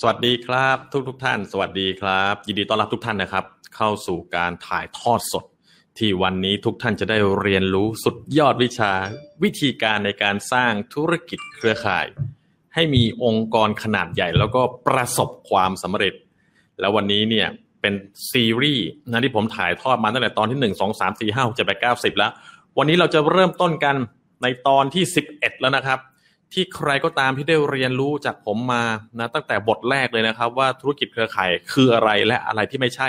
สวัสดีครับ ทุกทุกท่าน สวัสดีครับ ยินดีต้อนรับทุกท่านนะครับ เข้าสู่การถ่ายทอดสด ที่วันนี้ทุกท่านจะได้เรียนรู้สุดยอดวิชา วิธีการในการสร้างธุรกิจเครือข่าย ให้มีองค์กรขนาดใหญ่ แล้วก็ประสบความสำเร็จ แล้ววันนี้เนี่ยเป็นซีรีส์นะที่ผมถ่ายทอดมาตั้งแต่ตอนที่หนึ่งสองสามสี่ห้าหกเจ็ดแปดเก้าสิบแล้ว วันนี้เราจะเริ่มต้นกันในตอนที่สิบเอ็ดแล้วนะครับ ที่ใครก็ตามที่ได้เรียนรู้จากผมมานะตั้งแต่บทแรกเลยนะครับ ว่าธุรกิจเครือข่ายคืออะไรและอะไรที่ไม่ใช่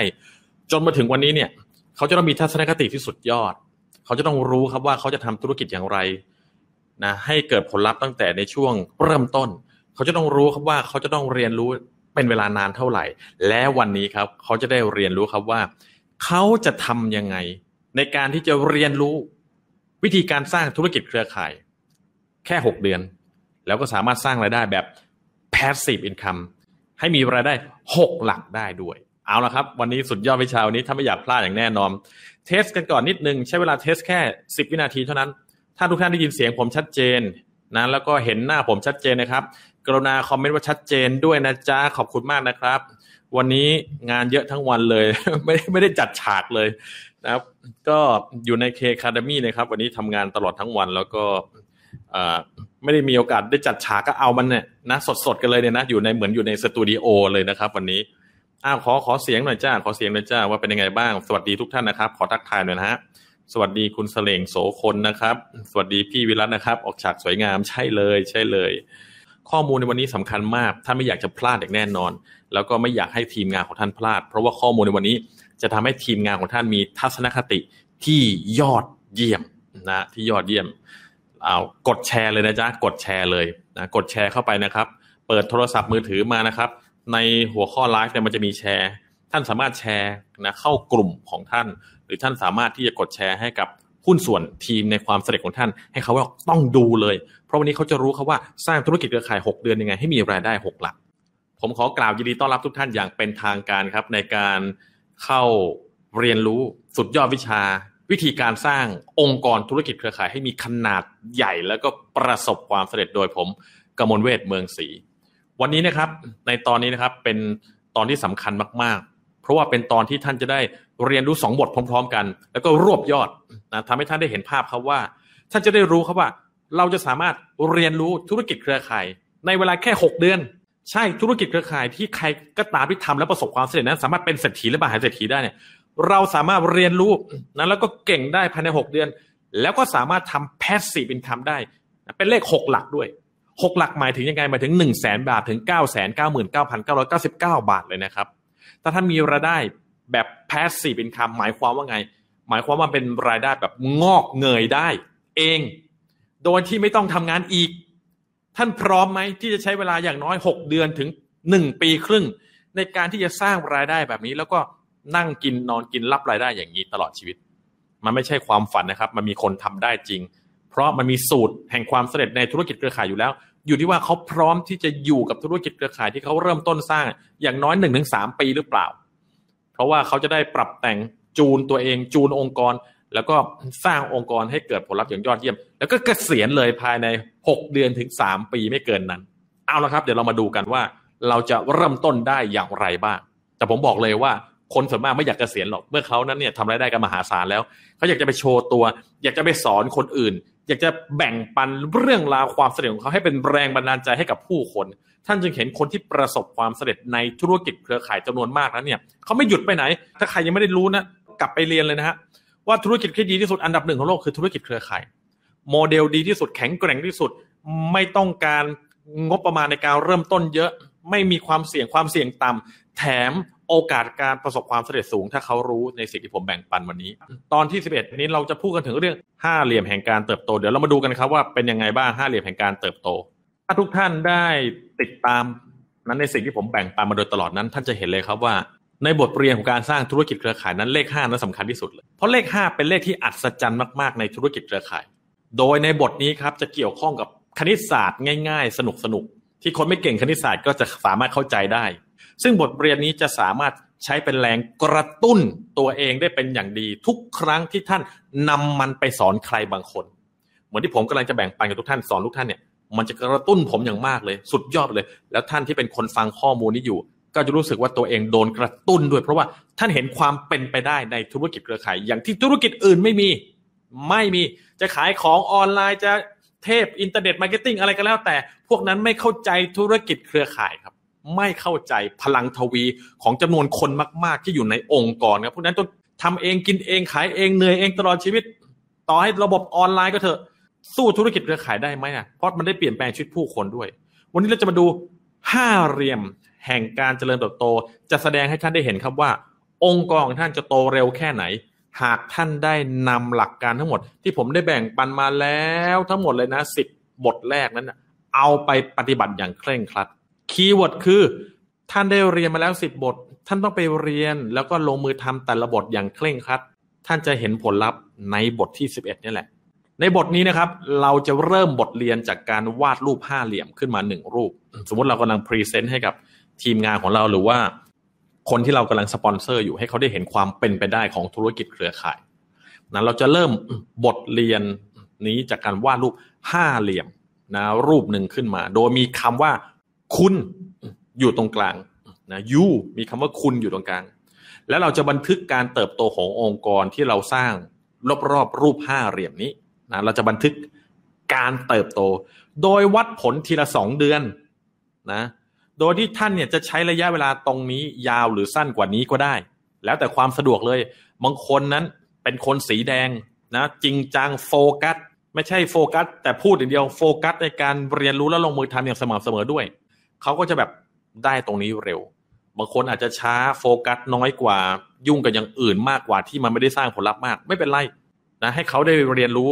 จนมาถึงวันนี้เนี่ย เขาจะต้องมีทัศนคติที่สุดยอด เขาจะต้องรู้ครับว่าเขาจะทำธุรกิจอย่างไรนะให้เกิดผลลัพธ์ตั้งแต่ในช่วงเริ่มต้น เขาจะต้องรู้ครับว่าเขาจะต้องเรียนรู้เป็นเวลานานเท่าไหร่ และวันนี้ครับ เขาจะได้เรียนรู้ครับว่า เขาจะทำยังไง ในการที่จะเรียนรู้วิธีการสร้างธุรกิจเครือข่าย แค่หกเดือน แล้วก็สามารถสร้างรายได้แบบ passive income ให้มีรายได้หกหลักได้ด้วย เอาละครับ วันนี้สุดยอดวิชาวันนี้ถ้าไม่อยากพลาดอย่างแน่นอน test กันก่อนนิดนึง ใช้เวลา test แค่ 10 วินาทีเท่านั้น ถ้าทุกท่านได้ยินเสียงผมชัดเจนนะแล้วก็เห็นหน้าผมชัดเจนนะครับ กรุณาคอมเมนต์ว่าชัดเจนด้วยนะจ๊ะขอบคุณมากนะครับ วันนี้งานเยอะทั้งวันเลย ไม่ไม่ได้จัดฉากเลยนะครับ ก็อยู่ในเคคาเดมี่นะครับ วันนี้ทำงานตลอดทั้งวันแล้วก็ ไม่ได้มีโอกาสได้จัดฉากก็เอามันเนี่ยนะสดๆกันเลยเนี่ยนะอยู่ในเหมือนอยู่ในสตูดิโอเลยนะครับ วันนี้อ้าวขอขอเสียงหน่อยจ้าขอเสียงหน่อยจ้าว่าเป็นยังไงบ้าง สวัสดีทุกท่านนะครับ ขอทักทายหน่อยนะฮะสวัสดีคุณเสลงโสคนนะครับ สวัสดีพี่วิรัตนะครับ ออกฉากสวยงามใช่เลย ใช่เลย ข้อมูลในวันนี้สำคัญมากท่านไม่อยากจะพลาดอย่างแน่นอน แล้วก็ไม่อยากให้ทีมงานของท่านพลาด เพราะว่าข้อมูลในวันนี้จะทำให้ทีมงานของท่านมีทัศนคติที่ยอดเยี่ยมนะที่ยอดเยี่ยม เอากดแชร์เลยนะจ๊ะกดแชร์เลยนะกดแชร์เข้าไปนะครับ เปิดโทรศัพท์มือถือมานะครับ ในหัวข้อไลฟ์เนี่ยมันจะมีแชร์ ท่านสามารถแชร์นะเข้ากลุ่มของท่าน หรือท่านสามารถที่จะกดแชร์ให้กับหุ้นส่วนทีมในความสำเร็จของท่าน ให้เขาว่าต้องดูเลย เพราะวันนี้เขาจะรู้ครับว่าสร้างธุรกิจเครือข่าย 6 เดือนยังไง ให้มีรายได้ 6 หลัก ผมขอกล่าวยินดีต้อนรับทุกท่านอย่างเป็นทางการครับ ในการเข้าเรียนรู้สุดยอดวิชา วิธีการสร้างองค์กรธุรกิจเครือข่ายให้มีขนาดใหญ่แล้วก็ประสบความสำเร็จโดยผมกมลเวทเมืองศรีวันนี้นะครับ ในตอนนี้นะครับเป็นตอนที่สำคัญมาก ๆ เพราะว่าเป็นตอนที่ท่านจะได้เรียนรู้สองบทพร้อม ๆ กัน แล้วก็รวบยอดนะทำให้ท่านได้เห็นภาพครับว่า ท่านจะได้รู้ครับว่า เราจะสามารถเรียนรู้ธุรกิจเครือข่าย ในเวลาแค่ 6 เดือน ใช่ธุรกิจเครือข่ายที่ใครก็ตามที่ทำและประสบความสำเร็จนั้นสามารถเป็นเศรษฐีและมหาเศรษฐีได้เนี่ย เราสามารถเรียนรู้นะแล้วก็เก่งได้ภายใน 6 เดือน แล้วก็สามารถทำ passive income ได้ เป็นเลข 6 หลักด้วย 6 หลักหมายถึงยังไงหมายถึง 1 0 0 0 0แสนบาทถึง9 9 9 9 9 9 9 บาทเลยนะครับ ถ้าท่านมีรายได้แบบ passive income หมายความว่าไง หมายความว่าเป็นรายได้แบบงอกเงยได้ เอง โดยที่ไม่ต้องทำงานอีก ท่านพร้อมไหมที่จะใช้เวลาอย่างน้อย 6 เดือนถึง 1 ปีครึ่ง ในการที่จะสร้างรายได้แบบนี้แล้วก็ นั่งกินนอนกินรับรายได้อย่างนี้ตลอดชีวิต มันไม่ใช่ความฝันนะครับ มันมีคนทำได้จริง เพราะมันมีสูตรแห่งความสำเร็จในธุรกิจเครือข่ายอยู่แล้ว อยู่ที่ว่าเขาพร้อมที่จะอยู่กับธุรกิจเครือข่ายที่เขาเริ่มต้นสร้างอย่างน้อยหนึ่งถึงสามปีหรือเปล่า เพราะว่าเขาจะได้ปรับแต่งจูนตัวเองจูนองค์กร แล้วก็สร้างองค์กรให้เกิดผลลัพธ์อย่างยอดเยี่ยม แล้วก็เกษียณเลยภายในหกเดือนถึงสามปีไม่เกินนั้น เอาละครับ เดี๋ยวเรามาดูกันว่า เราจะเริ่มต้นได้อย่างไรบ้าง แต่ผมบอกเลยว่า คนส่วนมากไม่อยากเกษียณหรอกเมื่อเขานั้นเนี่ยทำรายได้กันมหาศาลแล้วเขาอยากจะไปโชว์ตัว อยากจะไปสอนคนอื่น อยากจะแบ่งปันเรื่องราวความสำเร็จของเขาให้เป็นแรงบันดาลใจให้กับผู้คน ท่านจึงเห็นคนที่ประสบความสำเร็จในธุรกิจเครือข่ายจำนวนมากนั้นเนี่ยเขาไม่หยุดไปไหน ถ้าใครยังไม่ได้รู้นะกลับไปเรียนเลยนะฮะว่าธุรกิจที่ดีที่สุดอันดับหนึ่งของโลกคือธุรกิจเครือข่าย โมเดลดีที่สุดแข็งแกร่งที่สุด ไม่ต้องการงบประมาณในการเริ่มต้นเยอะ ไม่มีความเสี่ยงความเสี่ยงต่ำแถม โอกาสการประสบความสำเร็จสูง ถ้าเขารู้ในสิ่งที่ผมแบ่งปันวันนี้ ตอนที่ 11 นี้เราจะพูดกันถึงเรื่องห้าเหลี่ยมแห่งการเติบโตเดี๋ยวเรามาดูกันครับว่าเป็นยังไงบ้างห้าเหลี่ยมแห่งการเติบโต ถ้าทุกท่านได้ติดตามนั้นในสิ่งที่ผมแบ่งปันมาโดยตลอดนั้น ท่านจะเห็นเลยครับว่า ในบทเรียนของการสร้างธุรกิจเครือข่ายนั้นเลข5นั้นสำคัญที่สุดเลยเพราะเลข 5 เป็นเลขที่อัศจรรย์มากๆในธุรกิจเครือข่าย โดยในบทนี้ครับจะเกี่ยวข้องกับคณิตศาสตร์ง่าย ๆ สนุกๆที่คนไม่เก่งคณิตศาสตร์ก็จะสามารถเข้าใจได้ ซึ่งบทเรียนนี้จะสามารถใช้เป็นแรงกระตุ้นตัวเองได้เป็นอย่างดี ทุกครั้งที่ท่านนำมันไปสอนใครบางคน เหมือนที่ผมกำลังจะแบ่งปันกับทุกท่านสอนทุกท่านเนี่ยมันจะกระตุ้นผมอย่างมากเลย สุดยอดเลย แล้วท่านที่เป็นคนฟังข้อมูลนี้อยู่ ก็จะรู้สึกว่าตัวเองโดนกระตุ้นด้วย เพราะว่าท่านเห็นความเป็นไปได้ในธุรกิจเครือข่าย อย่างที่ธุรกิจอื่นไม่มี ไม่มีจะขายของออนไลน์จะเทพ internet marketing อะไรก็แล้วแต่ พวกนั้นไม่เข้าใจธุรกิจเครือข่ายครับ ไม่เข้าใจพลังทวีของจำนวนคนมาก ๆ ที่อยู่ในองค์กรครับพวกนั้นต้องทำเองกินเองขายเองเหนื่อยเองตลอดชีวิต ต่อให้ระบบออนไลน์ก็เถอะสู้ธุรกิจเครือข่ายได้ไหมอะเพราะมันได้เปลี่ยนแปลงชีวิตผู้คนด้วย วันนี้เราจะมาดูห้าเหลี่ยมแห่งการเจริญเติบโต จะแสดงให้ท่านได้เห็นครับว่า องค์กรของท่านจะโตเร็วแค่ไหน หากท่านได้นำหลักการทั้งหมด ที่ผมได้แบ่งปันมาแล้วทั้งหมดเลยนะสิบบทแรกนั้นเอาไปปฏิบัติอย่างเคร่งครัด keyword คือ ท่านได้เรียนมาแล้วสิบบท ท่านต้องไปเรียนแล้วก็ลงมือทำแต่ละบทอย่างเคร่งครัด ท่านจะเห็นผลลัพธ์ในบทที่สิบเอ็ดนี่แหละ ในบทนี้นะครับ เราจะเริ่มบทเรียนจากการวาดรูปห้าเหลี่ยมขึ้นมาหนึ่งรูป สมมติเรากำลัง present ให้กับทีมงานของเราหรือว่า คนที่เรากำลังสปอนเซอร์อยู่ให้เขาได้เห็นความเป็นไปได้ของธุรกิจเครือข่ายนั้นเราจะเริ่มบทเรียนนี้จากการวาดรูปห้าเหลี่ยมนะรูปหนึ่งขึ้นมา โดยมีคำว่า คุณอยู่ตรงกลางนะยูมีคำว่าคุณอยู่ตรงกลาง แล้วเราจะบันทึกการเติบโตขององค์กรที่เราสร้างรอบๆรูปห้าเหลี่ยมนี้นะเราจะบันทึกการเติบโต โดยวัดผลทีละสองเดือนนะโดยที่ท่านเนี่ยจะใช้ระยะเวลาตรงนี้ยาวหรือสั้นกว่านี้ก็ได้ แล้วแต่ความสะดวกเลย บางคนนั้นเป็นคนสีแดงนะจริงจังโฟกัส ไม่ใช่โฟกัส แต่พูดอย่างเดียวโฟกัสในการเรียนรู้และลงมือทำอย่างสม่ำเสมอด้วย เขาก็จะแบบได้ตรงนี้เร็ว บางคนอาจจะช้าโฟกัสน้อยกว่า ยุ่งกับอย่างอื่นมากกว่าที่มันไม่ได้สร้างผลลัพธ์มาก ไม่เป็นไรนะให้เขาได้เรียนรู้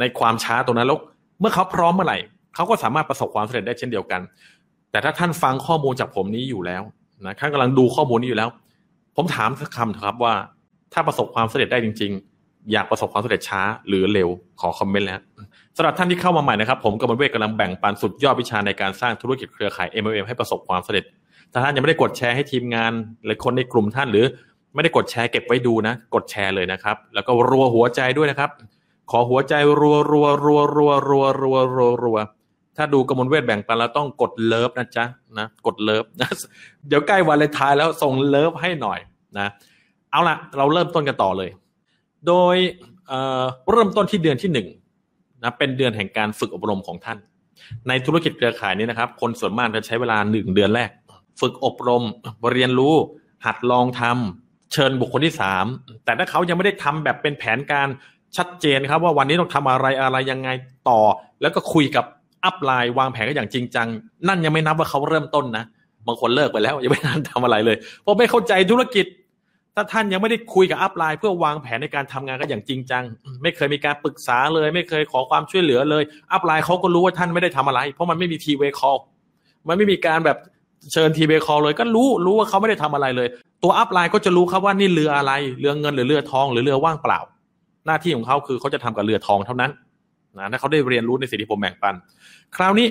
ในความช้าตรงนั้นแล้วเมื่อเขาพร้อมเมื่อไหร่เขาก็สามารถประสบความสำเร็จได้เช่นเดียวกัน แต่ถ้าท่านฟังข้อมูลจากผมนี้อยู่แล้วนะท่านกำลังดูข้อมูลนี้อยู่แล้ว ผมถามสักคำครับว่า ถ้าประสบความสำเร็จได้จริง ๆ อยากประสบความสำเร็จช้าหรือเร็วขอคอมเมนต์แล้วสำหรับท่านที่เข้ามาใหม่นะครับ ผมกับมเวกกำลังแบ่งปันสุดยอดวิชาในการสร้างธุรกิจเครือข่าย MLM ให้ประสบความสำเร็จถ้าท่านยังไม่ได้กดแชร์ให้ทีมงานหรือคนในกลุ่มท่านหรือ ไม่ได้กดแชร์เก็บไว้ดูนะ กดแชร์เลยนะครับ แล้วก็รัวหัวใจด้วยนะครับ ขอหัวใจรัวรัวรัวรัวรัวรัวรัวรัวถ้าดูกมลเวทแบ่งปันเราต้องกดเลิฟนะจ๊ะนะกดเลิฟนะเดี๋ยวใกล้วันเลนทายแล้วส่งเลิฟให้หน่อยนะ เอาละเราเริ่มต้นกันต่อเลย โดยเเริ่มต้นที่เดือนที่หนึ่งนะเป็นเดือนแห่งการฝึกอบรมของท่าน ในธุรกิจเครือข่ายนี้นะครับ คนส่วนมากจะใช้เวลาหนึ่งเดือนแรก ฝึกอบรมเรียนรู้ หัดลองทำเชิญบุคคลที่สามแต่ถ้าเขายังไม่ได้ทำแบบเป็นแผนการชัดเจนครับ ว่าวันนี้ต้องทำอะไรอะไรยังไงต่อ แล้วก็คุยกับ upline วางแผนกันอย่างจริงจัง นั่นยังไม่นับว่าเขาเริ่มต้นนะบางคนเลิกไปแล้วยังไม่ทันทำอะไรเลยเพราะไม่เข้าใจธุรกิจ ถ้าท่านยังไม่ได้คุยกับ upline เพื่อวางแผนในการทำงานกันอย่างจริงจัง ไม่เคยมีการปรึกษาเลย ไม่เคยขอความช่วยเหลือเลย upline เขาก็รู้ว่าท่านไม่ได้ทำอะไร เพราะมันไม่มี three-way call มันไม่มีการแบบเชิญ three-way call เลย ก็รู้รู้ว่าเขาไม่ได้ทำอะไรเลย ตัว upline ก็จะรู้ครับว่านี่เรืออะไรเรือเงินหรือเรือทองหรือเรือว่างเปล่า หน้าที่ของเขาคือเขาจะทำกับเรือทองเท่านั้นนะถ้าเขาได้เรียนรู้ในสิ่งที่ผมแบ่งปัน คราวนี้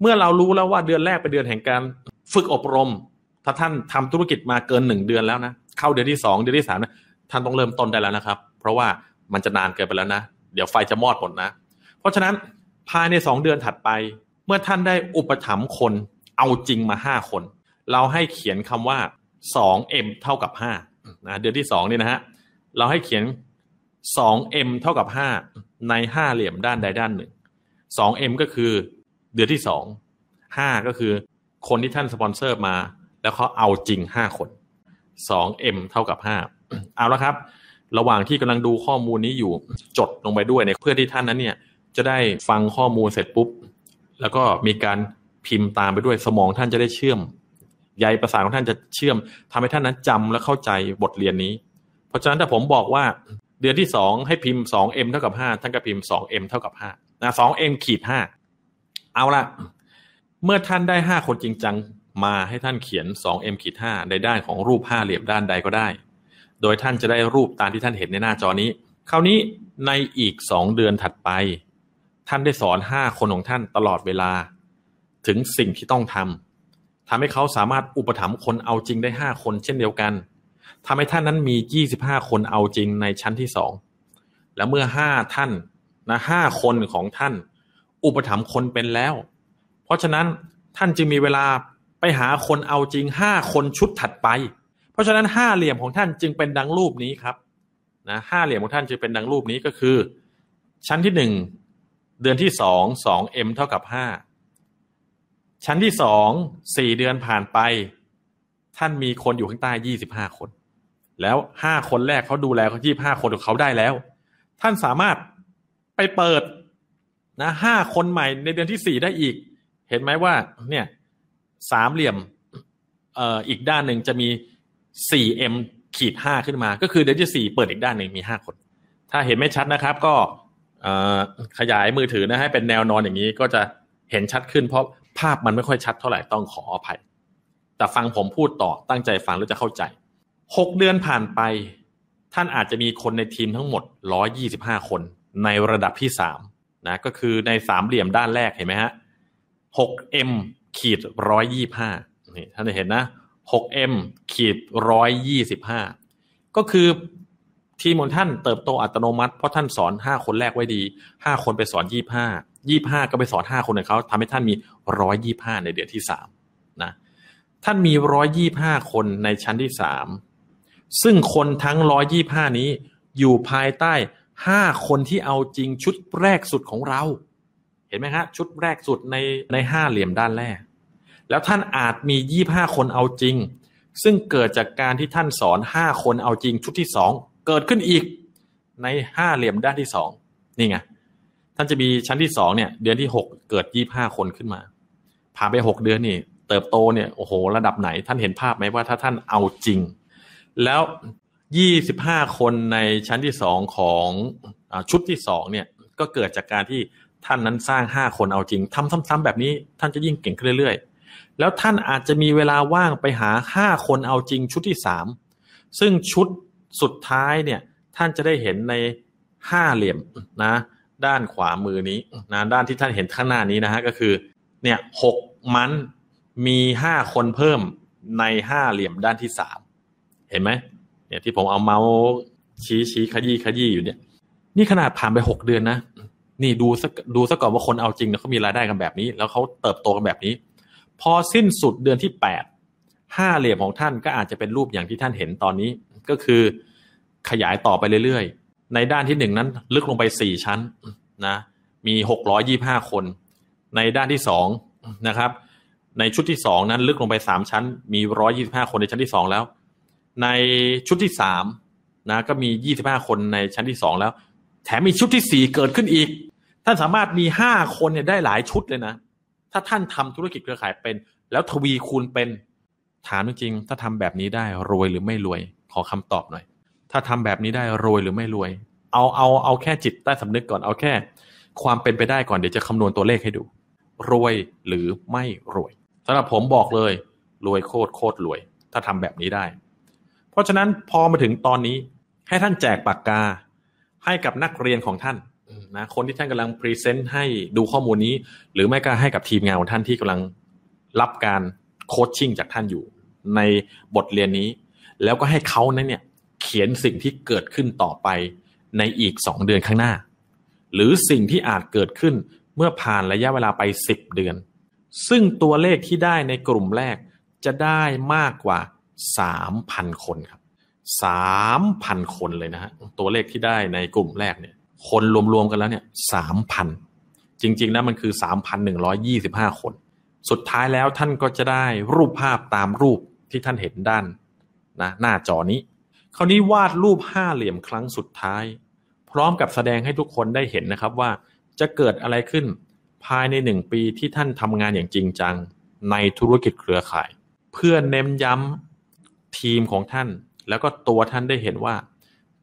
เมื่อเรารู้แล้วว่าเดือนแรกเป็นเดือนแห่งการฝึกอบรม ถ้าท่านทำธุรกิจมาเกินหนึ่งเดือนแล้วนะ เข้าเดือนที่สองเดือนที่สามนะท่านต้องเริ่มต้นได้แล้วนะครับ เพราะว่ามันจะนานเกินไปแล้วนะ เดี๋ยวไฟจะมอดหมดนะ เพราะฉะนั้นภายในสองเดือนถัดไป เมื่อท่านได้อุปถัมภ์คนเอาจริงมาห้าคน เราให้เขียนคำว่าสอง M เท่ากับห้านะเดือนที่สองนี่นะฮะเราให้เขียนสอง M เท่ากับห้าในห้าเหลี่ยมด้านใดด้านหนึ่งสอง M ก็คือเดือนที่สองห้าก็คือคนที่ท่านสปอนเซอร์มา แล้วเขาเอาจริงห้าคน สอง M เท่ากับห้าเอาละครับ ระหว่างที่กำลังดูข้อมูลนี้อยู่จดลงไปด้วยเนี่ยเพื่อที่ท่านนั้นเนี่ยจะได้ฟังข้อมูลเสร็จปุ๊บ แล้วก็มีการพิมพ์ตามไปด้วยสมองท่านจะได้เชื่อมใยประสาทของท่านจะเชื่อมทำให้ท่านนั้นจำและเข้าใจบทเรียนนี้ เพราะฉะนั้นถ้าผมบอกว่าเดือนที่สองให้พิมพ์สอง M เท่ากับห้าท่านก็พิมพ์สอง M เท่ากับห้านะสอง M ขีดห้าเอาละเมื่อท่านได้ห้าคนจริงจัง มาให้ท่านเขียนสอง M ขีดห้าในด้านของรูปห้าเหลี่ยมด้านใดก็ได้ โดยท่านจะได้รูปตามที่ท่านเห็นในหน้าจอนี้ คราวนี้ในอีกสองเดือนถัดไป ท่านได้สอนห้าคนของท่านตลอดเวลา ถึงสิ่งที่ต้องทำทำให้เขาสามารถอุปถัมภ์คนเอาจริงได้ห้าคนเช่นเดียวกันทำให้ท่านนั้นมียี่สิบห้าคนเอาจริงในชั้นที่สองและเมื่อห้าท่านนะห้าคนของท่าน อุปถัมภ์คนเป็นแล้ว เพราะฉะนั้นท่านจึงมีเวลา ไปหาคนเอาจริงห้าคนชุดถัดไป เพราะฉะนั้นห้าเหลี่ยมของท่านจึงเป็นดังรูปนี้ครับนะห้าเหลี่ยมของท่านจึงเป็นดังรูปนี้ก็คือ ชั้นที่หนึ่งเดือนที่สองสองเอ็มเท่ากับห้าชั้นที่สองสี่เดือนผ่านไป ท่านมีคนอยู่ข้างใต้ยี่สิบห้าคน แล้วห้าคนแรกเขาดูแลเขายี่ห้าคนของเขาได้แล้ว ท่านสามารถไปเปิดนะห้าคนใหม่ในเดือนที่สี่ได้อีก เห็นไหมว่าเนี่ย สามเหลี่ยมเอ่ออีกด้านหนึ่งจะมีสี่เอ็มขีดห้าขึ้นมา ก็คือเดือนที่สี่เปิดอีกด้านหนึ่งมีห้าคน ถ้าเห็นไม่ชัดนะครับ ก็ขยายมือถือนะให้เป็นแนวนอนอย่างนี้ก็จะเห็นชัดขึ้นเพราะภาพมันไม่ค่อยชัดเท่าไหร่ต้องขออภัย แต่ฟังผมพูดต่อตั้งใจฟังแล้วจะเข้าใจหกเดือนผ่านไป ท่านอาจจะมีคนในทีมทั้งหมดร้อยี่สิบห้าคนในระดับที่สามนะก็คือในสามเหลี่ยมด้านแรกเห็นไหมฮะหกเอ็ม ขีดร้อยยี่ห้านี่ท่านจะเห็นนะหกเอ็มขีดร้อยยี่สิบห้าก็คือทีมของท่านเติบโตอัตโนมัติ เพราะท่านสอนห้าคนแรกไว้ดีห้าคนไปสอนยี่ห้ายี่ห้าก็ไปสอนห้าคนของเขาทำให้ท่านมีร้อยยี่ห้าในเดือนที่สามนะท่านมีร้อยยี่ห้าคนในชั้นที่สามซึ่งคนทั้งร้อยยี่ห้านี้อยู่ภายใต้ห้าคนที่เอาจริงชุดแรกสุดของเรา เห็นไหมฮะชุดแรกสุดในในห้าเหลี่ยมด้านแรก แล้วท่านอาจมียี่ห้าคนเอาจริง ซึ่งเกิดจากการที่ท่านสอนห้าคนเอาจริง ชุดที่สองเกิดขึ้นอีกในห้าเหลี่ยมด้านที่สองนี่ไงท่านจะมีชั้นที่สองเนี่ย เดือนที่หกเกิดยี่ห้าคนขึ้นมาผ่านไปหกเดือนนี่ เติบโตเนี่ยโอ้โห ระดับไหน ท่านเห็นภาพไหมว่าถ้าท่านเอาจริง แล้วยี่สิบห้าคนในชั้นที่สองของอชุดที่สองเนี่ย ก็เกิดจากการที่ ท่านนั้นสร้างห้าคนเอาจริงทำซ้ำๆแบบนี้ท่านจะยิ่งเก่งขึ้นเรื่อยๆ แล้วท่านอาจจะมีเวลาว่างไปหาห้าคนเอาจริงชุดที่สามซึ่งชุดสุดท้ายเนี่ยท่านจะได้เห็นในห้าเหลี่ยมนะ ด้านขวามือนี้นะด้านที่ท่านเห็นข้างหน้านี้นะฮะก็คือเนี่ยหกมันมีห้าคนเพิ่มในห้าเหลี่ยมด้านที่สามเห็นไหมเนี่ยที่ผมเอาเมาส์ชี้ชี้ขยี้ขยี้อยู่เนี่ย นี่ขนาดผ่านไปหกเดือนนะ นี่ดูสักดูสักก่อนว่าคนเอาจริงเขามีรายได้กันแบบนี้ แล้วเขาเติบโตกันแบบนี้ พอสิ้นสุดเดือนที่แปดห้าเหลี่ยมของท่านก็อาจจะเป็นรูปอย่างที่ท่านเห็นตอนนี้ ก็คือขยายต่อไปเรื่อยๆ ในด้านที่หนึ่งนั้น ลึกลงไปสี่ชั้นนะมีหกร้อยี่ห้าคน ในด้านที่สองนะครับ ในชุดที่สองนั้นลึกลงไปสามชั้น มีร้อยี่สิบห้าคนในชั้นที่สองแล้ว ในชุดที่สามนะก็มียี่สิบห้าคนในชั้นที่สองแล้ว แถมมีชุดที่สี่เกิดขึ้นอีก ท่านสามารถมีห้าคนเนี่ยได้หลายชุดเลยนะ ถ้าท่านทำธุรกิจเครือข่ายเป็น แล้วทวีคูณเป็นถามจริง ถ้าทำแบบนี้ได้รวยหรือไม่รวย ขอคำตอบหน่อย ถ้าทำแบบนี้ได้รวยหรือไม่รวย เอาเอาเอาแค่จิตใต้สำนึกก่อนเอาแค่ ความเป็นไปได้ก่อนเดี๋ยวจะคำนวณตัวเลขให้ดู รวยหรือไม่รวยสำหรับผมบอกเลย รวยโคตรโคตรรวย ถ้าทำแบบนี้ได้ เพราะฉะนั้นพอมาถึงตอนนี้ให้ท่านแจกปากกาให้กับนักเรียนของท่าน นะคนที่ท่านกำลังพรีเซนต์ให้ดูข้อมูลนี้ หรือไม่ก็ให้กับทีมงานของท่านที่กำลังรับการโคชชิ่งจากท่านอยู่ ในบทเรียนนี้ แล้วก็ให้เขานั้นเนี่ยเขียนสิ่งที่เกิดขึ้นต่อไปในอีกสองเดือนข้างหน้า หรือสิ่งที่อาจเกิดขึ้นเมื่อผ่านระยะเวลาไปสิบเดือน ซึ่งตัวเลขที่ได้ในกลุ่มแรกจะได้มากกว่าสามพันคนครับสามพันคนเลยนะฮะตัวเลขที่ได้ในกลุ่มแรกเนี่ย คนรวมๆกันแล้วเนี่ยสามพันจริงๆนะมันคือสามพันหนึ่งร้อยี่สิบห้าคน สุดท้ายแล้วท่านก็จะได้รูปภาพตามรูปที่ท่านเห็นด้านนะหน้าจอนี้ คราวนี้วาดรูปห้าเหลี่ยมครั้งสุดท้าย พร้อมกับแสดงให้ทุกคนได้เห็นนะครับว่าจะเกิดอะไรขึ้นภายในหนึ่งปีที่ท่านทำงานอย่างจริงจังในธุรกิจเครือข่าย เพื่อเน้นย้ำทีมของท่าน แล้วก็ตัวท่านได้เห็นว่า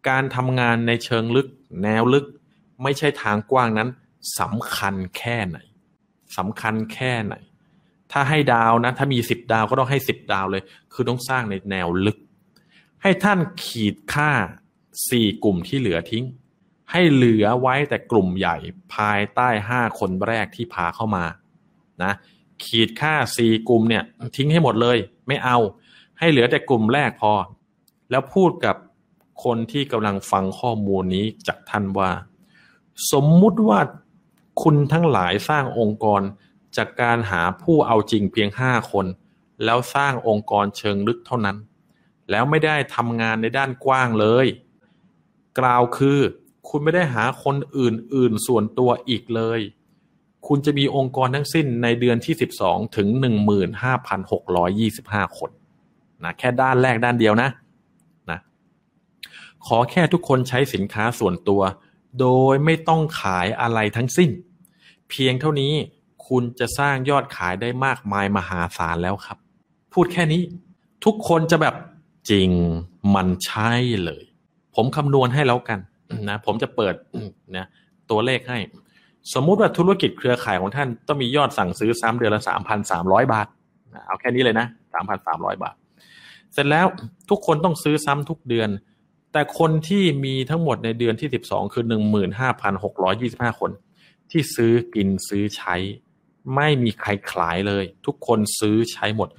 การทำงานในเชิงลึก แนวลึกไม่ใช่ทางกว้างนั้นสำคัญแค่ไหนสำคัญแค่ไหน ถ้าให้ดาวนะ ถ้ามีสิบดาวก็ต้องให้สิบดาวเลย คือต้องสร้างในแนวลึก ให้ท่านขีดค่าสี่กลุ่มที่เหลือทิ้ง ให้เหลือไว้แต่กลุ่มใหญ่ภายใต้ห้าคนแรกที่พาเข้ามานะขีดค่าสี่กลุ่มเนี่ย ทิ้งให้หมดเลย ไม่เอา ให้เหลือแต่กลุ่มแรกพอ แล้วพูดกับ คนที่กำลังฟังข้อมูลนี้จากท่านว่า สมมุติว่าคุณทั้งหลายสร้างองค์กรจากการหาผู้เอาจริงเพียงห้าคน แล้วสร้างองค์กรเชิงลึกเท่านั้น แล้วไม่ได้ทำงานในด้านกว้างเลย กล่าวคือคุณไม่ได้หาคนอื่นๆส่วนตัวอีกเลย คุณจะมีองค์กรทั้งสิ้นในเดือนที่ 12 ถึง 15,625 คนนะแค่ด้านแรกด้านเดียวนะนะ ขอแค่ทุกคนใช้สินค้าส่วนตัว โดยไม่ต้องขายอะไรทั้งสิ้น เพียงเท่านี้คุณจะสร้างยอดขายได้มากมายมหาศาลแล้วครับ พูดแค่นี้ ทุกคนจะแบบจริงมันใช่เลย ผมคำนวณให้แล้วกันนะผมจะเปิดนะตัวเลขให้ สมมุติว่าธุรกิจเครือข่ายของท่านต้องมียอดสั่งซื้อซ้ำเดือนละสามพันสามร้อยบาทเอาแค่นี้เลยนะสามพันสามร้อยบาท เสร็จแล้วทุกคนต้องซื้อซ้ำทุกเดือน แต่คนที่มีทั้งหมดในเดือนที่สิบสองคือหนึ่งหมื่นห้าพันหกร้อยี่สิบห้าคน ที่ซื้อกินซื้อใช้ ไม่มีใครขายเลย ทุกคนซื้อใช้หมด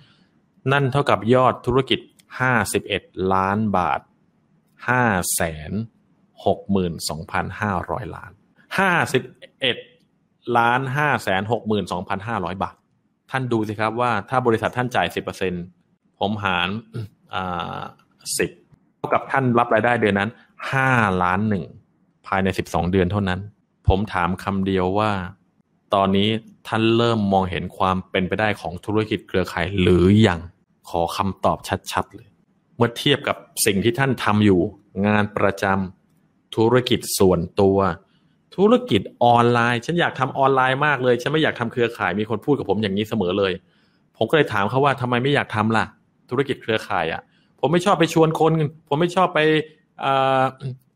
นั่นเท่ากับยอดธุรกิจห้าสิบเอ็ดล้านบาทห้าแสนหกหมื่นสองพันห้าร้อยล้านห้าสิบเอ็ดล้านห้าแสนหกหมื่นสองพันห้าร้อยบาท ท่านดูสิครับว่าถ้าบริษัทท่านจ่ายสิบเปอร์เซ็นผมหารอ่าสิ ท่ากับท่านรับรายได้เดือนนั้นห้าล้านหนึ่งภายในสิบสองเดือนเท่านั้น ผมถามคำเดียวว่า ตอนนี้ท่านเริ่มมองเห็นความเป็นไปได้ของธุรกิจเครือข่ายหรือยังขอคำตอบชัดๆเลย เมื่อเทียบกับสิ่งที่ท่านทำอยู่ งานประจำธุรกิจส่วนตัว ธุรกิจออนไลน์ ฉันอยากทำออนไลน์มากเลยฉันไม่อยากทำเครือข่ายมีคนพูดกับผมอย่างนี้เสมอเลย ผมก็เลยถามเขาว่าทำไมไม่อยากทำล่ะ ธุรกิจเครือข่ายอะ่ะ ผมไม่ชอบไปชวนคน ผมไม่ชอบไป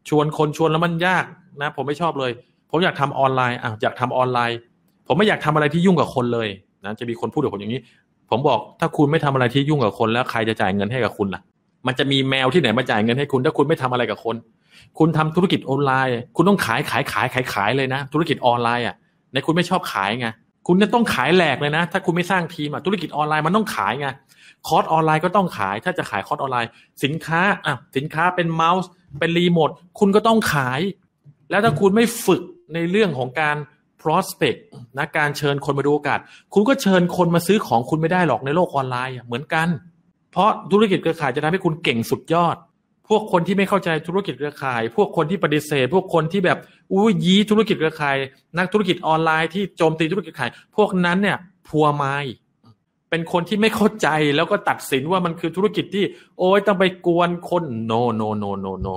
ชวนคนชวนแล้วมันยากนะ ผมไม่ชอบเลย ผมอยากทำออนไลน์อะอยากทำออนไลน์ ผมไม่อยากทำอะไรที่ยุ่งกับคนเลยนะจะมีคนพูดกับผมอย่างนี้ ผมบอกถ้าคุณไม่ทำอะไรที่ยุ่งกับคนแล้วใครจะจ่ายเงินให้กับคุณล่ะ มันจะมีแมวที่ไหนมาจ่ายเงินให้คุณ ถ้าคุณไม่ทำอะไรกับคน คุณทำธุรกิจออนไลน์ คุณต้องขายขายขายขายขายเลยนะ ธุรกิจออนไลน์อะในคุณไม่ชอบขายไงคุณจะต้องขายแหลกเลยนะ ถ้าคุณไม่สร้างทีมอะธุรกิจออนไลน์มันต้องขายไง คอร์สออนไลน์ก็ต้องขาย ถ้าจะขายคอร์สออนไลน์ สินค้าอะสินค้าเป็นเมาส์ เป็นรีโมทคุณก็ต้องขาย แล้วถ้าคุณไม่ฝึกในเรื่องของการ prospect นะการเชิญคนมาดูโอกาส คุณก็เชิญคนมาซื้อของคุณไม่ได้หรอกในโลกออนไลน์เหมือนกัน เพราะธุรกิจเครือข่ายจะทำให้คุณเก่งสุดยอด พวกคนที่ไม่เข้าใจธุรกิจเครือข่าย พวกคนที่ปฏิเสธ พวกคนที่แบบอุ้ยยี้ธุรกิจเครือข่าย นักธุรกิจออนไลน์ที่โจมตีธุรกิจเครือข่าย พวกนั้นเนี่ยพัวไม้ เป็นคนที่ไม่เข้าใจแล้วก็ตัดสินว่ามันคือธุรกิจที่ โอ้ยต้องไปกวนคน no no no no no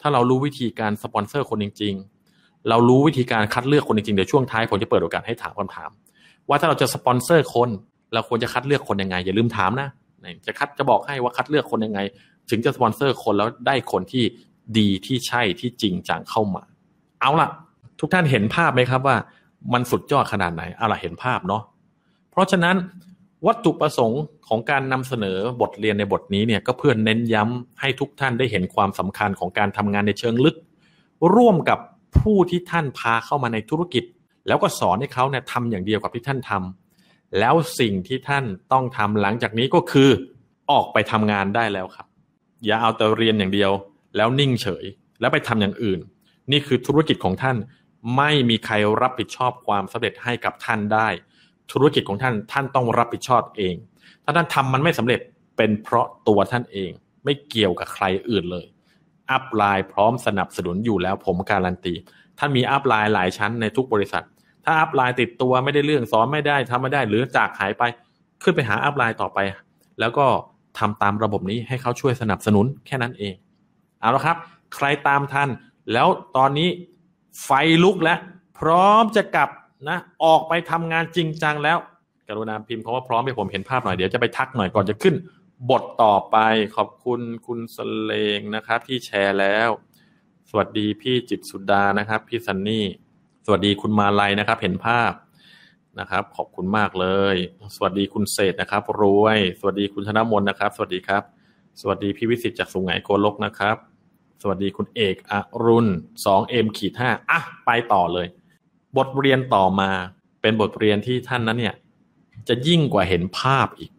ถ้าเรารู้วิธีการสปอนเซอร์คนจริง ๆ เรารู้วิธีการคัดเลือกคนจริงๆเดี๋ยวช่วงท้ายผมจะเปิดโอกาสให้ถามคำถาม ว่าถ้าเราจะสปอนเซอร์คน เราควรจะคัดเลือกคนยังไง อย่าลืมถามนะจะคัดจะบอกให้ว่าคัดเลือกคนยังไง ถึงจะสปอนเซอร์คนแล้วได้คนที่ดีที่ใช่ที่จริงจังเข้ามา เอาล่ะ ทุกท่านเห็นภาพไหมครับว่า มันสุดยอดขนาดไหนเอาล่ะเห็นภาพเนาะเพราะฉะนั้น วัตถุประสงค์ของการนำเสนอบทเรียนในบทนี้เนี่ยก็เพื่อเน้นย้ำให้ทุกท่านได้เห็นความสำคัญของการทำงานในเชิงลึก ร่วมกับผู้ที่ท่านพาเข้ามาในธุรกิจ แล้วก็สอนให้เขาเนี่ยทำอย่างเดียวกับที่ท่านทำแล้วสิ่งที่ท่านต้องทำหลังจากนี้ก็คือออกไปทำงานได้แล้วครับ อย่าเอาแต่เรียนอย่างเดียว แล้วนิ่งเฉย แล้วไปทำอย่างอื่น นี่คือธุรกิจของท่านไม่มีใครรับผิดชอบความสำเร็จให้กับท่านได้ ธุรกิจของท่านท่านต้องรับผิดชอบเอง ถ้าท่านทำมันไม่สำเร็จเป็นเพราะตัวท่านเอง ไม่เกี่ยวกับใครอื่นเลย upline พร้อมสนับสนุนอยู่แล้วผมการันตี ท่านมี upline หลายชั้นในทุกบริษัท ถ้า upline ติดตัวไม่ได้เรื่องสอนไม่ได้ทำไม่ได้หรือจากหายไป ขึ้นไปหา upline ต่อไป แล้วก็ทำตามระบบนี้ให้เขาช่วยสนับสนุนแค่นั้นเอง เอาละครับ ใครตามทัน แล้วตอนนี้ไฟลุกแล้วพร้อมจะกลับ นะออกไปทำงานจริงจังแล้ว กรุณาพิมพ์คำว่าพร้อมให้ผมเห็นภาพหน่อยเดี๋ยวจะไปทักหน่อยก่อนจะขึ้น บทต่อไปขอบคุณคุณสเลงนะครับที่แชร์แล้ว สวัสดีพี่จิตสุดานะครับ พี่ซันนี่ สวัสดีคุณมาลัยนะครับ เห็นภาพนะครับ ขอบคุณมากเลย สวัสดีคุณเศษนะครับ รวย สวัสดีคุณธนมนนะครับ สวัสดีครับ สวัสดีพี่วิสิตจากสุงไหงโกลกนะครับ สวัสดีคุณเอกอรุณสองเอ็มขีดห้าอะไปต่อเลย บทเรียนต่อมาเป็นบทเรียนที่ท่านนั้นเนี่ย จะยิ่งกว่าเห็นภาพอีก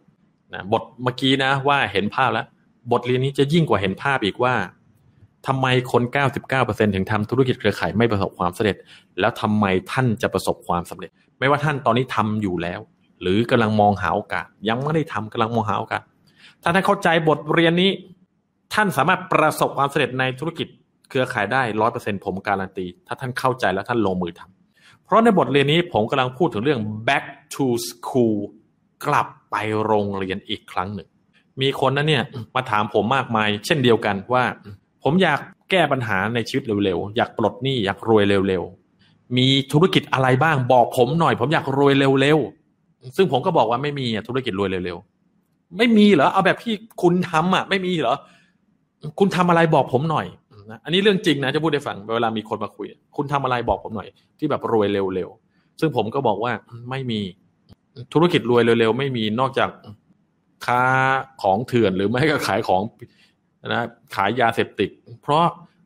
นะบทเมื่อกี้นะว่าเห็นภาพแล้ว บทเรียนนี้จะยิ่งกว่าเห็นภาพอีกว่าทำไมคน 99%ถึงทำธุรกิจเครือข่ายไม่ประสบความสำเร็จ แล้วทำไมท่านจะประสบความสำเร็จ ไม่ว่าท่านตอนนี้ทำอยู่แล้ว หรือกำลังมองหาโอกาสยังไม่ได้ทำกำลังมองหาโอกาสถ้าท่านเข้าใจบทเรียนนี้ ท่านสามารถประสบความสำเร็จในธุรกิจเครือข่ายได้ร้อยเปอร์เซ็นผมการันตี ถ้าท่านเข้าใจแล้วท่านลงมือทำเพ ราะในบทเรียนนี้ผมกำลังพูดถึงเรื่อง back to school กลับไปโรงเรียนอีกครั้งหนึ่ง มีคนนั้นเนี่ยมาถามผมมากมาย เช่นเดียวกันว่า ผมอยากแก้ปัญหาในชีวิตเร็วๆ อยากปลดหนี้อยากรวยเร็วๆ มีธุรกิจอะไรบ้างบอกผมหน่อย ผมอยากรวยเร็วๆ ซึ่งผมก็บอกว่าไม่มีธุรกิจรวยเร็วๆ ไม่มีเหรอ เอาแบบที่คุณทำอะ ไม่มีเหรอ คุณทำอะไรบอกผมหน่อย นะอันนี้เรื่องจริงนะจะพูดให้ฟังเวลามีคนมาคุย คุณทำอะไรบอกผมหน่อย ที่แบบรวยเร็วๆซึ่งผมก็บอกว่าไม่มีธุรกิจรวยเร็วๆไม่มีนอกจากค้าของเถื่อนหรือไม่ก็ขายของนะขายยาเสพติด เพราะ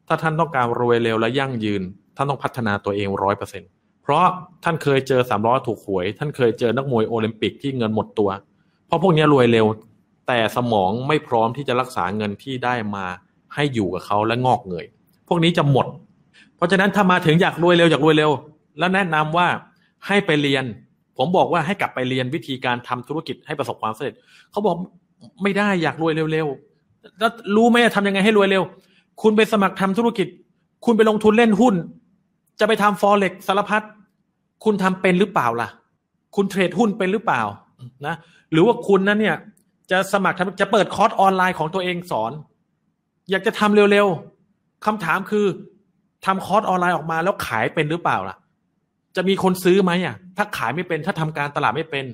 ถ้าท่านต้องการรวยเร็วและยั่งยืน ท่านต้องพัฒนาตัวเองร้อยเปอร์เซ็นตเพราะท่านเคยเจอสามล้อถูกหวย ท่านเคยเจอนักมวยโอลิมปิกที่เงินหมดตัว เพราะพวกนี้รวยเร็ว แต่สมองไม่พร้อมที่จะรักษาเงินที่ได้มา ให้อยู่กับเขาและงอกเงย พวกนี้จะหมด เพราะฉะนั้นถ้ามาถึงอยากรวยเร็วอยากรวยเร็ว แล้วแนะนำว่าให้ไปเรียน ผมบอกว่าให้กลับไปเรียนวิธีการทำธุรกิจให้ประสบความสำเร็จเขาบอกไม่ได้อยากรวยเร็วๆแล้วรู้ไหมทำยังไงให้รวยเร็ว คุณไปสมัครทำธุรกิจ คุณไปลงทุนเล่นหุ้น จะไปทำ Forex สารพัดคุณทำเป็นหรือเปล่าล่ะ คุณเทรดหุ้นเป็นหรือเปล่านะหรือว่าคุณนั้นเนี่ยจะสมัครจะเปิดคอร์สออนไลน์ของตัวเองสอน อยากจะทำเร็วๆคำถามคือทำคอร์สออนไลน์ออกมาแล้วขายเป็นหรือเปล่าล่ะ จะมีคนซื้อไหมอะ ถ้าขายไม่เป็น ถ้าทำการตลาดไม่เป็น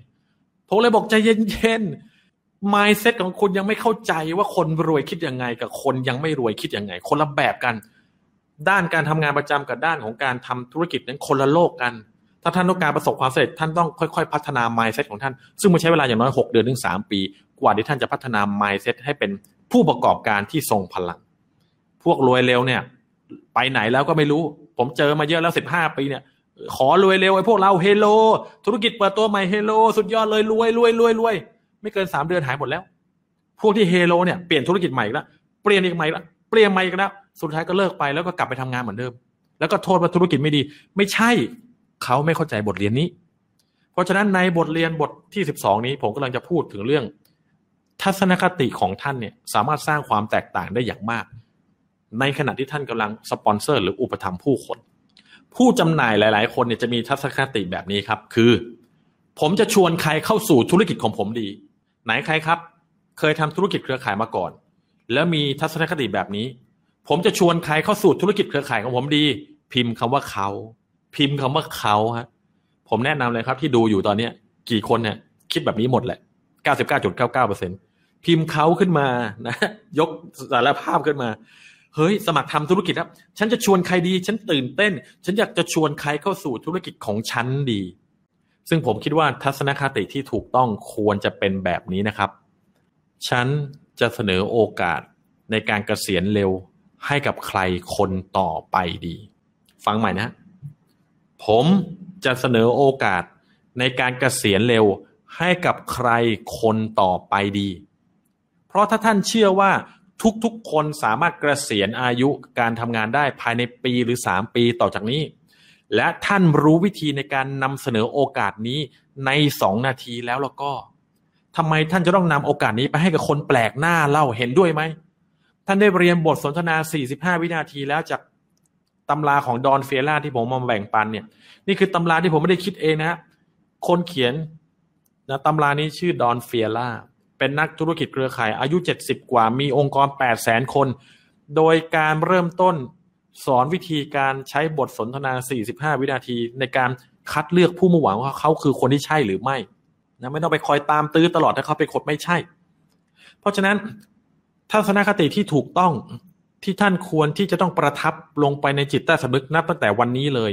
ผมเลยบอกใจเย็นๆ mindset ของคุณยังไม่เข้าใจว่าคนรวยคิดยังไง กับคนยังไม่รวยคิดยังไง คนละแบบกัน ด้านการทำงานประจำกับด้านของการทำธุรกิจนั้นคนละโลกกัน ถ้าท่านต้องการประสบความสำเร็จท่านต้องค่อยๆ พัฒนา mindset ของท่าน ซึ่งมันใช้เวลาอย่างน้อย 6 เดือนถึง 3 ปี กว่าที่ท่านจะพัฒนา mindset ให้เป็นผู้ประกอบการที่ทรงพลัง พวกรวยเร็วเนี่ย ไปไหนแล้วก็ไม่รู้ ผมเจอมาเยอะแล้ว15ปีเนี่ย ขอรวยเร็วไอ้พวกเราเฮโล ธุรกิจเปิดตัวใหม่เฮโล สุดยอดเลยรวยรวยรวยรวยไม่เกินสามเดือนหายหมดแล้ว พวกที่เฮโลเนี่ยเปลี่ยนธุรกิจใหม่แล้วเปลี่ยนอีกใหม่แล้วเปลี่ยนใหม่อีกแล้วสุดท้ายก็เลิกไปแล้วก็กลับไปทำงานเหมือนเดิม แล้วก็โทษว่าธุรกิจไม่ดี ไม่ใช่เขาไม่เข้าใจบทเรียนนี้ เพราะฉะนั้นในบทเรียนบทที่สิบสองนี้ผมกำลังจะพูดถึงเรื่อง ทัศนคติของท่านเนี่ยสามารถสร้างความแตกต่างได้อย่างมาก ในขณะที่ท่านกำลังสปอนเซอร์ หรืออุปถัมภ์ผู้คน ผู้จำหน่ายหลาย ๆ คนเนี่ยจะมีทัศนคติแบบนี้ครับ คือ ผมจะชวนใครเข้าสู่ธุรกิจของผมดี ไหนใครครับ เคยทำธุรกิจเครือข่ายมาก่อน แล้วมีทัศนคติแบบนี้ ผมจะชวนใครเข้าสู่ธุรกิจเครือข่ายของผมดี พิมพ์คำว่าเขา พิมพ์คำว่าเขาฮะผมแนะนำเลยครับที่ดูอยู่ตอนเนี้ย กี่คนเนี่ยคิดแบบนี้หมดแหละ 99.99% พิมพ์เขาขึ้นมานะยกสารภาพขึ้นมา เฮ้ย สมัครทำธุรกิจครับ ฉันจะชวนใครดี ฉันตื่นเต้น ฉันอยากจะชวนใครเข้าสู่ธุรกิจของฉันดี ซึ่งผมคิดว่าทัศนคติที่ถูกต้องควรจะเป็นแบบนี้นะครับ ฉันจะเสนอโอกาสในการเกษียณเร็วให้กับใครคนต่อไปดี ฟังใหม่นะ ผมจะเสนอโอกาสในการเกษียณเร็วให้กับใครคนต่อไปดี เพราะถ้าท่านเชื่อว่าทุกๆ คนสามารถเกษียณอายุการทำงานได้ภายในปีหรือสามปีต่อจากนี้ และท่านรู้วิธีในการนำเสนอโอกาสนี้ในสองนาทีแล้วแล้วก็ทำไมท่านจะต้องนำโอกาสนี้ไปให้กับคนแปลกหน้าเล่าเห็นด้วยไหม ท่านได้เรียนบทสนทนา 45 วินาทีแล้วจากตำราของดอนเฟียร่าที่ผมมาแบ่งปันเนี่ย นี่คือตำราที่ผมไม่ได้คิดเองนะฮะคนเขียนนะตำรานี้ชื่อดอนเฟียร่า เป็นนักธุรกิจเครือข่าย อายุ 70 กว่ามีองค์กร 8 0 0แสนคน โดยการเริ่มต้นสอนวิธีการใช้บทสนทนา 45 วินาที ในการคัดเลือกผู้มุ่งหวังว่าเขาคือคนที่ใช่หรือไม่นะไม่ต้องไปคอยตามตื้อตลอดถ้าเขาเป็นคนไม่ใช่ เพราะฉะนั้นทัศนคติที่ถูกต้องที่ท่านควรที่จะต้องประทับลงไปในจิตใต้สำนึกนับตั้งแต่วันนี้เลย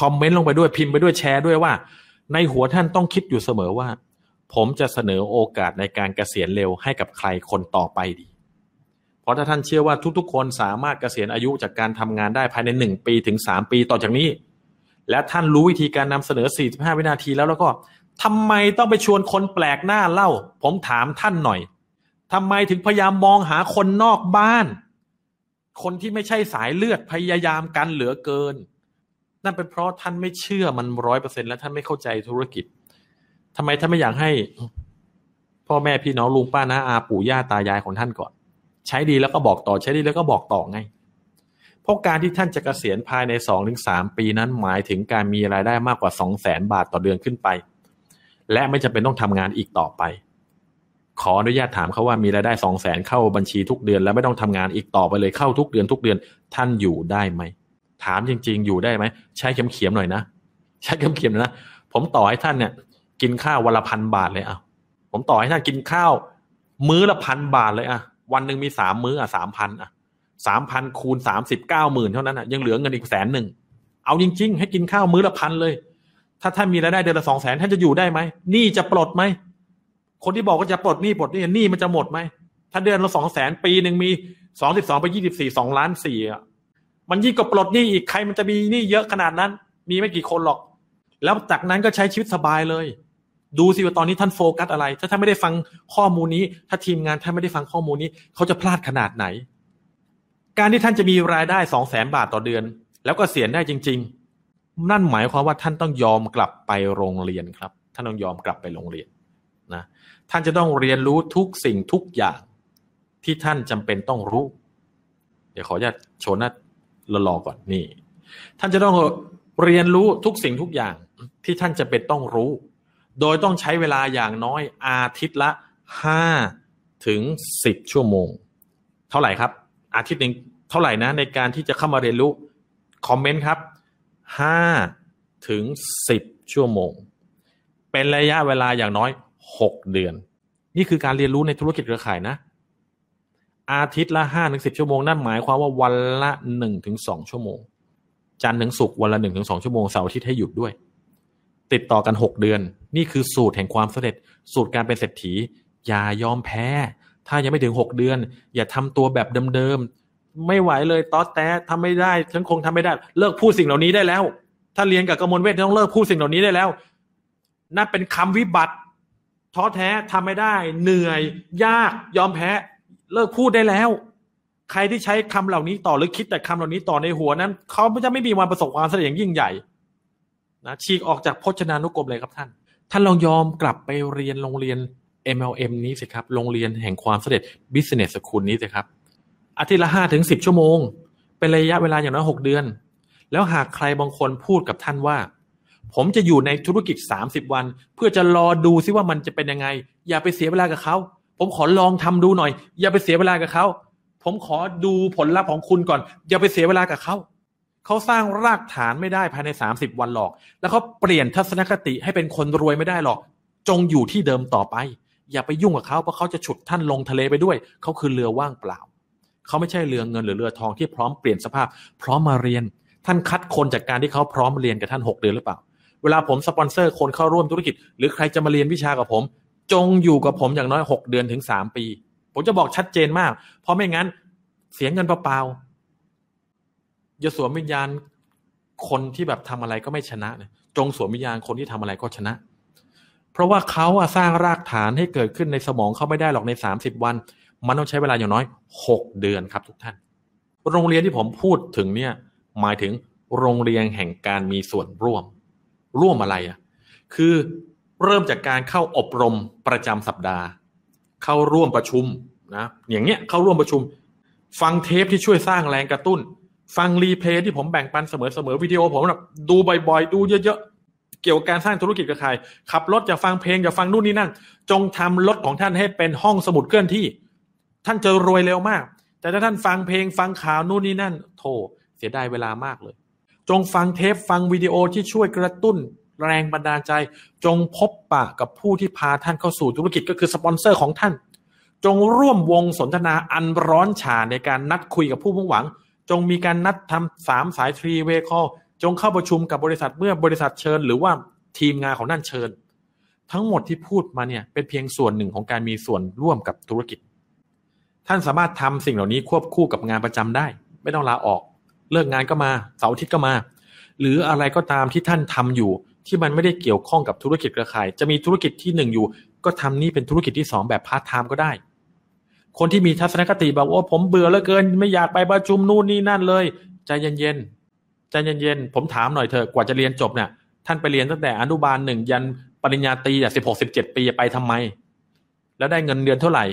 คอมเมนต์ลงไปด้วยพิมพ์ไปด้วยแชร์ด้วยว่า ในหัวท่านต้องคิดอยู่เสมอว่า ผมจะเสนอโอกาสในการเกษียณเร็วให้กับใครคนต่อไปดี เพราะถ้าท่านเชื่อว่าทุกๆ คนสามารถเกษียณอายุจากการทำงานได้ภายในหนึ่งปีถึงสามปีต่อจากนี้ และท่านรู้วิธีการนำเสนอ 45 วินาทีแล้วแล้วก็ทำไมต้องไปชวนคนแปลกหน้าเล่า ผมถามท่านหน่อยทำไมถึงพยายามมองหาคนนอกบ้าน คนที่ไม่ใช่สายเลือดพยายามกันเหลือเกิน นั่นเป็นเพราะท่านไม่เชื่อมันร้อยเปอร์เซ็นและท่านไม่เข้าใจธุรกิจ ทำไมท่านไม่อยากให้ พ่อแม่พี่น้องลุงป้าน้าอาปู่ย่าตายายของท่านก่อน ใช้ดีแล้วก็บอกต่อใช้ดีแล้วก็บอกต่อไง เพราะการที่ท่านจะกะเกษียณภายในสองถึงสามปีนั้นหมายถึงการมีรายได้มากกว่าสองแสนบาทต่อเดือนขึ้นไป และไม่จำเป็นต้องทำงานอีกต่อไป ขออนุญาตถามเขาว่ามีรายได้สองแสนเข้าบัญชีทุกเดือน แล้วไม่ต้องทำงานอีกต่อไปเลยเข้าทุกเดือนทุกเดือน ท่านอยู่ได้ไหมถามจริง ๆ อยู่ได้ไหมใช้เข็มเขียมหน่อยนะใช้เข็มเขียมนะผมต่อให้ท่านเนี่ย กินข้าววันละพันบาทเลยอะผมต่อให้ท่านกินข้าว มื้อละพันบาทเลยอะวันหนึ่งมีสามมื้ออะสามพันอะสามพันคูณสามสิบเก้าหมื่นเท่านั้นอะยังเหลือเงินอีกแสนหนึ่งเอาจริง ๆ ให้กินข้าวมื้อละพันเลย ถ้าท่านมีรายได้เดือนละสองแสนท่านจะอยู่ได้ไหมหนี้จะปลดไหมคนที่บอกว่าจะปลดหนี้ปลดหนี้หนี้มันจะหมดไหมถ้าเดือนละสองแสนปีหนึ่งมีสองสิบสองไปยี่สิบสี่สองล้านสี่อะมันยิ่งกว่าปลดหนี้อีกใครมันจะมีหนี้เยอะขนาดนั้น มีไม่กี่คนหรอก แล้วจากนั้นก็ใช้ชีวิตสบายเลย ดูสิว่าตอนนี้ท่านโฟกัสอะไร ถ้าท่านไม่ได้ฟังข้อมูลนี้ ถ้าทีมงานท่านไม่ได้ฟังข้อมูลนี้ เขาจะพลาดขนาดไหน การที่ท่านจะมีรายได้สองแสนบาทต่อเดือน แล้วก็เสียได้จริง ๆ นั่นหมายความว่าท่านต้องยอมกลับไปโรงเรียนครับ ท่านต้องยอมกลับไปโรงเรียนนะ ท่านจะต้องเรียนรู้ทุกสิ่งทุกอย่างที่ท่านจำเป็นต้องรู้ เดี๋ยวขออนุญาตโชว์หน้ารอก่อนนี่ ท่านจะต้องเรียนรู้ทุกสิ่งทุกอย่างที่ท่านจะเป็นต้องรู้ โดยต้องใช้เวลาอย่างน้อยอาทิตย์ละห้าถึงสิบชั่วโมง เท่าไหร่ครับ อาทิตย์หนึ่งเท่าไหร่นะ ในการที่จะเข้ามาเรียนรู้ คอมเมนต์ครับห้าถึงสิบชั่วโมง เป็นระยะเวลาอย่างน้อยหกเดือน นี่คือการเรียนรู้ในธุรกิจเครือข่ายนะ อาทิตย์ละห้าถึงสิบชั่วโมง นั่นหมายความว่าวันละหนึ่งถึงสองชั่วโมง จันทร์ถึงศุกร์วันละหนึ่งถึงสองชั่วโมงเสาร์อาทิตย์ให้หยุดด้วย ติดต่อกันหกเดือน นี่คือสูตรแห่งความสำเร็จ สูตรการเป็นเศรษฐี อย่ายอมแพ้ ถ้ายังไม่ถึงหกเดือน อย่าทำตัวแบบเดิมๆ ไม่ไหวเลยตอแต้ทำไม่ได้ฉันคงทำไม่ได้ เลิกพูดสิ่งเหล่านี้ได้แล้ว ถ้าเรียนกับกมลเวทต้องเลิกพูดสิ่งเหล่านี้ได้แล้วนั่นเป็นคำวิบัติท้อแท้ทำไม่ได้ เหนื่อย ยาก ยอมแพ้ เลิกพูดได้แล้ว ใครที่ใช้คำเหล่านี้ต่อหรือคิดแต่คำเหล่านี้ต่อในหัวนั้นเขาจะไม่มีวันประสบความสำเร็จอย่างยิ่งใหญ่นะฉีกออกจากพจนานุกรมเลยครับท่าน ท่านลองยอมกลับไปเรียนโรงเรียน MLM นี้สิครับ โรงเรียนแห่งความสำเร็จ Business School นี้สิครับ อาทิตย์ละห้าถึงสิบชั่วโมง เป็นระยะเวลาอย่างน้อยหกเดือน แล้วหากใครบางคนพูดกับท่านว่า ผมจะอยู่ในธุรกิจสามสิบวัน เพื่อจะรอดูซิว่ามันจะเป็นยังไง อย่าไปเสียเวลากับเขา ผมขอลองทำดูหน่อย อย่าไปเสียเวลากับเขา ผมขอดูผลลัพธ์ของคุณก่อน อย่าไปเสียเวลากับเขา เขาสร้างรากฐานไม่ได้ภายในสามสิบวันหรอก แล้วเขาเปลี่ยนทัศนคติให้เป็นคนรวยไม่ได้หรอก จงอยู่ที่เดิมต่อไป อย่าไปยุ่งกับเขาเพราะเขาจะฉุดท่านลงทะเลไปด้วย เขาคือเรือว่างเปล่า เขาไม่ใช่เรือเงินหรือเรือทองที่พร้อมเปลี่ยนสภาพ พร้อมมาเรียน ท่านคัดคนจากการที่เขาพร้อมเรียนกับท่านหกเดือนหรือเปล่า เวลาผมสปอนเซอร์คนเข้าร่วมธุรกิจ หรือใครจะมาเรียนวิชากับผม จงอยู่กับผมอย่างน้อยหกเดือนถึงสามปี ผมจะบอกชัดเจนมาก เพราะไม่งั้นเสียเงินเปล่าๆ อย่าสวมวิญญาณคนที่แบบทำอะไรก็ไม่ชนะนะจงสวมวิญญาณคนที่ทำอะไรก็ชนะ เพราะว่าเขาอะสร้างรากฐานให้เกิดขึ้นในสมองเขาไม่ได้หรอกในสามสิบวัน มันต้องใช้เวลาอย่างน้อยหกเดือนครับทุกท่าน โรงเรียนที่ผมพูดถึงเนี่ย หมายถึงโรงเรียนแห่งการมีส่วนร่วม ร่วมอะไรอะคือเริ่มจากการเข้าอบรมประจำสัปดาห์ เข้าร่วมประชุมนะอย่างเงี้ยเข้าร่วมประชุม ฟังเทปที่ช่วยสร้างแรงกระตุ้น ฟัง replay ที่ผมแบ่งปันเสมอๆวิดีโอผมแบบดูบ่อยๆ ดูเยอะๆ เกี่ยวกับการสร้างธุรกิจกับใคร ขับรถอย่าฟังเพลงอย่าฟังนู่นนี่นั่น จงทำรถของท่านให้เป็นห้องสมุดเคลื่อนที่ ท่านจะรวยเร็วมาก แต่ถ้าท่านฟังเพลงฟังข่าวนู่นนี่นั่นโธ่เสียดายเวลามากเลย จงฟังเทปฟังวิดีโอที่ช่วยกระตุ้นแรงบันดาลใจ จงพบปะกับผู้ที่พาท่านเข้าสู่ธุรกิจก็คือสปอนเซอร์ของท่าน จงร่วมวงสนทนาอันร้อนฉาในการนัดคุยกับผู้มุ่งหวัง จงมีการนัดทำสามสายทรีเวคอจงเข้าประชุมกับบริษัทเมื่อบริษัทเชิญ หรือว่าทีมงานของนั่นเชิญ ทั้งหมดที่พูดมาเนี่ยเป็นเพียงส่วนหนึ่งของการมีส่วนร่วมกับธุรกิจ ท่านสามารถทำสิ่งเหล่านี้ควบคู่กับงานประจำได้ ไม่ต้องลาออก เลิกงานก็มาเสาร์อาทิตย์ก็มา หรืออะไรก็ตามที่ท่านทำอยู่ ที่มันไม่ได้เกี่ยวข้องกับธุรกิจเครือข่าย จะมีธุรกิจที่หนึ่งอยู่ ก็ทำนี่เป็นธุรกิจที่สองแบบพาร์ทไทม์ก็ได้ คนที่มีทัศนคติบอกว่าผมเบื่อเหลือเกิน ไม่อยากไปประชุมนู่นนี่นั่นเลย ใจเย็นๆใจเย็นๆผมถามหน่อยเถอะกว่าจะเรียนจบเนี่ยท่านไปเรียนตั้งแต่อนุบาลหนึ่งยันปริญญาตรีอะสิบหกสิบเจ็ดปีไปทำไม แล้วได้เงินเดือนเท่าไหร่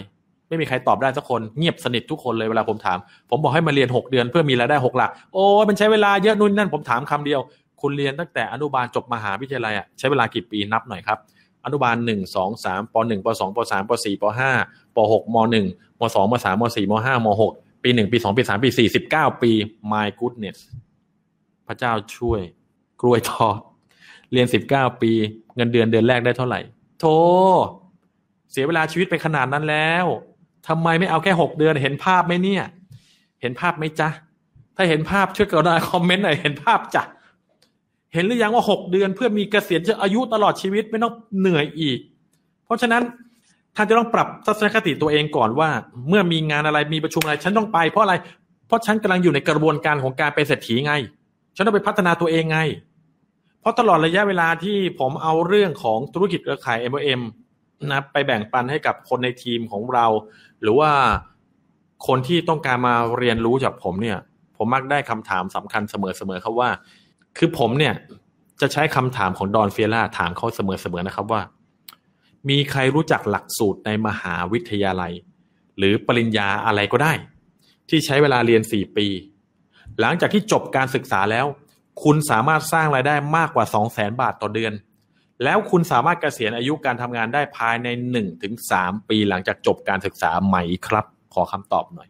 ไม่มีใครตอบได้สักคนเงียบสนิททุกคนเลยเวลาผมถาม ผมบอกให้มาเรียนหกเดือนเพื่อมีรายได้หกหลัก โอ้มันใช้เวลาเยอะนู่นนั่นผมถามคำเดียว คุณเรียนตั้งแต่อนุบาลจบมหาวิทยาลัยอะใช้เวลากี่ปีนับหน่อยครับอนุบาลหนึ่งสองสามปหนึ่งปสองปสามปสี่ปห้า ปหกมหนึ่งมสองมสามมสี่มห้ามหกปีหนึ่งปีสองปีสามปีสี่สิบเก้าปี my goodness พระเจ้าช่วย กล้วยทอด เรียนสิบเก้าปี เงินเดือนเดือนแรกได้เท่าไหร่โธ่เสียเวลาชีวิตไปขนาดนั้นแล้วทำไมไม่เอาแค่หกเดือนเห็นภาพไหมเนี่ย เห็นภาพไหมจ๊ะ ถ้าเห็นภาพช่วยกรุณาคอมเมนต์หน่อยเห็นภาพจ้ะเห็นหรือยังว่าหกเดือนเพื่อมีเกษียณจะอายุตลอดชีวิตไม่ต้องเหนื่อยอีก เพราะฉะนั้น ท่านจะต้องปรับทัศนคติตัวเองก่อนว่า เมื่อมีงานอะไรมีประชุมอะไร ฉันต้องไปเพราะอะไร เพราะฉันกำลังอยู่ในกระบวนการของการเป็นเศรษฐีไง ฉันต้องไปพัฒนาตัวเองไง เพราะตลอดระยะเวลาที่ผมเอาเรื่องของธุรกิจเครือข่าย M&M นะไปแบ่งปันให้กับคนในทีมของเรา หรือว่าคนที่ต้องการมาเรียนรู้จากผมเนี่ย ผมมักได้คำถามสำคัญเสมอๆครับว่า คือผมเนี่ยจะใช้คำถามของดอนเฟียร่าถามเขาเสมอๆนะครับว่า มีใครรู้จักหลักสูตรในมหาวิทยาลัย หรือปริญญาอะไรก็ได้ ที่ใช้เวลาเรียนสี่ปี หลังจากที่จบการศึกษาแล้ว คุณสามารถสร้างรายได้มากกว่าสองแสนบาทต่อเดือน แล้วคุณสามารถเกษียณอายุการทำงานได้ภายในหนึ่งถึงสามปีหลังจากจบการศึกษาไหมครับ ขอคำตอบหน่อย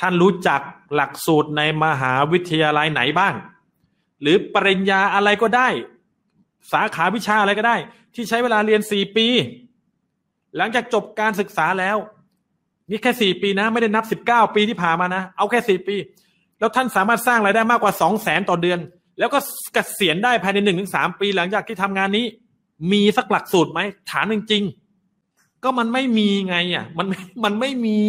ท่านรู้จักหลักสูตรในมหาวิทยาลัยไหนบ้าง หรือปริญญาอะไรก็ได้ สาขาวิชาอะไรก็ได้ ที่ใช้เวลาเรียนสี่ปี หลังจากจบการศึกษาแล้ว นี่แค่สี่ปีนะ ไม่ได้นับสิบเก้าปีที่ผ่านมานะ เอาแค่สี่ปี แล้วท่านสามารถสร้างรายได้มากกว่าสองแสนต่อเดือน แล้วก็เกษียณได้ภายในหนึ่งถึงสามปี หลังจากที่ทำงานนี้ มีสักหลักสูตรไหมถามจริงๆก็มันไม่มีไงอะ มันมันไม่มี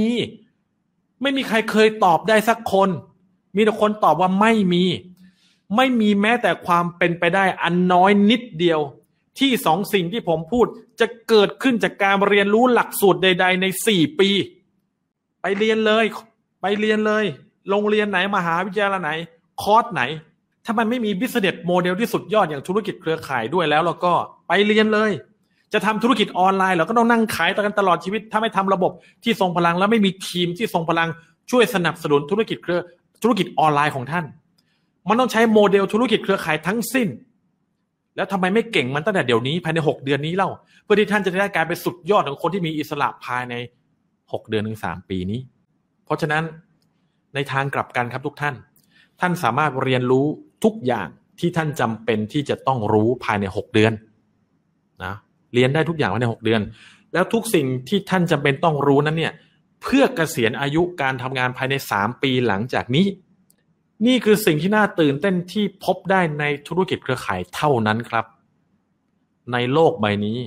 ไม่มีใครเคยตอบได้สักคน มีแต่คนตอบว่าไม่มี ไม่มีแม้แต่ความเป็นไปได้อันน้อยนิดเดียว ที่สองสิ่งที่ผมพูดจะเกิดขึ้นจากการเรียนรู้หลักสูตรใด ๆ ในสี่ปี ไปเรียนเลย ไปเรียนเลย โรงเรียนไหนมหาวิทยาลัยไหน คอร์สไหน ถ้ามันไม่มี business model ที่สุดยอดอย่างธุรกิจเครือข่ายด้วยแล้วเราก็ไปเรียนเลย จะทำธุรกิจออนไลน์เราก็ต้องนั่งขายต่อกันตลอดชีวิต ถ้าไม่ทำระบบที่ทรงพลังแล้วไม่มีทีมที่ทรงพลังช่วยสนับสนุนธุรกิจเครือธุรกิจออนไลน์ของท่าน มันต้องใช้โมเดลธุรกิจเครือข่ายทั้งสิ้น แล้วทำไมไม่เก่งมันตั้งแต่เดี๋ยวนี้ภายในหกเดือนนี้เล่า เพื่อที่ท่านจะได้กลายเป็นสุดยอดของคนที่มีอิสระภายในหกเดือนถึงสามปีนี้ เพราะฉะนั้นในทางกลับกันครับทุกท่าน ท่านสามารถเรียนรู้ทุกอย่างที่ท่านจำเป็นที่จะต้องรู้ภายในหกเดือนนะเรียนได้ทุกอย่างภายในหกเดือน แล้วทุกสิ่งที่ท่านจำเป็นต้องรู้นั้นเนี่ย เพื่อเกษียณอายุการทำงานภายในสามปีหลังจากนี้ นี่คือสิ่งที่น่าตื่นเต้นที่พบได้ในธุรกิจเครือข่ายเท่านั้นครับ ในโลกใบนี้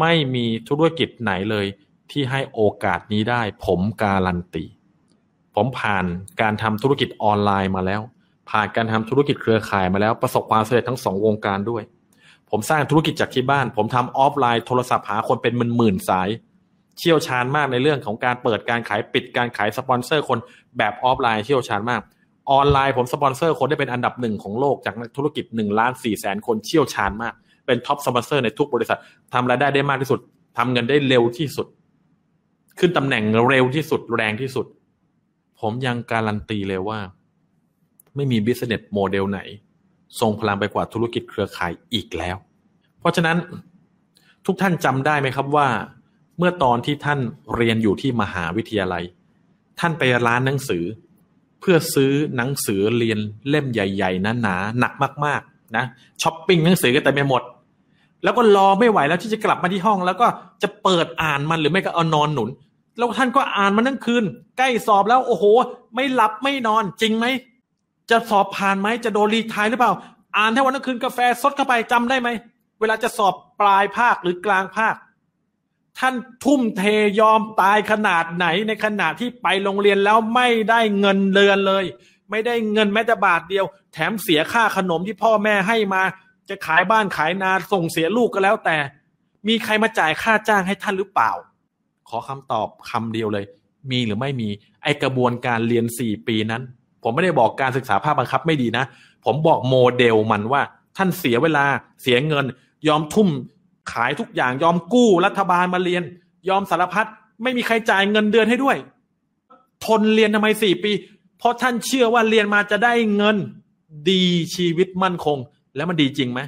ไม่มีธุรกิจไหนเลยที่ให้โอกาสนี้ได้ ผมการันตี ผมผ่านการทำธุรกิจออนไลน์มาแล้ว ผ่านการทำธุรกิจเครือข่ายมาแล้วประสบความสำเร็จทั้งสองวงการด้วย ผมสร้างธุรกิจจากที่บ้าน ผมทำออฟไลน์โทรศัพท์หาคนเป็นหมื่นๆสายเชี่ยวชาญมากในเรื่องของการเปิดการขายปิดการขายสปอนเซอร์คนแบบออฟไลน์เชี่ยวชาญมาก ออนไลน์ผมสปอนเซอร์คนได้เป็นอันดับหนึ่งของโลกจากธุรกิจหนึ่งล้านสี่แสนคนเชี่ยวชาญมาก เป็น top sponsor ในทุกบริษัททำรายได้ได้มากที่สุดทำเงินได้เร็วที่สุด ขึ้นตำแหน่งเร็วที่สุดแรงที่สุด ผมยังการันตีเลยว่า ไม่มี business model ไหนทรงพลังไปกว่าธุรกิจเครือข่ายอีกแล้ว เพราะฉะนั้นทุกท่านจำได้ไหมครับว่า เมื่อตอนที่ท่านเรียนอยู่ที่มหาวิทยาลัย ท่านไปร้านหนังสือ พื่อซื้อหนังสือเรียนเล่มใหญ่ๆหนาๆหนักมากๆนะช้อปปิ้งหนังสือกันแต่ไม่หมด แล้วก็รอไม่ไหวแล้วที่จะกลับมาที่ห้อง แล้วก็จะเปิดอ่านมันหรือไม่ก็เอานอนหนุน แล้วท่านก็อ่านมันทั้งคืน ใกล้สอบแล้วโอ้โห ไม่หลับไม่นอนจริงไหมจะสอบผ่านไหมจะโดนรีทายหรือเปล่า อ่านทั้งวันทั้งคืนกาแฟซดเข้าไปจำได้ไหมเวลาจะสอบปลายภาคหรือกลางภาค ท่านทุ่มเทยอมตายขนาดไหนในขณะที่ไปโรงเรียนแล้วไม่ได้เงินเดือนเลย ไม่ได้เงินแม้แต่บาทเดียว แถมเสียค่าขนมที่พ่อแม่ให้มา จะขายบ้านขายนาส่งเสียลูกก็แล้วแต่ มีใครมาจ่ายค่าจ้างให้ท่านหรือเปล่า ขอคำตอบคำเดียวเลย มีหรือไม่มีไอกระบวนการเรียนสี่ปีนั้น ผมไม่ได้บอกการศึกษาภาคบังคับไม่ดีนะ ผมบอกโมเดลมันว่า ท่านเสียเวลาเสียเงิน ยอมทุ่ม ขายทุกอย่างยอมกู้รัฐบาลมาเรียน ยอมสารพัดไม่มีใครจ่ายเงินเดือนให้ด้วย ทนเรียนทำไมสี่ปี เพราะท่านเชื่อว่าเรียนมาจะได้เงินดีชีวิตมั่นคง แล้วมันดีจริงไหม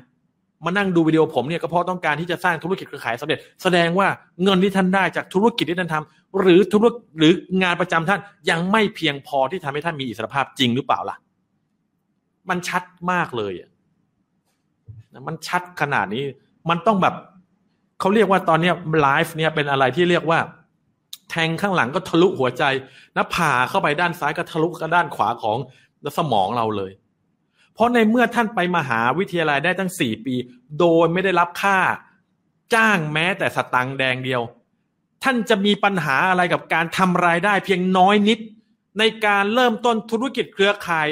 มานั่งดูวิดีโอผมเนี่ยก็เพราะต้องการที่จะสร้างธุรกิจเครือข่ายสำเร็จ แสดงว่าเงินที่ท่านได้จากธุรกิจที่ท่านทำหรือธุรหรืองานประจำท่านยังไม่เพียงพอที่ทำให้ท่านมีอิสรภาพจริงหรือเปล่าล่ะ มันชัดมากเลยอะมันชัดขนาดนี้ มันต้องแบบเขาเรียกว่าตอนนี้ไลฟ์เนี่ยเป็นอะไรที่เรียกว่า แทงข้างหลังก็ทะลุหัวใจนะผ่าเข้าไปด้านซ้ายก็ทะลุกับด้านขวาของสมองเราเลย เพราะในเมื่อท่านไปมหาวิทยาลัยได้ตั้งสี่ปี โดยไม่ได้รับค่าจ้างแม้แต่สตังค์แดงเดียว ท่านจะมีปัญหาอะไรกับการทำรายได้เพียงน้อยนิด ในการเริ่มต้นธุรกิจเครือข่าย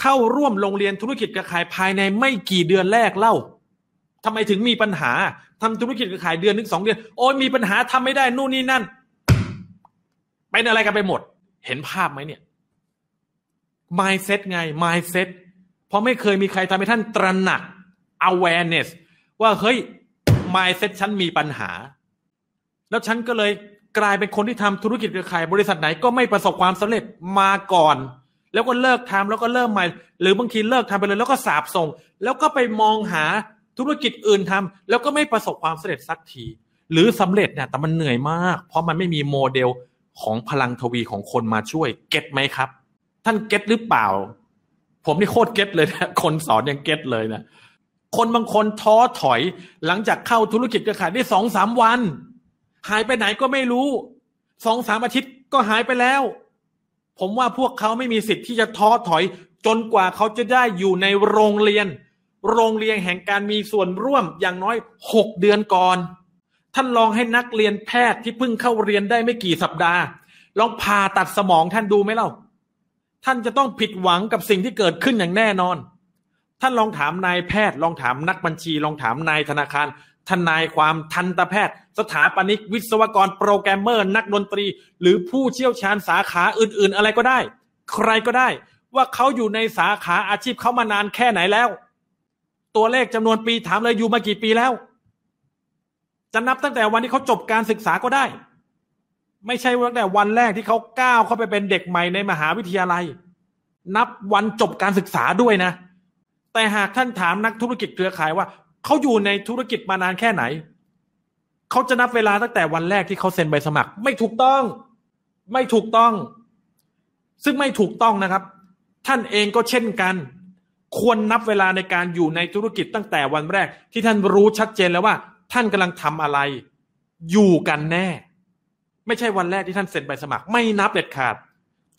เข้าร่วมโรงเรียนธุรกิจเครือข่ายภายในไม่กี่เดือนแรกเล่า ทำไมถึงมีปัญหาทำธุรกิจขายเดือนนึงสองเดือน โอ้ยมีปัญหาทำไม่ได้นู่นนี่นั่น เป็นอะไรกันไปหมด เห็นภาพไหมเนี่ย mindset ไง mindset เพราะไม่เคยมีใครทำให้ท่านตระหนัก awareness ว่าเฮ้ย mindset ฉันมีปัญหา แล้วฉันก็เลยกลายเป็นคนที่ทำธุรกิจเครือข่ายบริษัทไหนก็ไม่ประสบความสำเร็จมาก่อน แล้วก็เลิกทำแล้วก็เริ่มใหม่ หรือบางทีเลิกทำไปเลยแล้วก็สาบส่ง แล้วก็ไปมองหา ธุรกิจอื่นทำแล้วก็ไม่ประสบความสำเร็จสักที หรือสำเร็จเนี่ยแต่มันเหนื่อยมาก เพราะมันไม่มีโมเดลของพลังทวีของคนมาช่วย get ไหมครับ ท่าน get หรือเปล่า ผมนี่โคตร get เลยนะคนสอนยัง get เลยนะคนบางคนท้อถอยหลังจากเข้าธุรกิจเครือข่ายได้สองสามวัน หายไปไหนก็ไม่รู้สองสามอาทิตย์ก็หายไปแล้ว ผมว่าพวกเขาไม่มีสิทธิ์ที่จะท้อถอย จนกว่าเขาจะได้อยู่ในโรงเรียน โรงเรียนแห่งการมีส่วนร่วมอย่างน้อยหกเดือนก่อน ท่านลองให้นักเรียนแพทย์ที่เพิ่งเข้าเรียนได้ไม่กี่สัปดาห์ ลองผ่าตัดสมองท่านดูไหมเล่า ท่านจะต้องผิดหวังกับสิ่งที่เกิดขึ้นอย่างแน่นอน ท่านลองถามนายแพทย์ ลองถามนักบัญชี ลองถามนายธนาคาร ทนายความทันตแพทย์ สถาปนิกวิศวกรโปรแกรมเมอร์นักดนตรี หรือผู้เชี่ยวชาญสาขาอื่น ๆ อะไรก็ได้ ใครก็ได้ ว่าเขาอยู่ในสาขาอาชีพเขามานานแค่ไหนแล้ว ตัวเลขจำนวนปีถามเลยอยู่มากี่ปีแล้ว จะนับตั้งแต่วันที่เขาจบการศึกษาก็ได้ ไม่ใช่ตั้งแต่วันแรกที่เขาก้าวเข้าไปเป็นเด็กใหม่ในมหาวิทยาลัย นับวันจบการศึกษาด้วยนะ แต่หากท่านถามนักธุรกิจเครือข่ายว่าเขาอยู่ในธุรกิจมานานแค่ไหนเขาจะนับเวลาตั้งแต่วันแรกที่เขาเซ็นใบสมัคร ไม่ถูกต้อง ไม่ถูกต้อง ซึ่งไม่ถูกต้องนะครับ ท่านเองก็เช่นกัน ควรนับเวลาในการอยู่ในธุรกิจตั้งแต่วันแรก ที่ท่านรู้ชัดเจนแล้วว่า ท่านกำลังทำอะไร อยู่กันแน่ ไม่ใช่วันแรกที่ท่านเซ็นใบสมัคร ไม่นับเด็ดขาด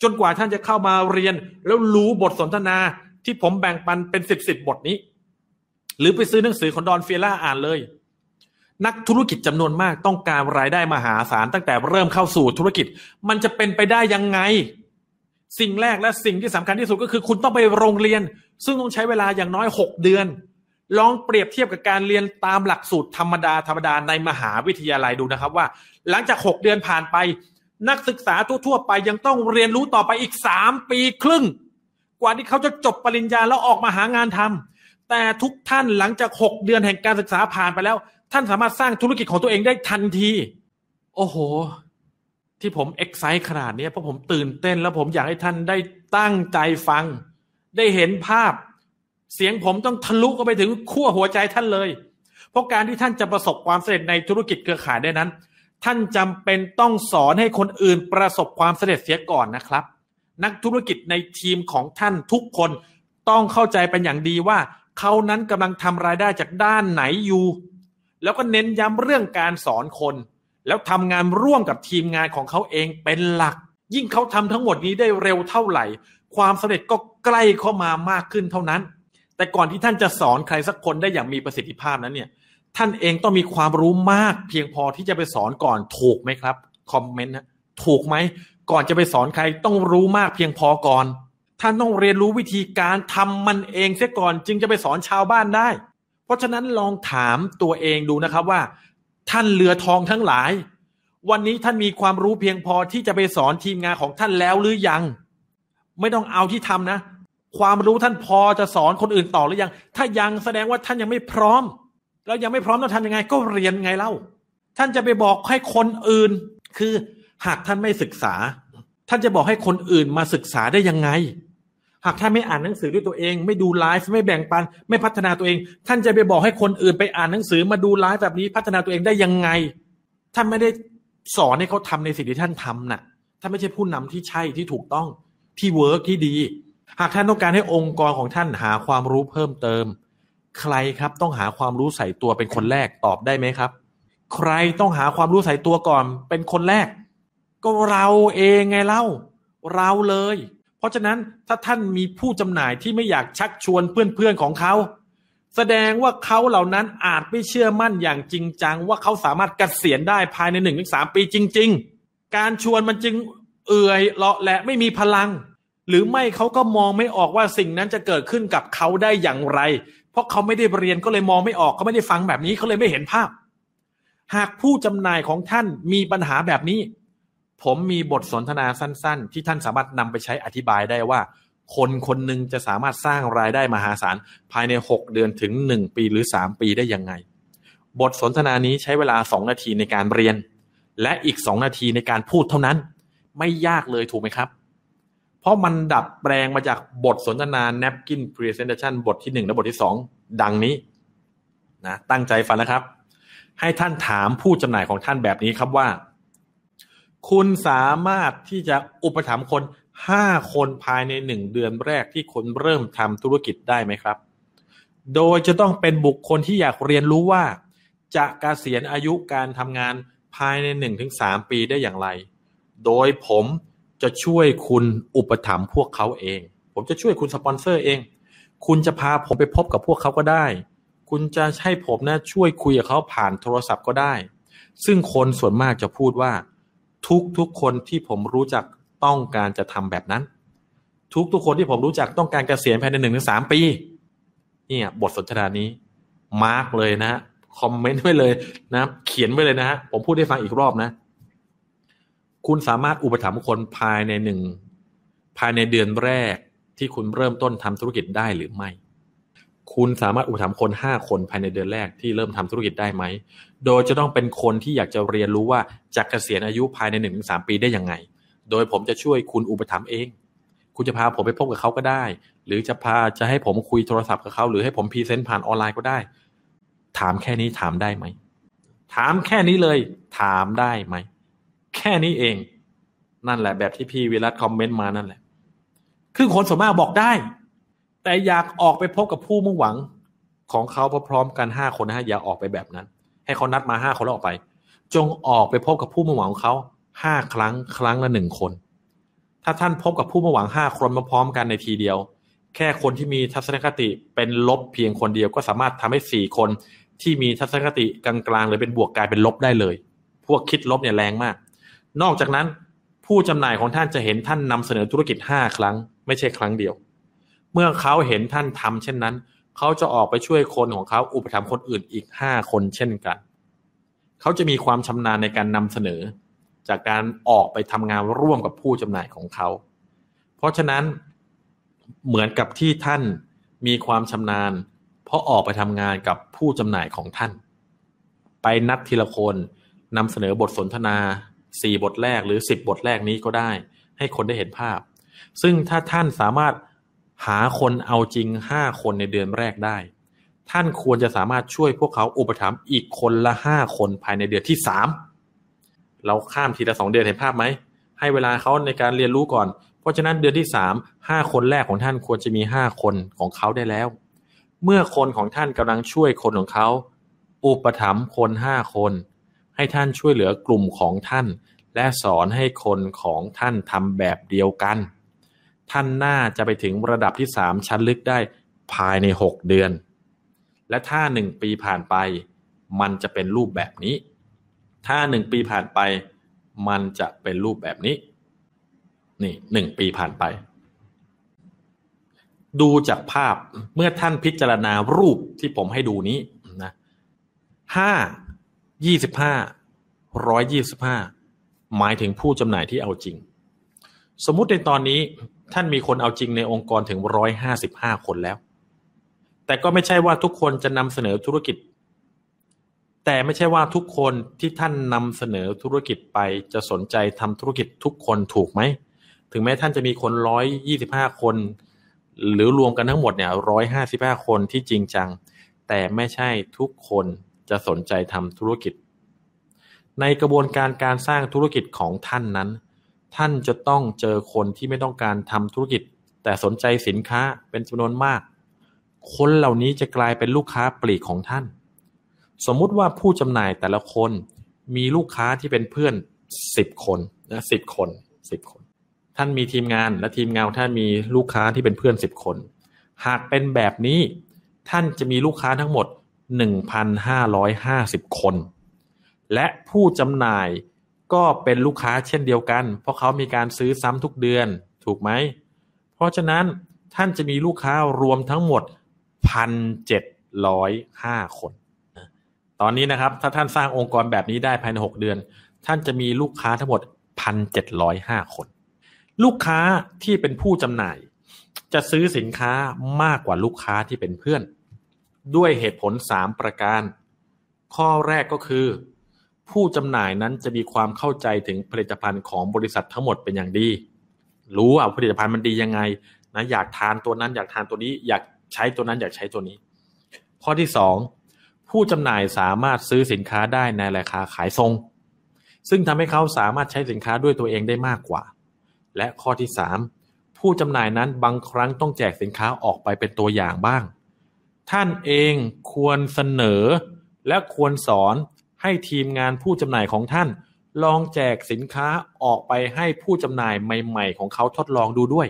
จนกว่าท่านจะเข้ามาเรียน แล้วรู้บทสนทนาที่ผมแบ่งปันเป็นสิบสิบบทนี้ หรือไปซื้อหนังสือของดอนเฟียร่าอ่านเลย นักธุรกิจจำนวนมากต้องการรายได้มหาศาลตั้งแต่เริ่มเข้าสู่ธุรกิจ มันจะเป็นไปได้ยังไง สิ่งแรกและสิ่งที่สำคัญที่สุดก็คือ คุณต้องไปโรงเรียน ซึ่งต้องใช้เวลาอย่างน้อยหกเดือน ลองเปรียบเทียบกับการเรียนตามหลักสูตรธรรมดาธรรมดาในมหาวิทยาลัยดูนะครับว่า หลังจากหกเดือนผ่านไป นักศึกษาทั่วๆไปยังต้องเรียนรู้ต่อไปอีกสามปีครึ่ง กว่าที่เขาจะจบปริญญาแล้วออกมาหางานทำแต่ทุกท่านหลังจากหกเดือนแห่งการศึกษาผ่านไปแล้ว ท่านสามารถสร้างธุรกิจของตัวเองได้ทันที โอ้โห ที่ผมเอ็กไซต์ขนาดนี้เพราะผมตื่นเต้น แล้วผมอยากให้ท่านได้ตั้งใจฟัง ได้เห็นภาพ เสียงผมต้องทะลุเข้าไปถึงขั้วหัวใจท่านเลย เพราะการที่ท่านจะประสบความสำเร็จในธุรกิจเครือข่ายได้นั้น ท่านจำเป็นต้องสอนให้คนอื่นประสบความสำเร็จเสียก่อนนะครับ นักธุรกิจในทีมของท่านทุกคนต้องเข้าใจเป็นอย่างดีว่าเขานั้นกำลังทำรายได้จากด้านไหนอยู่ แล้วก็เน้นย้ำเรื่องการสอนคน แล้วทำงานร่วมกับทีมงานของเขาเองเป็นหลัก ยิ่งเขาทำทั้งหมดนี้ได้เร็วเท่าไหร่ ความสำเร็จก็ใกล้เข้ามามากขึ้นเท่านั้น แต่ก่อนที่ท่านจะสอนใครสักคนได้อย่างมีประสิทธิภาพนั้นเนี่ยท่านเองต้องมีความรู้มาก เพียงพอที่จะไปสอนก่อนถูกไหมครับคอมเมนต์นะถูกไหมก่อนจะไปสอนใครต้องรู้มากเพียงพอก่อน ท่านต้องเรียนรู้วิธีการทำมันเองเสียก่อนจึงจะไปสอนชาวบ้านได้ เพราะฉะนั้นลองถามตัวเองดูนะครับว่า ท่านเรือทองทั้งหลาย วันนี้ท่านมีความรู้เพียงพอที่จะไปสอนทีมงานของท่านแล้วหรือยัง ไม่ต้องเอาที่ทำนะ ความรู้ท่านพอจะสอนคนอื่นต่อหรือยัง ถ้ายังแสดงว่าท่านยังไม่พร้อม แล้วยังไม่พร้อมต้องทำยังไง ก็เรียนไงเล่า ท่านจะไปบอกให้คนอื่น คือหากท่านไม่ศึกษา ท่านจะบอกให้คนอื่นมาศึกษาได้ยังไง หากท่านไม่อ่านหนังสือด้วยตัวเอง ไม่ดูไลฟ์ไม่แบ่งปัน ไม่พัฒนาตัวเอง ท่านจะไปบอกให้คนอื่นไปอ่านหนังสือมาดูไลฟ์แบบนี้พัฒนาตัวเองได้ยังไง ท่านไม่ได้สอนให้เขาทำในสิ่งที่ท่านทำนะ่ะท่านไม่ใช่ผู้นำที่ใช่ที่ถูกต้องที่ work ที่ดี หากท่านต้องการให้องค์กรของท่านหาความรู้เพิ่มเติม ใครครับต้องหาความรู้ใส่ตัวเป็นคนแรกตอบได้ไหมครับ ใครต้องหาความรู้ใส่ตัวก่อนเป็นคนแรก ก็เราเองไงเล่า เราเลย เพราะฉะนั้นถ้าท่านมีผู้จำหน่ายที่ไม่อยากชักชวนเพื่อนๆของเขา แสดงว่าเขาเหล่านั้นอาจไม่เชื่อมั่นอย่างจริงจัง ว่าเขาสามารถกเกษียณได้ภายในหนึ่งถึงสามปีจริง ๆ การชวนมันจึงเอื่อยเลาะและไม่มีพลัง หรือไม่เขาก็มองไม่ออกว่าสิ่งนั้นจะเกิดขึ้นกับเขาได้อย่างไร เพราะเขาไม่ได้เรียนก็เลยมองไม่ออกเขาไม่ได้ฟังแบบนี้เขาเลยไม่เห็นภาพ หากผู้จำหน่ายของท่านมีปัญหาแบบนี้ ผมมีบทสนทนาสั้น ๆ ที่ท่านสามารถนำไปใช้อธิบายได้ว่า คนคนหนึ่งจะสามารถสร้างรายได้มหาศาล ภายใน 6 เดือนถึง 1 ปีหรือ 3 ปีได้ยังไง บทสนทนานี้ใช้เวลา 2 นาทีในการเรียน และอีก 2 นาทีในการพูดเท่านั้น ไม่ยากเลยถูกไหมครับ เพราะมันดัดแปลงมาจากบทสนทนา napkin presentation บทที่ 1 และบทที่ 2 ดังนี้นะตั้งใจฟังนะครับ ให้ท่านถามผู้จำหน่ายของท่านแบบนี้ครับว่า คุณสามารถที่จะอุปถัมภ์คนห้าคนภายในหนึ่งเดือนแรกที่คนเริ่มทำธุรกิจได้ไหมครับ โดยจะต้องเป็นบุคคลที่อยากเรียนรู้ว่า จะกะเกษียณอายุการทำงานภายในหนึ่งถึงสามปีได้อย่างไร โดยผมจะช่วยคุณอุปถัมภ์พวกเขาเอง ผมจะช่วยคุณสปอนเซอร์เอง คุณจะพาผมไปพบกับพวกเขาก็ได้ คุณจะให้ผมนะช่วยคุยกับเขาผ่านโทรศัพท์ก็ได้ ซึ่งคนส่วนมากจะพูดว่า ทุกทุกคนที่ผมรู้จักต้องการจะทำแบบนั้น ทุกทุกคนที่ผมรู้จักต้องการเกษียณภายในหนึ่งถึงสามปีเนี่ย บทสนทนานี้มาร์กเลยนะคอมเมนต์ไว้เลยนะ เขียนไว้เลยนะฮะผมพูดให้ฟังอีกรอบนะ คุณสามารถอุปถัมภ์คนภายในหนึ่งภายในเดือนแรกที่คุณเริ่มต้นทำธุรกิจได้หรือไม่ คุณสามารถอุปถัมภ์คนห้าคนภายในเดือนแรกที่เริ่มทำธุรกิจได้ไหม โดยจะต้องเป็นคนที่อยากจะเรียนรู้ว่าจะเกษียณอายุภายในหนึ่งถึงสามปีได้ยังไง โดยผมจะช่วยคุณอุปถัมภ์เอง คุณจะพาผมไปพบกับเขาก็ได้ หรือจะพาจะให้ผมคุยโทรศัพท์กับเขา หรือให้ผม present ผ่านออนไลน์ก็ได้ ถามแค่นี้ถามได้ไหม ถามแค่นี้เลย ถามได้ไหม แค่นี้เอง นั่นแหละแบบที่พี่วิรัตคอมเมนต์มานั่นแหละ คือคนส่วนมากบอกได้ แต่อยากออกไปพบกับผู้มุ่งหวังของเขาพร้อมๆกันห้าคนนะฮะอย่าออกไปแบบนั้น ให้เขานัดมาห้าคนแล้วออกไป จงออกไปพบกับผู้มุ่งหวังของเขาห้าครั้งครั้งละหนึ่งคน ถ้าท่านพบกับผู้มาหวังห้าคนมาพร้อมกันในทีเดียว แค่คนที่มีทัศนคติเป็นลบเพียงคนเดียวก็สามารถทำให้สี่คนที่มีทัศนคติกลางๆหรือเป็นบวกกลายเป็นลบได้เลย พวกคิดลบเนี่ยแรงมาก นอกจากนั้นผู้จำหน่ายของท่านจะเห็นท่านนำเสนอธุรกิจห้าครั้ง ไม่ใช่ครั้งเดียว เมื่อเขาเห็นท่านทำเช่นนั้น เขาจะออกไปช่วยคนของเขาอุปถัมภ์คนอื่นอีกห้าคนเช่นกัน เขาจะมีความชำนาญในการนำเสนอ จากการออกไปทำงานร่วมกับผู้จำหน่ายของเขา เพราะฉะนั้นเหมือนกับที่ท่านมีความชำนาญ เพราะออกไปทำงานกับผู้จำหน่ายของท่าน ไปนัดทีละคนนำเสนอบทสนทนาสี่บทแรกหรือสิบบทแรกนี้ก็ได้ ให้คนได้เห็นภาพ ซึ่งถ้าท่านสามารถ หาคนเอาจริงห้าคนในเดือนแรกได้ ท่านควรจะสามารถช่วยพวกเขาอุปถัมภ์อีกคนละห้าคนภายในเดือนที่สามเราข้ามทีละสองเดือนเห็นภาพไหมให้เวลาเขาในการเรียนรู้ก่อน เพราะฉะนั้นเดือนที่สามห้าคนแรกของท่านควรจะมีห้าคนของเขาได้แล้ว เมื่อคนของท่านกำลังช่วยคนของเขา อุปถัมภ์คนห้าคน ให้ท่านช่วยเหลือกลุ่มของท่าน และสอนให้คนของท่านทำแบบเดียวกัน ท่านน่าจะไปถึงระดับที่สามชั้นลึกได้ภายในหกเดือน และถ้าหนึ่งปีผ่านไป มันจะเป็นรูปแบบนี้ ถ้าหนึ่งปีผ่านไป มันจะเป็นรูปแบบนี้ นี่หนึ่งปีผ่านไป ดูจากภาพเมื่อท่านพิจารณารูปที่ผมให้ดูนี้นะห้ายี่สิบห้าร้อยยี่สิบห้าหมายถึงผู้จำหน่ายที่เอาจริง สมมุติในตอนนี้ ท่านมีคนเอาจริงในองค์กรถึงร้อยห้าสิบห้าคนแล้ว แต่ก็ไม่ใช่ว่าทุกคนจะนำเสนอธุรกิจ แต่ไม่ใช่ว่าทุกคนที่ท่านนำเสนอธุรกิจไปจะสนใจทำธุรกิจทุกคนถูกไหม ถึงแม้ท่านจะมีคนร้อยยี่สิบห้าคน หรือรวมกันทั้งหมดเนี่ยร้อยห้าสิบห้าคนที่จริงจัง แต่ไม่ใช่ทุกคนจะสนใจทำธุรกิจ ในกระบวนการการสร้างธุรกิจของท่านนั้น ท่านจะต้องเจอคนที่ไม่ต้องการทำธุรกิจ แต่สนใจสินค้าเป็นจำนวนมาก คนเหล่านี้จะกลายเป็นลูกค้าปลีกของท่าน สมมุติว่าผู้จำหน่ายแต่ละคนมีลูกค้าที่เป็นเพื่อนสิบคนนะสิบคนสิบคน ท่านมีทีมงานและทีมงานท่านมีลูกค้าที่เป็นเพื่อนสิบคน หากเป็นแบบนี้ท่านจะมีลูกค้าทั้งหมด 1,550 คน และผู้จำหน่าย ก็เป็นลูกค้าเช่นเดียวกัน เพราะเขามีการซื้อซ้ำทุกเดือนถูกไหม เพราะฉะนั้นท่านจะมีลูกค้ารวมทั้งหมด 1,705 คน ตอนนี้นะครับ ถ้าท่านสร้างองค์กรแบบนี้ได้ภายใน 6 เดือน ท่านจะมีลูกค้าทั้งหมด 1,705 คน ลูกค้าที่เป็นผู้จำหน่าย จะซื้อสินค้ามากกว่าลูกค้าที่เป็นเพื่อน ด้วยเหตุผล 3 ประการ ข้อแรกก็คือ ผู้จำหน่ายนั้นจะมีความเข้าใจถึงผลิตภัณฑ์ของบริษัททั้งหมดเป็นอย่างดี รู้ว่าผลิตภัณฑ์มันดียังไงนะอยากทานตัวนั้นอยากทานตัวนี้ อยากใช้ตัวนั้นอยากใช้ตัวนี้ ข้อที่สองผู้จำหน่ายสามารถซื้อสินค้าได้ในราคาขายทรง ซึ่งทำให้เขาสามารถใช้สินค้าด้วยตัวเองได้มากกว่า และข้อที่สามผู้จำหน่ายนั้นบางครั้งต้องแจกสินค้าออกไปเป็นตัวอย่างบ้าง ท่านเองควรเสนอและควรสอน ให้ทีมงานผู้จำหน่ายของท่าน ลองแจกสินค้าออกไปให้ผู้จำหน่ายใหม่ ๆ ของเขาทดลองดูด้วย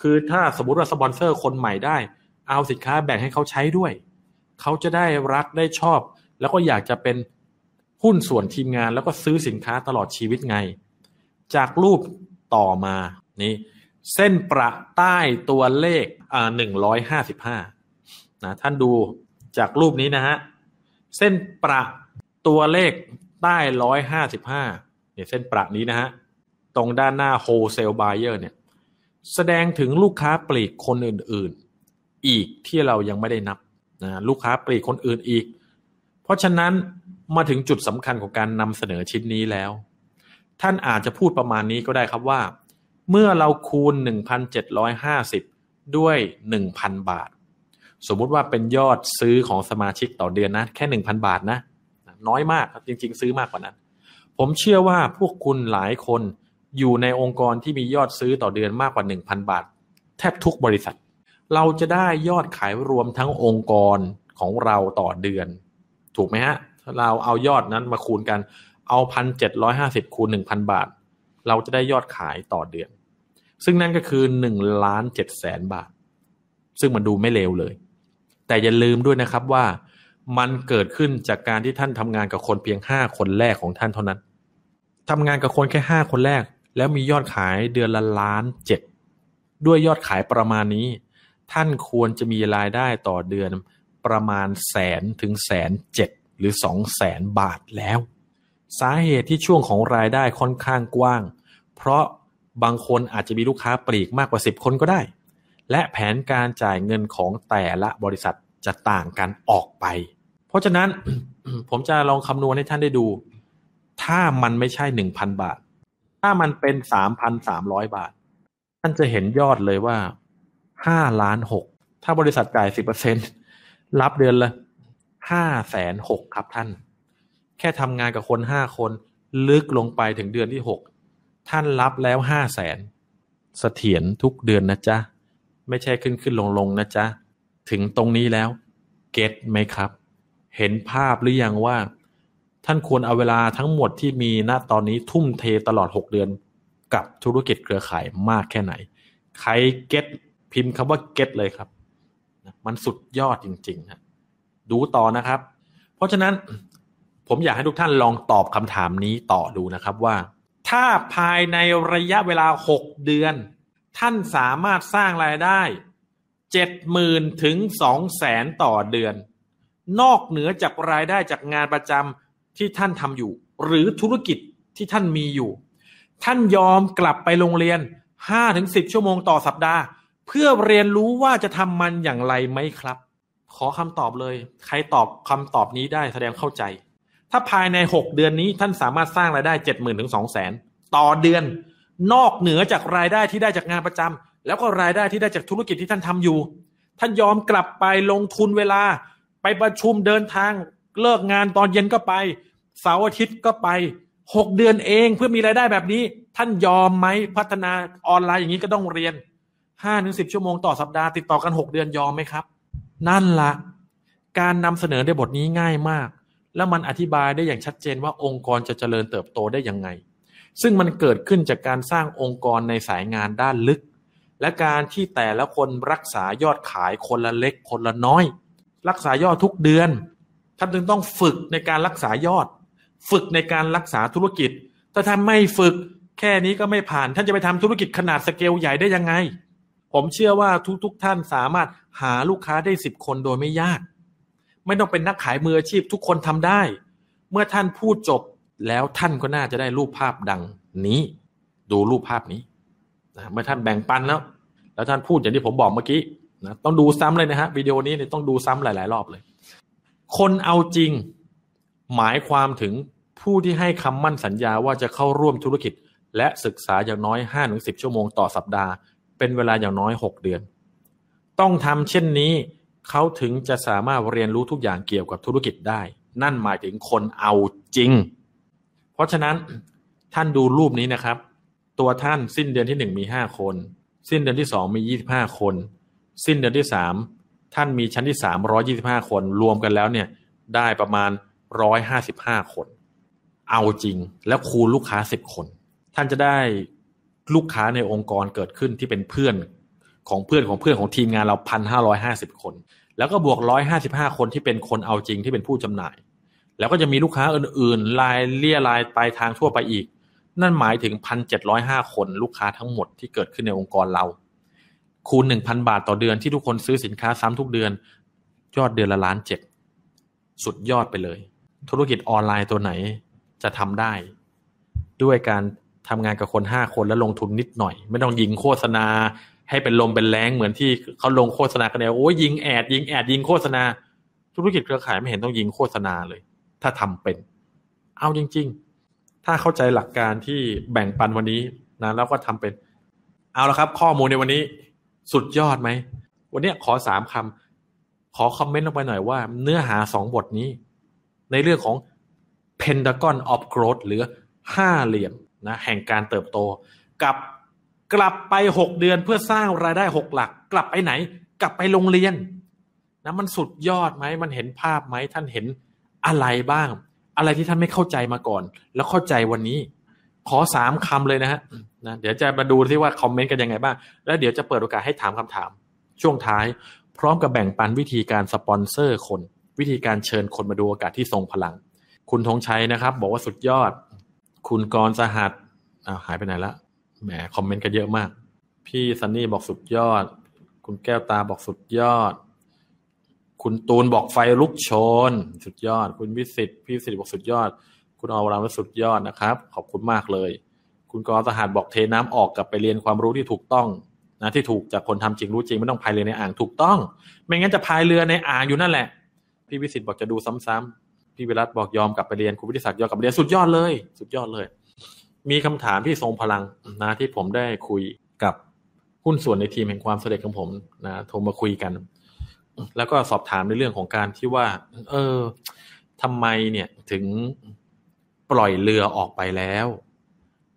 คือถ้าสมมติว่าสปอนเซอร์คนใหม่ได้ เอาสินค้าแบ่งให้เขาใช้ด้วย เขาจะได้รักได้ชอบ แล้วก็อยากจะเป็นหุ้นส่วนทีมงานแล้วก็ซื้อสินค้าตลอดชีวิตไง จากรูปต่อมานี่เส้นประใต้ตัวเลขอ่าหนึ่งร้อยห้าสิบห้านะท่านดูจากรูปนี้นะฮะ เส้นประ ตัวเลขใต้ร้อยห้าสิบห้าเนี่ยเส้นประนี้นะฮะ ตรงด้านหน้า wholesale buyer เนี่ย แสดงถึงลูกค้าปลีกคนอื่น ๆ อีกที่เรายังไม่ได้นับนะลูกค้าปลีกคนอื่นอีก เพราะฉะนั้นมาถึงจุดสำคัญของการนำเสนอชิ้นนี้แล้ว ท่านอาจจะพูดประมาณนี้ก็ได้ครับว่า เมื่อเราคูณ 1,750 ด้วย 1,000 บาท สมมุติว่าเป็นยอดซื้อของสมาชิกต่อเดือนนะ แค่ 1,000 บาทนะ น้อยมากครับจริง ๆ ซื้อมากกว่านั้น ผมเชื่อว่าพวกคุณหลายคนอยู่ในองค์กรที่มียอดซื้อต่อเดือนมากกว่า 1,000 บาท แทบทุกบริษัท เราจะได้ยอดขายรวมทั้งองค์กรของเราต่อเดือน ถูกไหมฮะเราเอายอดนั้นมาคูณกันเอาพันเจ็ดร้อยห้าสิบคูณหนึ่งพันบาท เราจะได้ยอดขายต่อเดือน ซึ่งนั่นก็คือหนึ่งล้านเจ็ดแสนบาท ซึ่งมันดูไม่เลวเลย แต่อย่าลืมด้วยนะครับว่า มันเกิดขึ้นจากการที่ท่านทำงานกับคนเพียงห้าคนแรกของท่านเท่านั้นทำงานกับคนแค่ห้าคนแรก แล้วมียอดขายเดือนละล้านเจ็ดด้วยยอดขายประมาณนี้ ท่านควรจะมีรายได้ต่อเดือนประมาณแสนถึงแสนเจ็ดหรือสองแสนบาทแล้ว สาเหตุที่ช่วงของรายได้ค่อนข้างกว้าง เพราะบางคนอาจจะมีลูกค้าปลีกมากกว่าสิบคนก็ได้ และแผนการจ่ายเงินของแต่ละบริษัทจะต่างกันออกไป ราะฉะนั้นผมจะลองคำนวณให้ท่านได้ดู ถ้ามันไม่ใช่หนึ่งพันบาท ถ้ามันเป็นสามพันสามร้อยบาท ท่านจะเห็นยอดเลยว่าห้าล้านหก ถ้าบริษัทจ่ายสิบเปอร์เซ็นรับเดือนละห้าแสนหกครับท่าน แค่ทำงานกับคนห้าคนลึกลงไปถึงเดือนที่หกท่านรับแล้วห้าแสนเสถียรทุกเดือนนะจ๊ะ ไม่ใช่ขึ้นขึ้นลงลงนะจ๊ะ ถึงตรงนี้แล้ว เก็ตไหมครับ เห็นภาพหรือยังว่า ท่านควรเอาเวลาทั้งหมดที่มีณตอนนี้ทุ่มเทตลอดหกเดือนกับธุรกิจเครือข่ายมากแค่ไหน ใครเก็ตพิมพ์คำว่าเก็ตเลยครับ มันสุดยอดจริงๆฮะดูต่อนะครับ เพราะฉะนั้นผมอยากให้ทุกท่านลองตอบคำถามนี้ต่อดูนะครับว่า ถ้าภายในระยะเวลาหกเดือน ท่านสามารถสร้างรายได้เจ็ดหมื่นถึงสองแสนต่อเดือน นอกเหนือจากรายได้จากงานประจำที่ท่านทำอยู่ หรือธุรกิจที่ท่านมีอยู่ ท่านยอมกลับไปโรงเรียนห้าถึงสิบชั่วโมงต่อสัปดาห์ เพื่อเรียนรู้ว่าจะทำมันอย่างไรไหมครับ ขอคำตอบเลย ใครตอบคำตอบนี้ได้แสดงเข้าใจ ถ้าภายในหกเดือนนี้ท่านสามารถสร้างรายได้เจ็ดหมื่นถึงสองแสนต่อเดือน นอกเหนือจากรายได้ที่ได้จากงานประจำแล้วก็รายได้ที่ได้จากธุรกิจที่ท่านทำอยู่ ท่านยอมกลับไปลงทุนเวลา ไปประชุมเดินทางเลิกงานตอนเย็นก็ไปเสาร์อาทิตย์ก็ไปหกเดือนเองเพื่อมีรายได้แบบนี้ ท่านยอมไหมพัฒนาออนไลน์อย่างนี้ก็ต้องเรียนห้าถึงสิบชั่วโมงต่อสัปดาห์ติดต่อกันหกเดือนยอมไหมครับ นั่นละการนำเสนอในบทนี้ง่ายมาก แล้วมันอธิบายได้อย่างชัดเจนว่าองค์กรจะเจริญเติบโตได้ยังไง ซึ่งมันเกิดขึ้นจากการสร้างองค์กรในสายงานด้านลึก และการที่แต่ละคนรักษายอดขายคนละเล็กคนละน้อย รักษายอดทุกเดือน ท่านจึงต้องฝึกในการรักษายอด ฝึกในการรักษาธุรกิจ ถ้าท่านไม่ฝึกแค่นี้ก็ไม่ผ่าน ท่านจะไปทำธุรกิจขนาดสเกลใหญ่ได้ยังไง ผมเชื่อว่าทุกๆทท่านสามารถหาลูกค้าได้สิบคนโดยไม่ยาก ไม่ต้องเป็นนักขายมืออาชีพทุกคนทำได้ เมื่อท่านพูดจบแล้วท่านก็น่าจะได้รูปภาพดังนี้ ดูรูปภาพนี้นะเมื่อท่านแบ่งปันแล้ว แล้วท่านพูดอย่างที่ผมบอกเมื่อกี้ นะต้องดูซ้ำเลยนะฮะวิดีโอนี้เนี่ยต้องดูซ้ำหลาย ๆ รอบเลย คนเอาจริงหมายความถึงผู้ที่ให้คำมั่นสัญญาว่าจะเข้าร่วมธุรกิจ และศึกษาอย่างน้อย5้าถึงสิชั่วโมงต่อสัปดาห์ เป็นเวลาอย่างน้อย 6 เดือน ต้องทำเช่นนี้เขาถึงจะสามารถเรียนรู้ทุกอย่างเกี่ยวกับธุรกิจได้ นั่นหมายถึงคนเอาจริง เพราะฉะนั้นท่านดูรูปนี้นะครับ ตัวท่านสิ้นเดือนที่หนึ่งมีห้าคน สิ้นเดือนที่สองมียี่สิบห้าคน สิ้นเดือนที่สามท่านมีชั้นที่สามร้อยี่สิบห้าคน รวมกันแล้วเนี่ยได้ประมาณร้อยห้าสิบห้าคน เอาจริงแล้วคูณลูกค้าสิบคน ท่านจะได้ลูกค้าในองค์กรเกิดขึ้นที่เป็นเพื่อนของเพื่อนของเพื่อนของทีมงานเราพันห้าร้อยห้าสิบคน แล้วก็บวกร้อยห้าสิบห้าคนที่เป็นคนเอาจริงที่เป็นผู้จำหน่าย แล้วก็จะมีลูกค้าอื่นๆรายเลี่ยรายปลายทางทั่วไปอีก นั่นหมายถึงพันเจ็ดร้อยห้าคนลูกค้าทั้งหมดที่เกิดขึ้นในองค์กรเรา คูณหนึ่งพันบาทต่อเดือนที่ทุกคนซื้อสินค้าซ้ำทุกเดือน ยอดเดือนละล้านเจ็ดสุดยอดไปเลย ธุรกิจออนไลน์ตัวไหนจะทำได้ ด้วยการทำงานกับคนห้าคนแล้วลงทุนนิดหน่อย ไม่ต้องยิงโฆษณา ให้เป็นลมเป็นแรงเหมือนที่เขาลงโฆษณากันเนี่ยโอ้ยยิงแอดยิงแอดยิงโฆษณา ธุรกิจเครือข่ายไม่เห็นต้องยิงโฆษณาเลย ถ้าทำเป็น เอาจริง ๆ ถ้าเข้าใจหลักการที่แบ่งปันวันนี้นะแล้วก็ทำเป็น เอาละครับ ข้อมูลในวันนี้ สุดยอดไหม วันนี้ขอสามคำ ขอคอมเมนต์ลงไปหน่อยว่า เนื้อหาสองบทนี้ ในเรื่องของ Pentagon of Growth หรือห้าเหลี่ยมนะแห่งการเติบโต กับกลับไปหกเดือนเพื่อสร้างรายได้หกหลัก กลับไปไหน กลับไปโรงเรียนนะมันสุดยอดไหม มันเห็นภาพไหม ท่านเห็นอะไรบ้าง อะไรที่ท่านไม่เข้าใจมาก่อน แล้วเข้าใจวันนี้ ขอสามคำเลยนะฮะนะเดี๋ยวจะมาดูที่ว่าคอมเมนต์กันยังไงบ้าง แล้วเดี๋ยวจะเปิดโอกาสให้ถามคำถาม ช่วงท้าย พร้อมกับแบ่งปันวิธีการสปอนเซอร์คน วิธีการเชิญคนมาดูโอกาสที่ทรงพลัง คุณธงชัยนะครับ บอกว่าสุดยอด คุณกรสหัสอ้าวหายไปไหนละแหมคอมเมนต์กันเยอะมาก พี่ซันนี่บอกสุดยอด คุณแก้วตาบอกสุดยอด คุณตูนบอกไฟลุกโชน สุดยอด คุณวิสิตพี่วิสิตบอกสุดยอด คุณอวรามสุดยอดนะครับ ขอบคุณมากเลย คุณกรสหัสบอกเทน้ำออกกลับไปเรียนความรู้ที่ถูกต้องนะที่ถูกจากคนทำจริงรู้จริงไม่ต้องพายเรือในอ่างถูกต้อง ไม่งั้นจะพายเรือในอ่างอยู่นั่นแหละ พี่วิสิตบอกจะดูซ้ำๆพี่วิรัตบอกยอมกลับไปเรียนคุณวิทยศักดิ์ยอมกลับไปเรียนสุดยอดเลย สุดยอดเลย มีคำถามที่ทรงพลังนะที่ผมได้คุยกับหุ้นส่วนในทีมแห่งความสำเร็จของผมนะโทรมาคุยกัน แล้วก็สอบถามในเรื่องของการที่ว่า เออทำไมเนี่ยถึง ปล่อยเรือออกไปแล้ว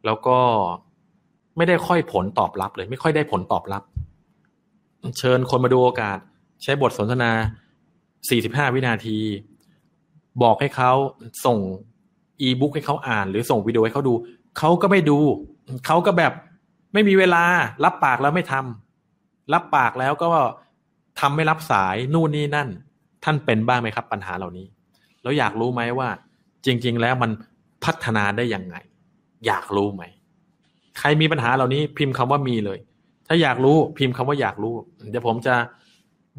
แล้วก็ไม่ได้ค่อยผลตอบรับเลย ไม่ค่อยได้ผลตอบรับ เชิญคนมาดูโอกาส ใช้บทสนทนา 45 วินาที บอกให้เขาส่งอีบุ๊กให้เขาอ่าน หรือส่งวิดีโอให้เขาดู เขาก็ไม่ดู เขาก็แบบไม่มีเวลา รับปากแล้วไม่ทำรับปากแล้วก็ทำไม่รับสายนู่นนี่นั่น ท่านเป็นบ้างไหมครับ ปัญหาเหล่านี้ แล้วอยากรู้ไหมว่า จริง ๆ แล้วมัน พัฒนาได้ยังไง อยากรู้ไหม ใครมีปัญหาเหล่านี้พิมพ์คำว่ามีเลย ถ้าอยากรู้พิมพ์คำว่าอยากรู้ เดี๋ยวผมจะ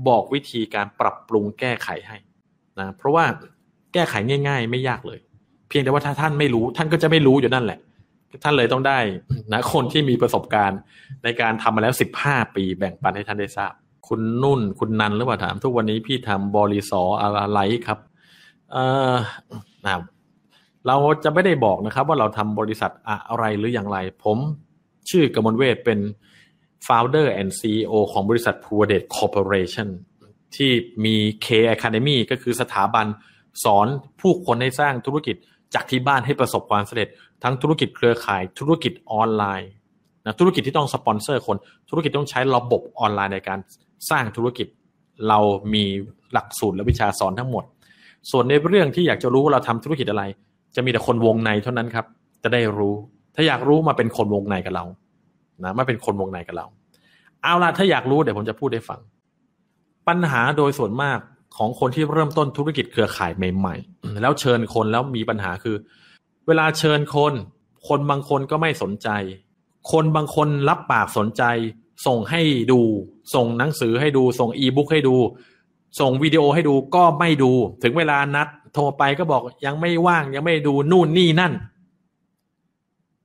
บอกวิธีการปรับปรุงแก้ไขให้นะเพราะว่าแก้ไขง่าย ๆ ไม่ยากเลย เพียงแต่ว่าถ้าท่านไม่รู้ ท่านก็จะไม่รู้อยู่นั่นแหละ ท่านเลยต้องได้นะคนที่มีประสบการณ์ในการทำมาแล้วสิบห้าปีแบ่งปันให้ท่านได้ทราบ คุณนุ่นคุณนันหรือเปล่าถาม ทุกวันนี้พี่ทำบริสออะไรครับ เออนะ เราจะไม่ได้บอกนะครับ ว่าเราทำบริษัทอะไรหรืออย่างไร ผมชื่อกมลเวทเป็น founder and CEO ของบริษัท p u r d e t Corporation ที่มี K Academy ก็คือสถาบันสอนผู้คนให้สร้างธุรกิจจากที่บ้านให้ประสบความสำเร็จ ทั้งธุรกิจเครือข่ายธุรกิจออนไลน์นะธุรกิจที่ต้องสปอนเซอร์คน ธุรกิจต้องใช้ระบบออนไลน์ในการสร้างธุรกิจ เรามีหลักสูตรและวิชาสอนทั้งหมด ส่วนในเรื่องที่อยากจะรู้ว่าเราทำธุรกิจอะไร จะมีแต่คนวงในเท่านั้นครับ จะได้รู้ ถ้าอยากรู้มาเป็นคนวงในกับเรา นะมาเป็นคนวงในกับเรา เอาล่ะถ้าอยากรู้เดี๋ยวผมจะพูดให้ฟัง ปัญหาโดยส่วนมากของคนที่เริ่มต้นธุรกิจเครือข่ายใหม่ๆ แล้วเชิญคนแล้วมีปัญหาคือ เวลาเชิญคน คนบางคนก็ไม่สนใจ คนบางคนรับปากสนใจ ส่งให้ดู ส่งหนังสือให้ดู ส่งอีบุ๊กให้ดู ส่งวิดีโอให้ดูก็ไม่ดู ถึงเวลานัด โทรไปก็บอกยังไม่ว่างยังไม่ดูนู่นนี่นั่น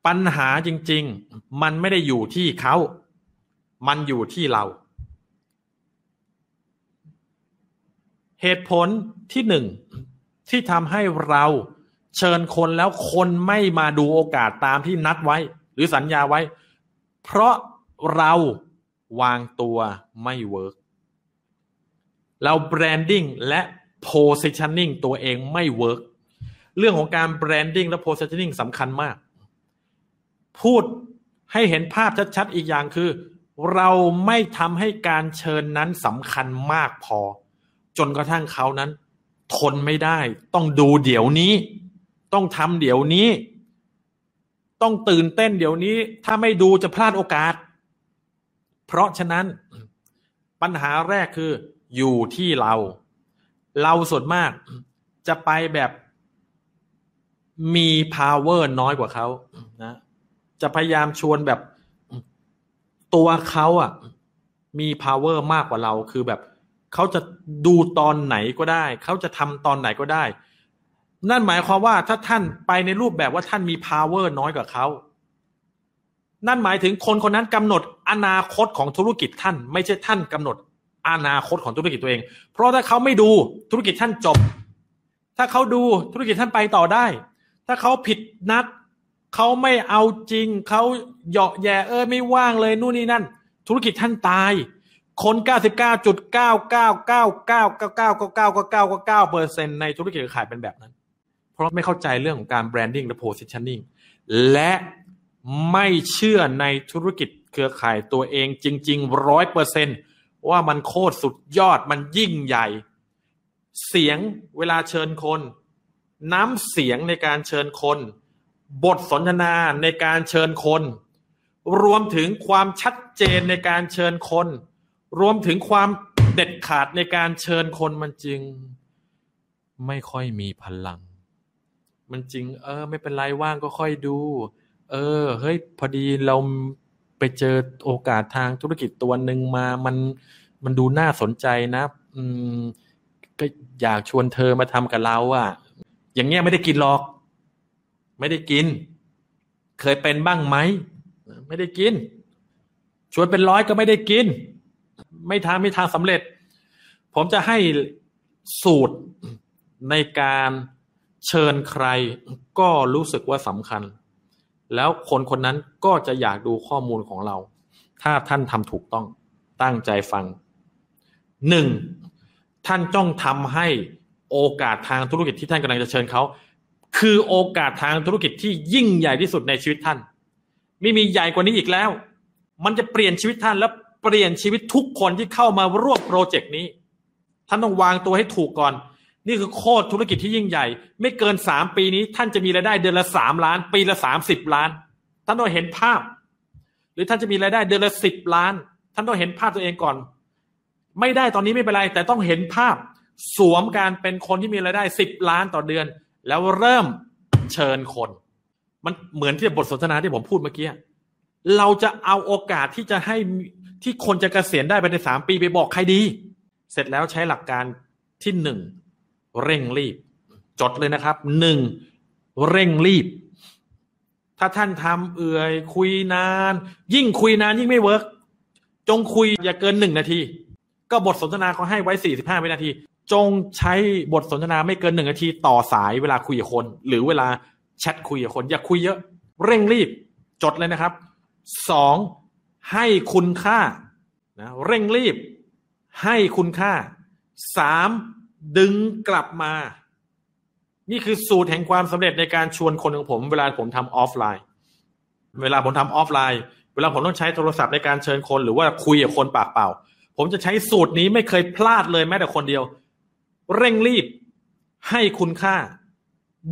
ปัญหาจริง ๆ มันไม่ได้อยู่ที่เขา มันอยู่ที่เรา เหตุผลที่หนึ่งที่ทำให้เราเชิญคนแล้วคนไม่มาดูโอกาสตามที่นัดไว้ หรือสัญญาไว้ เพราะเราวางตัวไม่ work เรา branding และ positioning ตัวเองไม่ workเรื่องของการ branding และ positioning สำคัญมาก พูดให้เห็นภาพชัดๆ อีกอย่างคือ เราไม่ทำให้การเชิญนั้นสำคัญมากพอ จนกระทั่งเขานั้น ทนไม่ได้ ต้องดูเดี๋ยวนี้ ต้องทำเดี๋ยวนี้ ต้องตื่นเต้นเดี๋ยวนี้ ถ้าไม่ดูจะพลาดโอกาส เพราะฉะนั้นปัญหาแรกคืออยู่ที่เรา เราส่วนมากจะไปแบบมี power น้อยกว่าเขานะ จะพยายามชวนแบบตัวเขาอะมี power มากกว่าเรา คือแบบเขาจะดูตอนไหนก็ได้ เขาจะทำตอนไหนก็ได้ นั่นหมายความว่าถ้าท่านไปในรูปแบบว่าท่านมี power น้อยกว่าเขา นั่นหมายถึงคนคนนั้นกำหนดอนาคตของธุรกิจท่าน ไม่ใช่ท่านกำหนด อนาคตของธุรกิจตัวเอง เพราะถ้าเขาไม่ดูธุรกิจท่านจบ ถ้าเขาดูธุรกิจท่านไปต่อได้ ถ้าเขาผิดนัดเขาไม่เอาจริงเขาเหาะแย่เออไม่ว่างเลยนู่นนี่นั่น ธุรกิจท่านตาย คน99.99999999999เปอร์เซ็นในธุรกิจขายเป็นแบบนั้น เพราะไม่เข้าใจเรื่องของการแบรนดิ้งและโพสิชันนิ่งและไม่เชื่อในธุรกิจเครือข่ายตัวเองจริงๆร้อยเปอร์เซ็นต์ ว่ามันโคตรสุดยอดมันยิ่งใหญ่ เสียงเวลาเชิญคน น้ำเสียงในการเชิญคน บทสนทนาในการเชิญคน รวมถึงความชัดเจนในการเชิญคน รวมถึงความเด็ดขาดในการเชิญคนมันจึง ไม่ค่อยมีพลัง มันจริง เออ ไม่เป็นไรว่างก็ค่อยดู เออ เฮ้ย พอดีเรา ไปเจอโอกาสทางธุรกิจตัวหนึ่งมา มันมันดูน่าสนใจนะ อืม ก็อยากชวนเธอมาทำกับเราอะ่ะ อย่างเงี้ยไม่ได้กินหรอก ไม่ได้กิน เคยเป็นบ้างไหม ไม่ได้กิน ชวนเป็นร้อยก็ไม่ได้กิน ไม่ทางไม่ทางสำเร็จ ผมจะให้สูตรในการเชิญใครก็รู้สึกว่าสำคัญ แล้วคนคนนั้นก็จะอยากดูข้อมูลของเรา ถ้าท่านทำถูกต้องตั้งใจฟังหนึ่งท่านจ้องทำให้โอกาสทางธุรกิจที่ท่านกำลังจะเชิญเขาคือโอกาสทางธุรกิจที่ยิ่งใหญ่ที่สุดในชีวิตท่าน ไม่มีใหญ่กว่านี้อีกแล้ว มันจะเปลี่ยนชีวิตท่านแล้วเปลี่ยนชีวิตทุกคนที่เข้ามาร่วมโปรเจกต์นี้ ท่านต้องวางตัวให้ถูกก่อน นี่คือโคตรธุรกิจที่ยิ่งใหญ่ ไม่เกินสามปีนี้ ท่านจะมีรายได้เดือนละสามล้าน ปีละสามสิบล้าน ท่านต้องเห็นภาพ หรือท่านจะมีรายได้เดือนละสิบล้าน ท่านต้องเห็นภาพตัวเองก่อน ไม่ได้ตอนนี้ไม่เป็นไร แต่ต้องเห็นภาพ สวมการเป็นคนที่มีรายได้สิบล้านต่อเดือน แล้วเริ่มเชิญคน มันเหมือนที่บทสนทนาที่ผมพูดเมื่อกี้เราจะเอาโอกาสที่จะให้ที่คนจะเกษียณได้ภายในสามปีไปบอกใครดี เสร็จแล้วใช้หลักการที่หนึ่ง เร่งรีบ จดเลยนะครับหนึ่งเร่งรีบ ถ้าท่านทำเอื่อยคุยนาน ยิ่งคุยนานยิ่งไม่เวิร์กจงคุยอย่าเกินหนึ่งนาที ก็บทสนทนาเขาให้ไว้สี่สิบห้าวินาที จงใช้บทสนทนาไม่เกินหนึ่งนาทีต่อสายเวลาคุยกับคน หรือเวลาแชทคุยกับคน อย่าคุยเยอะ เร่งรีบ จดเลยนะครับสองให้คุณค่านะเร่งรีบ ให้คุณค่าสาม ดึงกลับมา นี่คือสูตรแห่งความสำเร็จในการชวนคนของผม เวลาผมทำออฟไลน์ เวลาผมทำออฟไลน์ เวลาผมต้องใช้โทรศัพท์ในการเชิญคน หรือว่าคุยกับคนปากเปล่า ผมจะใช้สูตรนี้ไม่เคยพลาดเลยแม้แต่คนเดียว เร่งรีบ ให้คุณค่า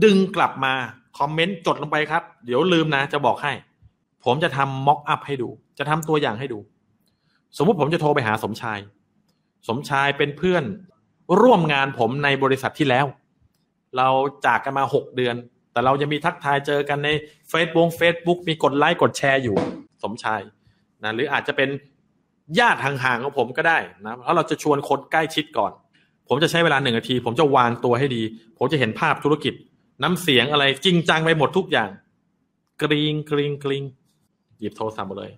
ดึงกลับมาคอมเมนต์จดลงไปครับ เดี๋ยวลืมนะ จะบอกให้ ผมจะทำ mock up ให้ดู จะทำตัวอย่างให้ดู สมมุติผมจะโทรไปหาสมชาย สมชายเป็นเพื่อน ร่วมงานผมในบริษัทที่แล้ว เราจากกันมาหกเดือน แต่เราจะมีทักทายเจอกันในเฟซบุ๊กเฟซบุ๊กมีกดไลค์กดแชร์อยู่ สมชายนะหรืออาจจะเป็นญาติห่างๆของผมก็ได้นะเพราะเราจะชวนคนใกล้ชิดก่อน ผมจะใช้เวลาหนึ่งนาที ผมจะวางตัวให้ดี ผมจะเห็นภาพธุรกิจ น้ำเสียงอะไรจริงจังไปหมดทุกอย่าง กริงกริงกริงหยิบโทรศัพท์มาเลย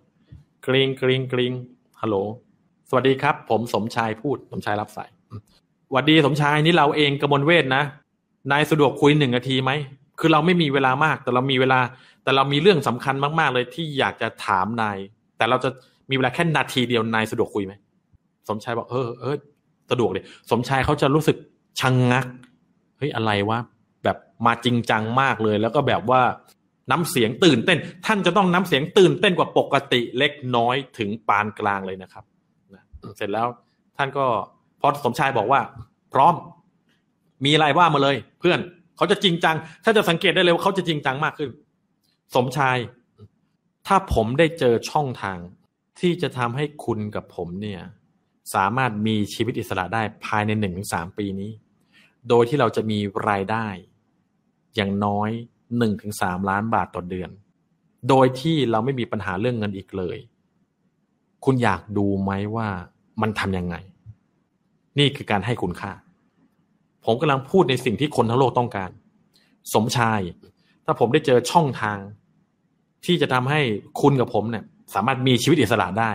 กริงกริงกริงฮัลโหลสวัสดีครับ ผมสมชายพูดสมชายรับสาย สวัสดีสมชายนี่เราเองกมลเวทนะนายสะดวกคุยหนึ่งนาทีไหมคือเราไม่มีเวลามาก แต่เรามีเวลา แต่เรามีเรื่องสำคัญมาก ๆ เลยที่อยากจะถามนาย แต่เราจะมีเวลาแค่นาทีเดียวนายสะดวกคุยไหมสมชายบอกเออเออสะดวกเลยสมชายเขาจะรู้สึกชังงักเฮ้ยอะไรวะแบบมาจริงจังมากเลย แล้วก็แบบว่าน้ำเสียงตื่นเต้น ท่านจะต้องน้ำเสียงตื่นเต้นกว่าปกติเล็กน้อยถึงปานกลางเลยนะครับเสร็จแล้วท่านก็ อสมชายบอกว่า พร้อม มีอะไรว่ามาเลย เพื่อนเขาจะจริงจัง ถ้าจะสังเกตได้เลยว่าเขาจะจริงจังมากขึ้น สมชาย ถ้าผมได้เจอช่องทาง ที่จะทำให้คุณกับผมเนี่ย สามารถมีชีวิตอิสระได้ภายในหนึ่งถึงสามปีนี้ โดยที่เราจะมีรายได้ อย่างน้อยหนึ่งถึงสามล้านบาทต่อเดือน โดยที่เราไม่มีปัญหาเรื่องเงินอีกเลย คุณอยากดูไหมว่ามันทำยังไง นี่คือการให้คุณค่า ผมกำลังพูดในสิ่งที่คนทั้งโลกต้องการ สมชาย ถ้าผมได้เจอช่องทาง ที่จะทำให้คุณกับผมเนี่ย สามารถมีชีวิตอิสระได้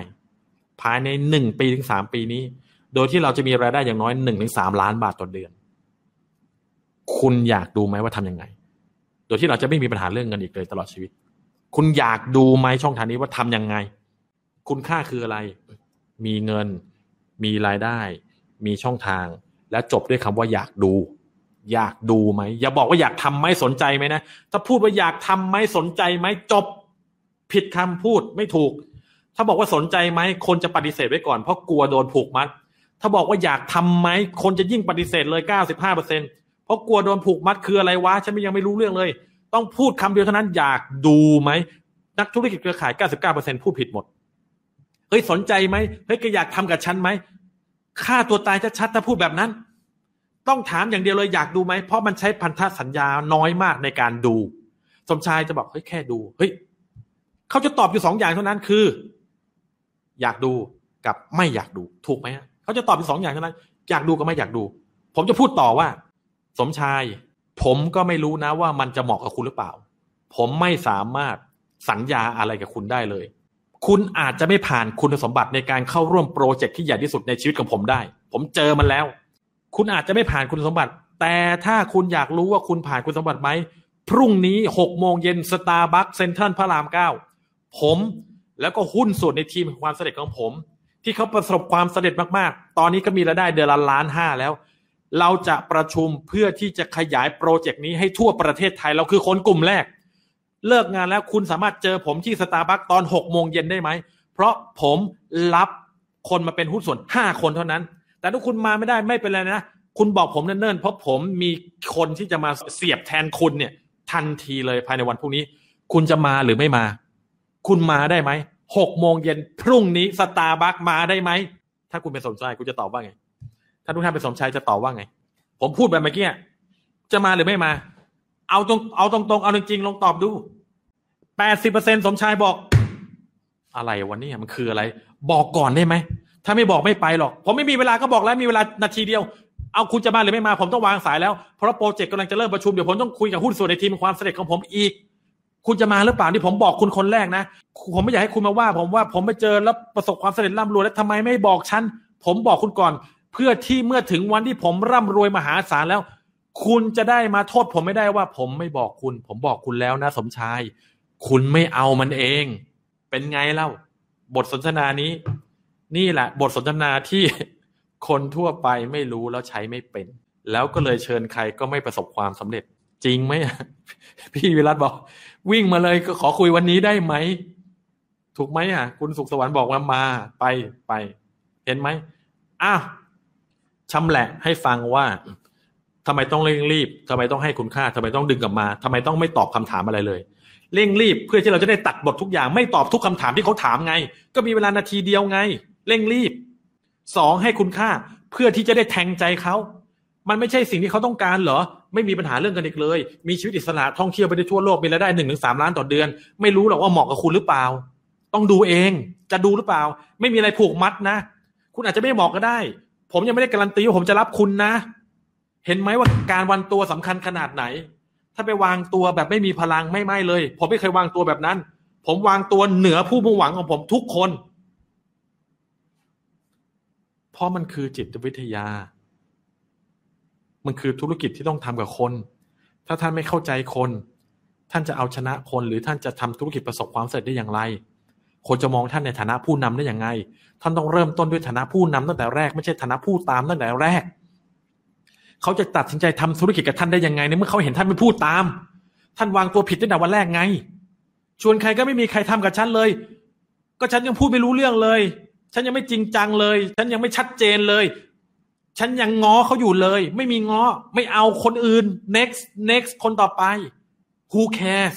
ภายในหนึ่งปีถึงสามปีนี้ โดยที่เราจะมีรายได้อย่างน้อยหนึ่งถึงสามล้านบาทต่อเดือน คุณอยากดูไหมว่าทำยังไง โดยที่เราจะไม่มีปัญหาเรื่องเงินอีกเลยตลอดชีวิต คุณอยากดูไหมช่องทางนี้ว่าทำยังไง คุณค่าคืออะไร มีเงิน มีรายได้ มีช่องทาง และจบด้วยคำว่าอยากดู อยากดูไหมอย่าบอกว่าอยากทำไหมสนใจไหมนะถ้าพูดว่าอยากทำไหมสนใจไหมจบ ผิดคำพูดไม่ถูก ถ้าบอกว่าสนใจไหมคนจะปฏิเสธไว้ก่อนเพราะกลัวโดนผูกมัด ถ้าบอกว่าอยากทำไหมคนจะยิ่งปฏิเสธเลยเก้าสิบห้าเปอร์เซ็นเพราะกลัวโดนผูกมัดคืออะไรวะฉันยังไม่รู้เรื่องเลย ต้องพูดคำเดียวเท่านั้นอยากดูไหมนักธุรกิจเครือข่ายเก้าสิบเก้าเปอร์เซ็นพูดผิดหมด เฮ้ยสนใจไหม เฮ้ยแกอยากทำกับฉันไหม ฆ่าตัวตายชัดๆถ้าพูดแบบนั้น ต้องถามอย่างเดียวเลยอยากดูไหมเพราะมันใช้พันธสัญญาน้อยมากในการดู สมชายจะบอกเฮ้ยแค่ดูเฮ้ยเขาจะตอบอยู่สองอย่างเท่านั้นคือ อยากดูกับไม่อยากดูถูกไหมเขาจะตอบอยู่สองอย่างเท่านั้น อยากดูกับไม่อยากดู ผมจะพูดต่อว่า สมชาย ผมก็ไม่รู้นะว่ามันจะเหมาะกับคุณหรือเปล่า ผมไม่สามารถสัญญาอะไรกับคุณได้เลย คุณอาจจะไม่ผ่านคุณสมบัติในการเข้าร่วมโปรเจกต์ที่ใหญ่ที่สุดในชีวิตของผมได้ ผมเจอมันแล้ว คุณอาจจะไม่ผ่านคุณสมบัติ แต่ถ้าคุณอยากรู้ว่าคุณผ่านคุณสมบัติไหม พรุ่งนี้หกโมงเย็นสตาร์บัคเซ็นทรัลพระรามเก้าผมแล้วก็หุ้นส่วนในทีมความสำเร็จของผม ที่เขาประสบความสำเร็จมากๆ ตอนนี้ก็มีรายได้เดือนละล้านห้าแล้ว เราจะประชุมเพื่อที่จะขยายโปรเจกต์นี้ให้ทั่วประเทศไทยเราคือคนกลุ่มแรก เลิกงานแล้วคุณสามารถเจอผมที่สตาร์บัคตอนหกโมงเย็นได้ไหม เพราะผมรับคนมาเป็นหุ้นส่วนห้าคนเท่านั้น แต่ถ้าคุณมาไม่ได้ไม่เป็นไรนะ คุณบอกผมเนิ่นๆ เพราะผมมีคนที่จะมาเสียบแทนคุณเนี่ย ทันทีเลยภายในวันพรุ่งนี้ คุณจะมาหรือไม่มา คุณมาได้ไหมหกโมงเย็นพรุ่งนี้สตาร์บัคมาได้ไหม ถ้าคุณเป็นสมชายคุณจะตอบว่าไง ถ้าทุกท่านเป็นสมชายจะตอบว่าไง ผมพูดแบบเมื่อกี้จะมาหรือไม่มา เอาตรงเอาตรงๆเอาจริงๆลองตอบดูแปดสิบเปอร์เซ็นสมชายบอก อะไรวันนี้มันคืออะไร บอกก่อนได้ไหม ถ้าไม่บอกไม่ไปหรอก ผมไม่มีเวลาก็บอกแล้วมีเวลานาทีเดียว เอาคุณจะมาหรือไม่มาผมต้องวางสายแล้ว เพราะโปรเจกต์กำลังจะเริ่มประชุมเดี๋ยวผมต้องคุยกับหุ้นส่วนในทีมความสำเร็จของผมอีก คุณจะมาหรือเปล่าที่ผมบอกคุณคนแรกนะ ผมไม่อยากให้คุณมาว่า ผมว่าผมไปเจอแล้วประสบความสำเร็จร่ำรวยแล้วทำไมไม่บอกฉันผมบอกคุณก่อน เพื่อที่เมื่อถึงวันที่ผมร่ำรวยมหาศาลแล้ว คุณจะได้มาโทษผมไม่ได้ว่า ผมไม่บอกคุณ ผมบอกคุณแล้วนะ สมชาย คุณไม่เอามันเอง เป็นไงเล่า บทสนทนานี้ นี่แหละ บทสนทนาที่คนทั่วไปไม่รู้แล้วใช้ไม่เป็น แล้วก็เลยเชิญใครก็ไม่ประสบความสำเร็จ จริงไหมพี่วิรัตบอก วิ่งมาเลยก็ขอคุยวันนี้ได้ไหมถูกไหมอะ คุณสุขสวรรค์บอกว่ามาไปไป เห็นไหมอ้าวชำแหละให้ฟังว่า ทำไมต้องเร่งรีบทำไมต้องให้คุณค่าทำไมต้องดึงกลับมาทำไมต้องไม่ตอบคำถามอะไรเลย เร่งรีบเพื่อที่เราจะได้ตัดบททุกอย่าง ไม่ตอบทุกคำถามที่เขาถามไง ก็มีเวลานาทีเดียวไง เร่งรีบสองให้คุณค่าเพื่อที่จะได้แทงใจเขา มันไม่ใช่สิ่งที่เขาต้องการเหรอ ไม่มีปัญหาเรื่องกันอีกเลย มีชีวิตอิสระท่องเที่ยวไปได้ทั่วโลกมีรายได้หนึ่งถึงสามล้านต่อเดือน ไม่รู้หรอกว่าเหมาะกับคุณหรือเปล่า ต้องดูเอง จะดูหรือเปล่า ไม่มีอะไรผูกมัดนะ คุณอาจจะไม่เหมาะก็ได้ ผมยังไม่ได้การันตีว่าผมจะรับคุณนะ เห็นไหมว่าการวันตัวสำคัญขนาดไหน ถ้าไปวางตัวแบบไม่มีพลังไม่ไม่เลย ผมไม่เคยวางตัวแบบนั้น ผมวางตัวเหนือผู้มุ่งหวังของผมทุกคน เพราะมันคือจิตวิทยา มันคือธุรกิจที่ต้องทำกับคน ถ้าท่านไม่เข้าใจคน ท่านจะเอาชนะคนหรือท่านจะทำธุรกิจประสบความสำเร็จได้อย่างไร คนจะมองท่านในฐานะผู้นำได้อย่างไง ท่านต้องเริ่มต้นด้วยฐานะผู้นำตั้งแต่แรก ไม่ใช่ฐานะผู้ตามตั้งแต่แรก เขาจะตัดสินใจทำธุรกิจกับท่านได้ยังไงในเมื่อเขาเห็นท่านเป็นผู้ตาม ท่านวางตัวผิดตั้งแต่วันแรกไง ชวนใครก็ไม่มีใครทำกับฉันเลย ก็ฉันยังพูดไม่รู้เรื่องเลย ฉันยังไม่จริงจังเลย ฉันยังไม่ชัดเจนเลย ฉันยังง้อเขาอยู่เลย ไม่มีง้อ ไม่เอาคนอื่น next next คนต่อไป who cares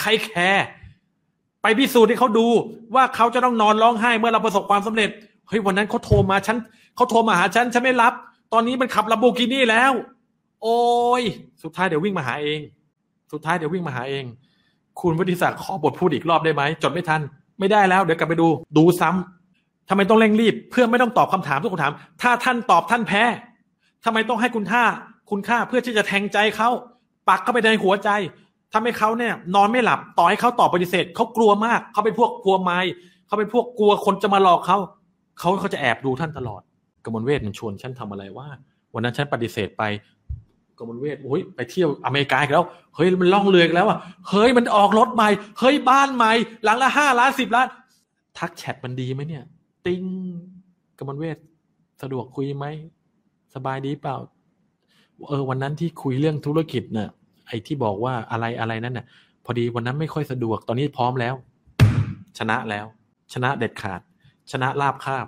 ใครแคร์ไปพิสูจน์ให้เขาดูว่าเขาจะต้องนอนร้องไห้เมื่อเราประสบความสำเร็จเฮ้ยวันนั้นเขาโทรมาฉันเขาโทรมาหาฉันฉันไม่รับ ตอนนี้มันขับลาโบกินี่แล้ว โอ้ย สุดท้ายเดี๋ยววิ่งมาหาเอง สุดท้ายเดี๋ยววิ่งมาหาเอง คุณวุฒิศักดิ์ขอบทพูดอีกรอบได้ไหม จดไม่ทัน ไม่ได้แล้ว เดี๋ยวกลับไปดู ดูซ้ำทำไมต้องเร่งรีบ เพื่อไม่ต้องตอบคำถามทุกคำถาม ถ้าท่านตอบท่านแพ้ทำไมต้องให้คุณค่า คุณค่าเพื่อที่จะแทงใจเขาปักเข้าไปในหัวใจทำให้เขาเนี่ย นอนไม่หลับ ต่อให้เขาตอบปฏิเสธเขากลัวมาก เขาเป็นพวกกลัวไม้เขาเป็นพวกกลัวคนจะมาหลอกเขาเขาเขาจะแอบดูท่านตลอด กมลเวทมันชวนฉันทำอะไรว่า วันนั้นฉันปฏิเสธไปกมลเวทโอ้ยไปเที่ยวอเมริกาอีกแล้ว เฮ้ยมันล่องเรืออีกแล้วอะเฮ้ยมันออกรถใหม่ เฮ้ยบ้านใหม่ หลังละห้าล้านสิบล้าน ทักแชทมันดีไหมเนี่ย ติ้งกมลเวทสะดวกคุยไหม สบายดีเปล่า เออ วันนั้นที่คุยเรื่องธุรกิจเนี่ยไอ้ที่บอกว่าอะไรอะไรนั่นน่ะ พอดีวันนั้นไม่ค่อยสะดวกตอนนี้พร้อมแล้ว ชนะแล้ว ชนะเด็ดขาด ชนะราบคาบ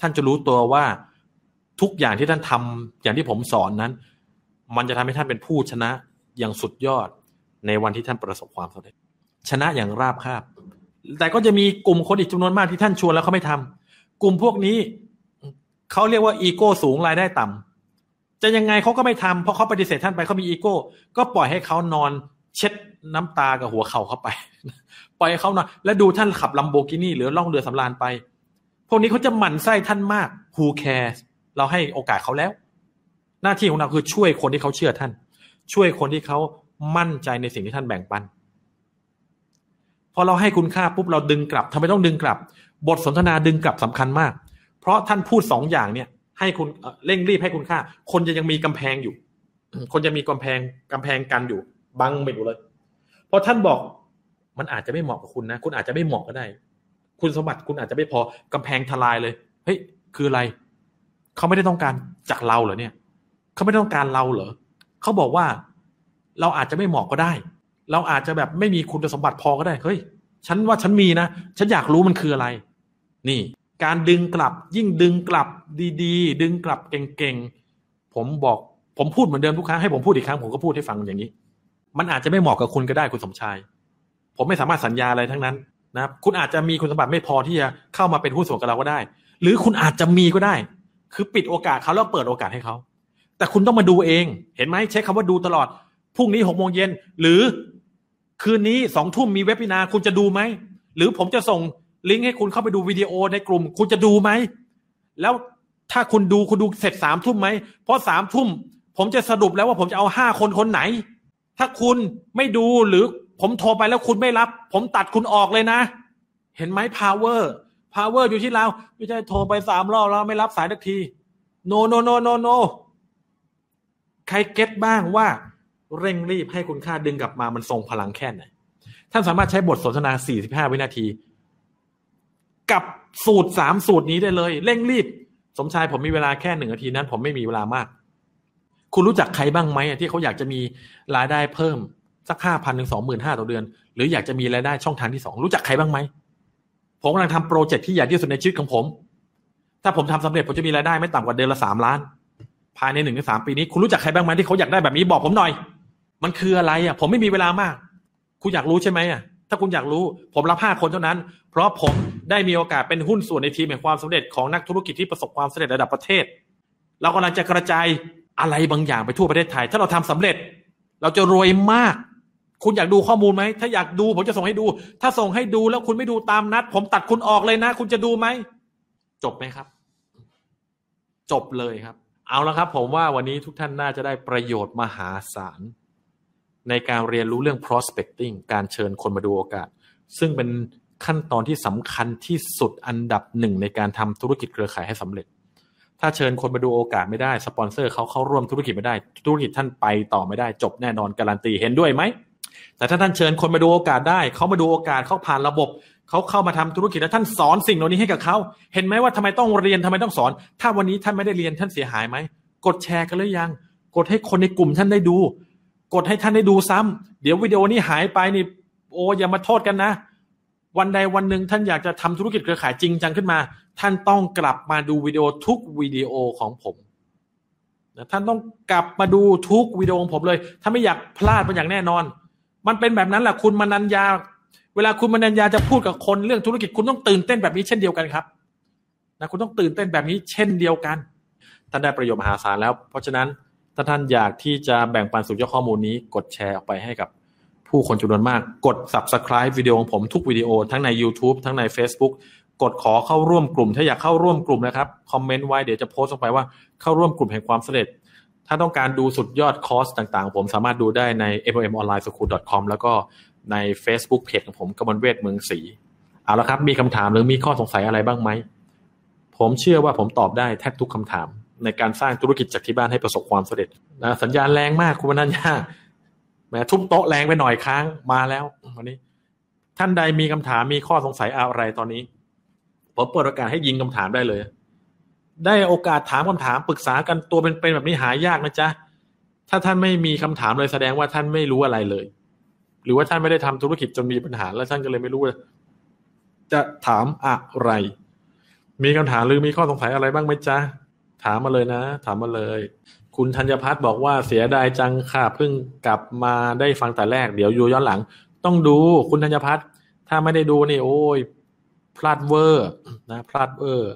ท่านจะรู้ตัวว่า ทุกอย่างที่ท่านทำอย่างที่ผมสอนนั้น มันจะทำให้ท่านเป็นผู้ชนะอย่างสุดยอดในวันที่ท่านประสบความสำเร็จ ชนะอย่างราบคาบ แต่ก็จะมีกลุ่มคนอีกจำนวนมากที่ท่านชวนแล้วเขาไม่ทำกลุ่มพวกนี้เขาเรียกว่าอีโก้สูงรายได้ต่ำจะยังไงเขาก็ไม่ทำเพราะเขาปฏิเสธท่านไปเขามีอีโก้ ก็ปล่อยให้เขานอนเช็ดน้ำตากับหัวเข่าเข้าไป ปล่อยให้เขานอนแล้วดูท่านขับลัมโบกินี่หรือล่องเรือสำราญไป พวกนี้เขาจะหมั่นไส้ท่านมาก who cares เราให้โอกาสเขาแล้ว หน้าที่ของเราคือช่วยคนที่เขาเชื่อท่าน ช่วยคนที่เขามั่นใจในสิ่งที่ท่านแบ่งปันพอเราให้คุณค่าปุ๊บเราดึงกลับทำไมต้องดึงกลับ บทสนทนาดึงกลับสำคัญมาก เพราะท่านพูดสองอย่างเนี่ย ให้คุณเร่งรีบให้คุณค่า คนจะยังมีกำแพงอยู่ คนจะมีกำแพงกำแพงกันอยู่บังไม่ดูเลยพอท่านบอกมันอาจจะไม่เหมาะกับคุณนะ คุณอาจจะไม่เหมาะก็ได้ คุณสมบัติคุณอาจจะไม่พอกำแพงทลายเลยเฮ้ยคืออะไร เขาไม่ได้ต้องการจากเราเหรอเนี่ยเขาไม่ต้องการเราเหรอเขาบอกว่าเราอาจจะไม่เหมาะก็ได้ เราอาจจะแบบไม่มีคุณสมบัติพอก็ได้เฮ้ยฉันว่าฉันมีนะ ฉันอยากรู้มันคืออะไร นี่ การดึงกลับยิ่งดึงกลับดีๆ ดึงกลับเก่งๆ ผมบอก ผมพูดเหมือนเดิมทุกครั้งให้ผมพูดอีกครั้งผมก็พูดให้ฟังอย่างนี้ มันอาจจะไม่เหมาะกับคุณก็ได้คุณสมชาย ผมไม่สามารถสัญญาอะไรทั้งนั้นนะครับคุณอาจจะมีคุณสมบัติไม่พอที่จะเข้ามาเป็นหุ้นส่วนกับเราก็ได้ หรือคุณอาจจะมีก็ได้ คือปิดโอกาสเขาแล้วเปิดโอกาสให้เขา แต่คุณต้องมาดูเอง เห็นไหมใช้คำว่าดูตลอด พรุ่งนี้หกโมงเย็น หรือคืนนี้สองทุ่มมีเว็บินา คุณจะดูไหม หรือผมจะส่งลิงก์ให้คุณเข้าไปดูวิดีโอในกลุ่ม คุณจะดูไหม แล้วถ้าคุณดูคุณดูเสร็จสามทุ่มไหม เพราะสามทุ่มผมจะสรุปแล้วว่าผมจะเอาห้าคนคนไหน ถ้าคุณไม่ดูหรือผมโทรไปแล้วคุณไม่รับ ผมตัดคุณออกเลยนะ เห็นไหม power power อร์อยู่ที่เราไม่ใช่โทรไปสามรอบแล้วไม่รับสายทักที no no no no no ใครเก็ตบ้างว่าเร่งรีบให้คุณค่าดึงกลับมามันทรงพลังแค่ไหนท่านสามารถใช้บทสนทนา 45 วินาที กับสูตรสามสูตรนี้ได้เลย เร่งรีบ สมชายผมมีเวลาแค่หนึ่งนาทีนั้น ผมไม่มีเวลามาก คุณรู้จักใครบ้างไหมที่เขาอยากจะมีรายได้เพิ่มสักห้าพันถึงสองหมื่นห้าต่อเดือน หรืออยากจะมีรายได้ช่องทางที่สองรู้จักใครบ้างไหม ผมกำลังทำโปรเจกต์ที่ใหญ่ที่สุดในชีวิตของผม ถ้าผมทำสำเร็จผมจะมีรายได้ไม่ต่ำกว่าเดือนละสามล้าน ภายในหนึ่งถึงสามปีนี้ คุณรู้จักใครบ้างไหมที่เขาอยากได้แบบนี้บอกผมหน่อย มันคืออะไรอะ ผมไม่มีเวลามาก คุณอยากรู้ใช่ไหมอะถ้าคุณอยากรู้ ผมรับห้าคนเท่านั้น เพราะผมได้มีโอกาสเป็นหุ้นส่วนในทีมแห่งความสำเร็จของนักธุรกิจที่ประสบความสำเร็จระดับประเทศ เรากำลังจะกระจายอะไรบางอย่างไปทั่วประเทศไทย ถ้าเราทำสำเร็จ เราจะรวยมาก คุณอยากดูข้อมูลไหม ถ้าอยากดูผมจะส่งให้ดู ถ้าส่งให้ดูแล้วคุณไม่ดูตามนัด ผมตัดคุณออกเลยนะ คุณจะดูไหม จบไหมครับ จบเลยครับ เอาละครับ ผมว่าวันนี้ทุกท่านน่าจะได้ประโยชน์มหาศาล ในการเรียนรู้เรื่อง prospecting การเชิญคนมาดูโอกาส ซึ่งเป็นขั้นตอนที่สำคัญที่สุดอันดับหนึ่งในการทำธุรกิจเครือข่ายให้สำเร็จ ถ้าเชิญคนมาดูโอกาสไม่ได้ สปอนเซอร์เขาเข้าร่วมธุรกิจไม่ได้ ธุรกิจท่านไปต่อไม่ได้ จบแน่นอนการันตีเห็นด้วยไหม แต่ถ้าท่านเชิญคนมาดูโอกาสได้ เขามาดูโอกาสเขาผ่านระบบ เขาเข้ามาทำธุรกิจแล้วท่านสอนสิ่งเหล่านี้ให้กับเขา เห็นไหมว่าทำไมต้องเรียนทำไมต้องสอน ถ้าวันนี้ท่านไม่ได้เรียนท่านเสียหายไหม กดแชร์กันหรือยัง กดให้คนในกลุ่มท่านได้ดู กดให้ท่านได้ดูซ้ำเดี๋ยววิดีโอนี้หายไปนี่ โอ้อย่ามาโทษกันนะ วันใดวันหนึ่งท่านอยากจะทำธุรกิจเครือข่ายจริงจังขึ้นมา ท่านต้องกลับมาดูวิดีโอทุกวิดีโอของผมท่านต้องกลับมาดูทุกวิดีโอของผมเลย ถ้าไม่อยากพลาดมันอย่างแน่นอน มันเป็นแบบนั้นแหละคุณมนัญญา เวลาคุณมนัญญาจะพูดกับคนเรื่องธุรกิจคุณต้องตื่นเต้นแบบนี้เช่นเดียวกันครับนะคุณต้องตื่นเต้นแบบนี้เช่นเดียวกัน ท่านได้ประโยชน์มหาศาลแล้ว เพราะฉะนั้นถ้าท่านอยากที่จะแบ่งปันสุดยอดข้อมูลนี้ กดแชร์ออกไปให้กับผู้คนจำนวนมาก กด subscribe วิดีโอของผมทุกวิดีโอ ทั้งใน YouTube ทั้งใน Facebook กดขอเข้าร่วมกลุ่ม ถ้าอยากเข้าร่วมกลุ่มนะครับ คอมเมนต์ไว้เดี๋ยวจะโพสต์ลงไปว่าเข้าร่วมกลุ่มแห่งความสำเร็จ ถ้าต้องการดูสุดยอดคอร์สต่างๆ ผมสามารถดูได้ใน mmonlineschool.com แล้วก็ใน Facebook Page ของผมกมลเวทเมืองศรีเอาละครับ มีคำถามหรือมีข้อสงสัยอะไรบ้างไหม ผมเชื่อว่าผมตอบได้แทบทุกคำถาม ในการสร้างธุรกิจจากที่บ้านให้ประสบความสำเร็จนะสัญญาณแรงมากคุณวนัญญาแหมทุบโต๊ะแรงไปหน่อยค้างมาแล้ววันนี้ ท่านใดมีคำถามมีข้อสงสัยอะไรตอนนี้ ผมเปิดโอกาสให้ยิงคำถามได้เลย ได้โอกาสถามคำถามปรึกษากันตัวเป็นๆแบบนี้หายากนะจ๊ะ ถ้าท่านไม่มีคำถามเลยแสดงว่าท่านไม่รู้อะไรเลย หรือว่าท่านไม่ได้ทำธุรกิจจนมีปัญหา แล้วท่านก็เลยไม่รู้จะถามอะไร มีคำถามหรือมีข้อสงสัยอะไรบ้างไหมจ๊ะ ถามมาเลยนะ ถามมาเลย คุณธัญพัฒน์บอกว่าเสียดายจังค่ะเพิ่งกลับมาได้ฟังแต่แรกเดี๋ยวดูย้อนหลัง ต้องดูคุณธัญพัฒน์ถ้าไม่ได้ดูนี่โอ้ยพลาดเวอร์นะพลาดเวอร์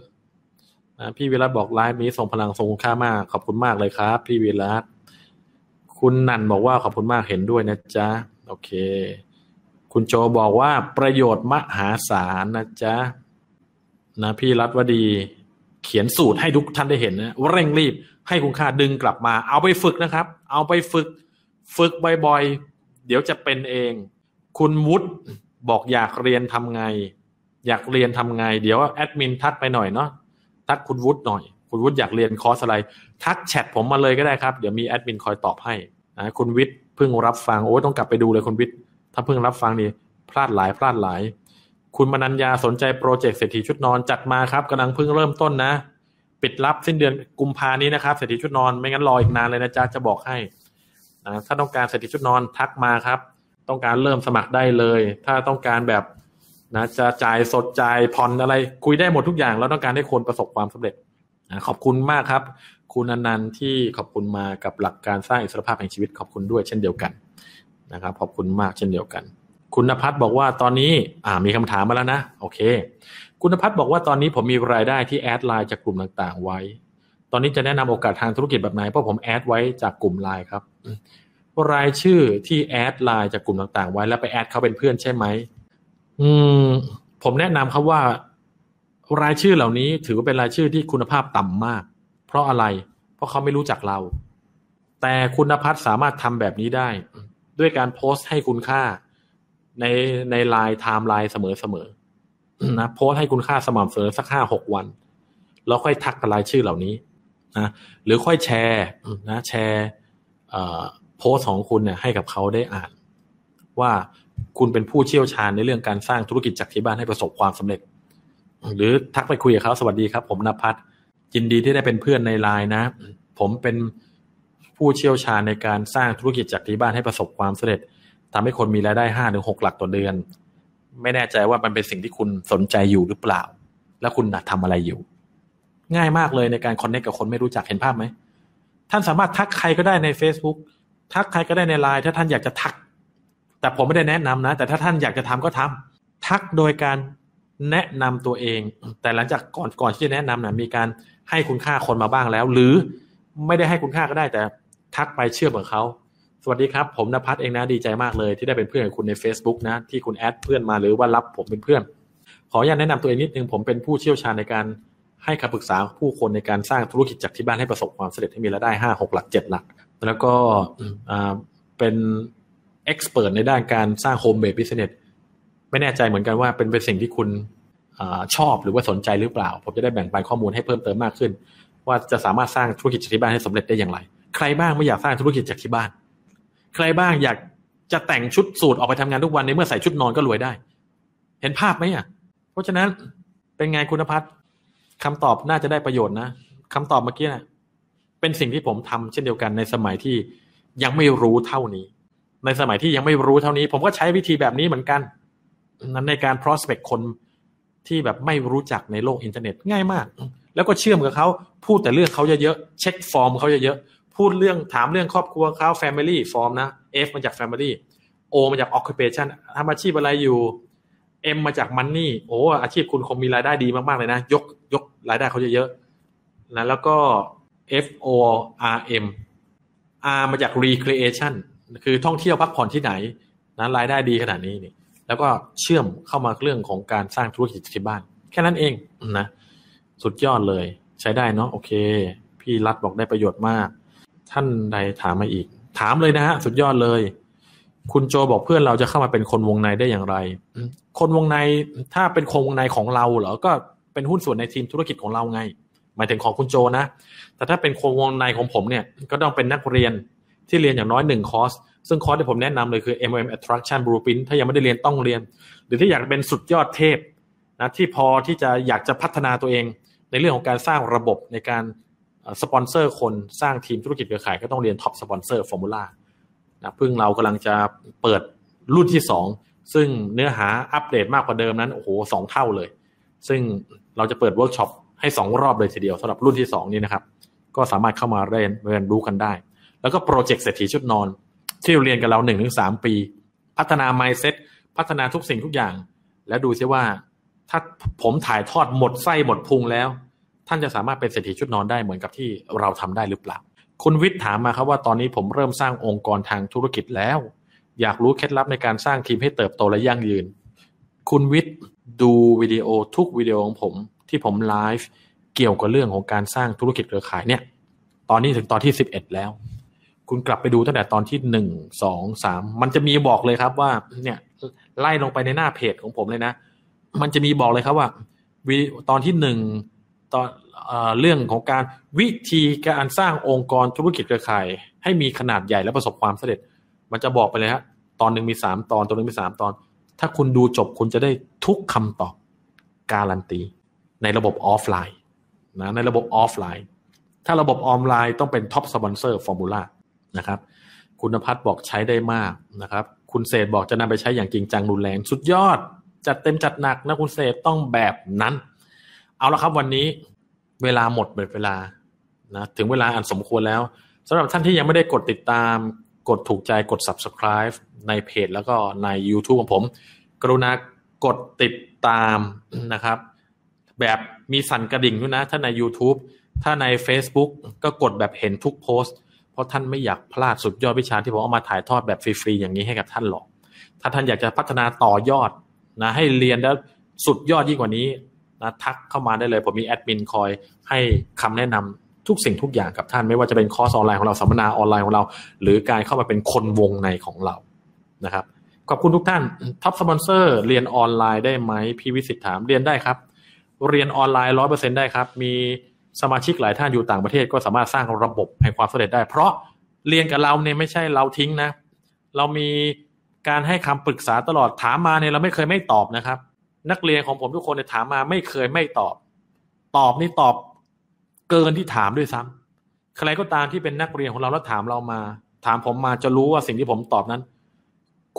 พี่วิรัตบอกไลฟ์นี้ส่งพลังทรงคุณค่ามาก ขอบคุณมากเลยครับ พี่วิรัตคุณนันบอกว่าขอบคุณมากเห็นด้วยนะจ๊ะโอเค คุณโจบอกว่าประโยชน์มหาศาลนะจ๊ะนะพี่รัตวดี เขียนสูตรให้ทุกท่านได้เห็นนะว่าเร่งรีบให้คุณค่าดึงกลับมา เอาไปฝึกนะครับ เอาไปฝึก ฝึกบ่อยๆเดี๋ยวจะเป็นเอง คุณวุฒิบอกอยากเรียนทำไง อยากเรียนทำไง เดี๋ยวแอดมินทักไปหน่อยเนาะ ทักคุณวุฒิหน่อย คุณวุฒิอยากเรียนคอร์สอะไร ทักแชทผมมาเลยก็ได้ครับ เดี๋ยวมีแอดมินคอยตอบให้นะคุณวิทย์เพิ่งรับฟังโอ้ต้องกลับไปดูเลยคุณวิทย์ถ้าเพิ่งรับฟังนี่พลาดหลายพลาดหลาย คุณมนัญญาสนใจโปรเจกต์เศรษฐีชุดนอนจัดมาครับกำลังเพิ่งเริ่มต้นนะ ปิดรับสิ้นเดือนกุมภานี้นะครับเศรษฐีชุดนอนไม่งั้นรออีกนานเลยนะจ๊ะจะบอกให้นะถ้าต้องการเศรษฐีชุดนอนทักมาครับ ต้องการเริ่มสมัครได้เลย ถ้าต้องการแบบ นะจะจ่ายสดจ่ายผ่อนอะไรคุยได้หมดทุกอย่าง แล้วต้องการให้คนประสบความสำเร็จนะขอบคุณมากครับ คุณอนันต์ที่ขอบคุณมากับหลักการสร้างอิสรภาพแห่งชีวิตขอบคุณด้วยเช่นเดียวกันนะครับ ขอบคุณมากเช่นเดียวกัน คุณนภัทรบอกว่าตอนนี้อ่ามีคำถามมาแล้วนะโอเค คุณนภัทรบอกว่าตอนนี้ผมมีรายชื่อที่แอดไลน์จากกลุ่มต่างๆ ไว้ ตอนนี้จะแนะนำโอกาสทางธุรกิจแบบไหนเพราะผมแอดไว้จากกลุ่มไลน์ครับรายชื่อที่แอดไลน์จากกลุ่มต่างๆ ไว้แล้วไปแอดเขาเป็นเพื่อนใช่ไหม อืม ผมแนะนำครับว่า รายชื่อเหล่านี้ถือว่าเป็นรายชื่อที่คุณภาพต่ำมาก เพราะอะไร เพราะเขาไม่รู้จักเรา แต่คุณพัฒน์สามารถทำแบบนี้ได้ ด้วยการโพสต์ให้คุณค่า ในในไลน์ไทม์ไลน์เสมอๆนะโพสต์ให้คุณค่าสม่ำเสมอสักห้าหกวันแล้วค่อยทักกับรายชื่อเหล่านี้นะหรือค่อยแชร์นะแชร์โพสต์ของคุณเนี่ยให้กับเขาได้อ่าน ว่า คุณเป็นผู้เชี่ยวชาญในเรื่องการสร้างธุรกิจจากที่บ้านให้ประสบความสำเร็จ หรือทักไปคุยกับเขาสวัสดีครับ ผมนภัทรยินดีที่ได้เป็นเพื่อนในไลน์นะ ผมเป็นผู้เชี่ยวชาญในการสร้างธุรกิจจากที่บ้านให้ประสบความสำเร็จทำให้คนมีรายได้ห้าถึงหกหลักต่อเดือน ไม่แน่ใจว่ามันเป็นสิ่งที่คุณสนใจอยู่หรือเปล่า แล้วคุณทำอะไรอยู่ ง่ายมากเลยในการคอนเนคกับคนไม่รู้จักเห็นภาพไหมท่านสามารถทักใครก็ได้ใน Facebook ทักใครก็ได้ในไลน์ถ้าท่านอยากจะทัก แต่ผมไม่ได้แนะนำนะ แต่ถ้าท่านอยากจะทำก็ทำทักโดยการแนะนำตัวเอง แต่หลังจากก่อนก่อนที่จะแนะนำนะมีการให้คุณค่าคนมาบ้างแล้ว หรือไม่ได้ให้คุณค่าก็ได้แต่ทักไปเชื่อเหมกับเขาสวัสดีครับ ผมนภัสเองนะดีใจมากเลย ที่ได้เป็นเพื่อนกับคุณใน Facebook นะ ที่คุณแอดเพื่อนมาหรือว่ารับผมเป็นเพื่อน ขออนุญาตแนะนำตัวเองนิดนึงผมเป็นผู้เชี่ยวชาญในการให้คำปรึกษาผู้คนในการสร้างธุรกิจจากที่บ้านให้ประสบความสำเร็จให้มีรายได้ห้าหกหลักเจ็ดหลัก แล้วก็เป็น expert ในด้านการสร้าง home based business ไม่แน่ใจเหมือนกันว่าเป็นเป็นสิ่งที่คุณอชอบหรือว่าสนใจหรือเปล่า ผมจะได้แบ่งปันข้อมูลให้เพิ่มเติมมากขึ้น ว่าจะสามารถสร้างธุรกิจจากที่บ้านให้สำเร็จได้อย่างไร ใครบ้างไม่อยากสร้างธุรกิจจากที่บ้าน ใครบ้างอยากจะแต่งชุดสูทออกไปทำงานทุกวันในเมื่อใส่ชุดนอนก็รวยได้ เห็นภาพไหมอะ เพราะฉะนั้นเป็นไงคุณพัฒน์คำตอบน่าจะได้ประโยชน์นะคำตอบเมื่อกี้นะเป็นสิ่งที่ผมทำเช่นเดียวกันในสมัยที่ยังไม่รู้เท่านี้ ในสมัยที่ยังไม่รู้เท่านี้ ผมก็ใช้วิธีแบบนี้เหมือนกัน นั้นในการ prospect คนที่แบบไม่รู้จักในโลกอินเทอร์เน็ตง่ายมาก แล้วก็เชื่อมกับเขาพูดแต่เรื่องเขาเยอะๆเช็คฟอร์มเขาเยอะๆพูดเรื่องถามเรื่องครอบครัวเขา family FORM นะ F มาจาก family O มาจาก occupation ทำอาชีพอะไรอยู่ M มาจาก money โอ้อาชีพคุณคงมีรายได้ดีมากๆเลยนะ ยกยกรายได้เขาเยอะๆนะแล้วก็ F O R M R มาจาก recreation คือท่องเที่ยวพักผ่อนที่ไหนนะรายได้ดีขนาดนี้นี่แล้วก็เชื่อมเข้ามาเรื่องของการสร้างธุรกิจที่บ้าน แค่นั้นเองนะสุดยอดเลย ใช้ได้เนาะโอเค พี่รัฐบอกได้ประโยชน์มาก ท่านใดถามมาอีก ถามเลยนะฮะสุดยอดเลย คุณโจบอกเพื่อนเราจะเข้ามาเป็นคนวงในได้อย่างไร คนวงในถ้าเป็นคนวงในของเราเหรอก็เป็นหุ้นส่วนในทีมธุรกิจของเราไง หมายถึงของคุณโจนะ แต่ถ้าเป็นคนวงในของผมเนี่ย ก็ต้องเป็นนักเรียน ที่เรียนอย่างน้อยหนึ่งคอร์สซึ่งคอร์สที่ผมแนะนำเลยคือ MLM Attraction Blueprint ถ้ายังไม่ได้เรียนต้องเรียน หรือที่อยากเป็นสุดยอดเทพนะที่พอที่จะอยากจะพัฒนาตัวเอง ในเรื่องของการสร้างระบบในการสปอนเซอร์คนสร้างทีมธุรกิจเครือข่ายก็ต้องเรียน Top Sponsor Formula นะเพิ่งเรากำลังจะเปิดรุ่นที่สองซึ่งเนื้อหาอัปเดตมากกว่าเดิมนั้นโอ้โหสองเท่าเลย ซึ่งเราจะเปิดเวิร์กช็อปให้สองรอบเลยทีเดียวสำหรับรุ่นที่สองนี้นะครับ ก็สามารถเข้ามาเรียนเรียนรู้กันได้ แล้วก็โปรเจกต์เศรษฐีชุดนอน ที่เรียนกับเราหนึ่งถึงสามปี พัฒนา mindset พัฒนาทุกสิ่งทุกอย่าง แล้วดูซิว่า ถ้าผมถ่ายทอดหมดไส้หมดพุงแล้ว ท่านจะสามารถเป็นเศรษฐีชุดนอนได้เหมือนกับที่เราทำได้หรือเปล่า คุณวิทย์ถามมาครับว่าตอนนี้ผมเริ่มสร้างองค์กรทางธุรกิจแล้ว อยากรู้เคล็ดลับในการสร้างทีมให้เติบโตและยั่งยืน คุณวิทย์ดูวิดีโอทุกวิดีโอของผมที่ผมไลฟ์เกี่ยวกับเรื่องของการสร้างธุรกิจเครือข่ายเนี่ย ตอนนี้ถึงตอนที่สิบเอ็ดแล้ว คุณกลับไปดูตั้งแต่ตอนที่หนึ่งสองสามมันจะมีบอกเลยครับว่า เนี่ย ไล่ลงไปในหน้าเพจของผมเลยนะ มันจะมีบอกเลยครับว่าวิตอนที่หนึ่งตอนเรื่องของการวิธีการสร้างองค์กรธุรกิจเครือข่าย ให้มีขนาดใหญ่และประสบความสำเร็จ มันจะบอกไปเลยฮะตอนหนึ่งมีสามตอนตอนหนึ่งมีสามตอน ถ้าคุณดูจบคุณจะได้ทุกคำตอบการันตี ในระบบออฟไลน์นะในระบบออฟไลน์ ถ้าระบบออนไลน์ต้องเป็น Top Sponsor Formula นะครับ คุณพัฒน์บอกใช้ได้มากนะครับ คุณเศษบอกจะนำไปใช้อย่างจริงจังรุนแรงสุดยอด จัดเต็มจัดหนักนะคุณเศษต้องแบบนั้น เอาละครับวันนี้เวลาหมดหมดเวลานะถึงเวลาอันสมควรแล้วสำหรับท่านที่ยังไม่ได้กดติดตามกดถูกใจกด subscribe ในเพจแล้วก็ใน YouTube ของผม กรุณากดติดตามนะครับ แบบมีสั่นกระดิ่งด้วยนะ ถ้าใน YouTube ถ้าใน Facebook ก็กดแบบเห็นทุกโพสต์ เพราะท่านไม่อยากพลาดสุดยอดวิชาที่ผมเอามาถ่ายทอดแบบฟรีๆอย่างนี้ให้กับท่านหรอก ถ้าท่านอยากจะพัฒนาต่อยอดนะให้เรียนแล้วสุดยอดยิ่งกว่านี้นะทักเข้ามาได้เลย ผมมีแอดมินคอยให้คำแนะนำทุกสิ่งทุกอย่างกับท่าน ไม่ว่าจะเป็นคอร์สออนไลน์ของเราสัมมนาออนไลน์ของเรา หรือการเข้ามาเป็นคนวงในของเรานะครับขอบคุณทุกท่าน Top Sponsor เรียนออนไลน์ได้ไหมพี่วิสิตถามเรียนได้ครับ เรียนออนไลน์ร้อยเปอร์เซ็นต์ได้ครับ มี สมาชิกหลายท่านอยู่ต่างประเทศก็สามารถสร้างระบบแห่งความสำเร็จได้ เพราะเรียนกับเราเนี่ยไม่ใช่เราทิ้งนะ เรามีการให้คำปรึกษาตลอดถามมาเนี่ยเราไม่เคยไม่ตอบนะครับ นักเรียนของผมทุกคนเนี่ยถามมาไม่เคยไม่ตอบ ตอบนี่ตอบเกินที่ถามด้วยซ้ำใครก็ตามที่เป็นนักเรียนของเราแล้วถามเรามา ถามผมมาจะรู้ว่าสิ่งที่ผมตอบนั้น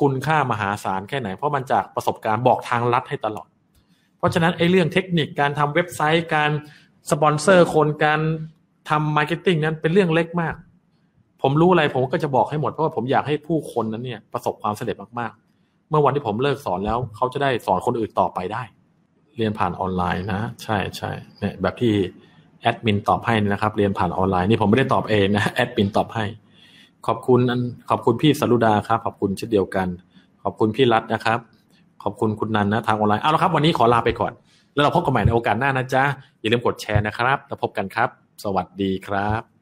คุณค่ามหาศาลแค่ไหน เพราะมันจากประสบการณ์บอกทางลัดให้ตลอด เพราะฉะนั้นไอ้เรื่องเทคนิคการทำเว็บไซต์การ สปอนเซอร์คนการทำ marketing นั้นเป็นเรื่องเล็กมาก ผมรู้อะไรผมก็จะบอกให้หมด เพราะว่าผมอยากให้ผู้คนนั้นเนี่ยประสบความสำเร็จมากๆ เมื่อวันที่ผมเลิกสอนแล้วเขาจะได้สอนคนอื่นต่อไปได้ เรียนผ่านออนไลน์นะ ใช่ใช่เนี่ยแบบที่แอดมินตอบให้นะครับ เรียนผ่านออนไลน์นี่ผมไม่ได้ตอบเองนะแอดมินตอบให้ ขอบคุณขอบคุณพี่สรุดาครับ ขอบคุณเช่นเดียวกัน ขอบคุณพี่รัตนะครับ ขอบคุณคุณนันนะทางออนไลน์เอาละครับ วันนี้ขอลาไปก่อน แล้วเราพบกันใหม่ในโอกาสหน้านะจ๊ะอย่าลืมกดแชร์นะครับ แล้วพบกันครับ สวัสดีครับ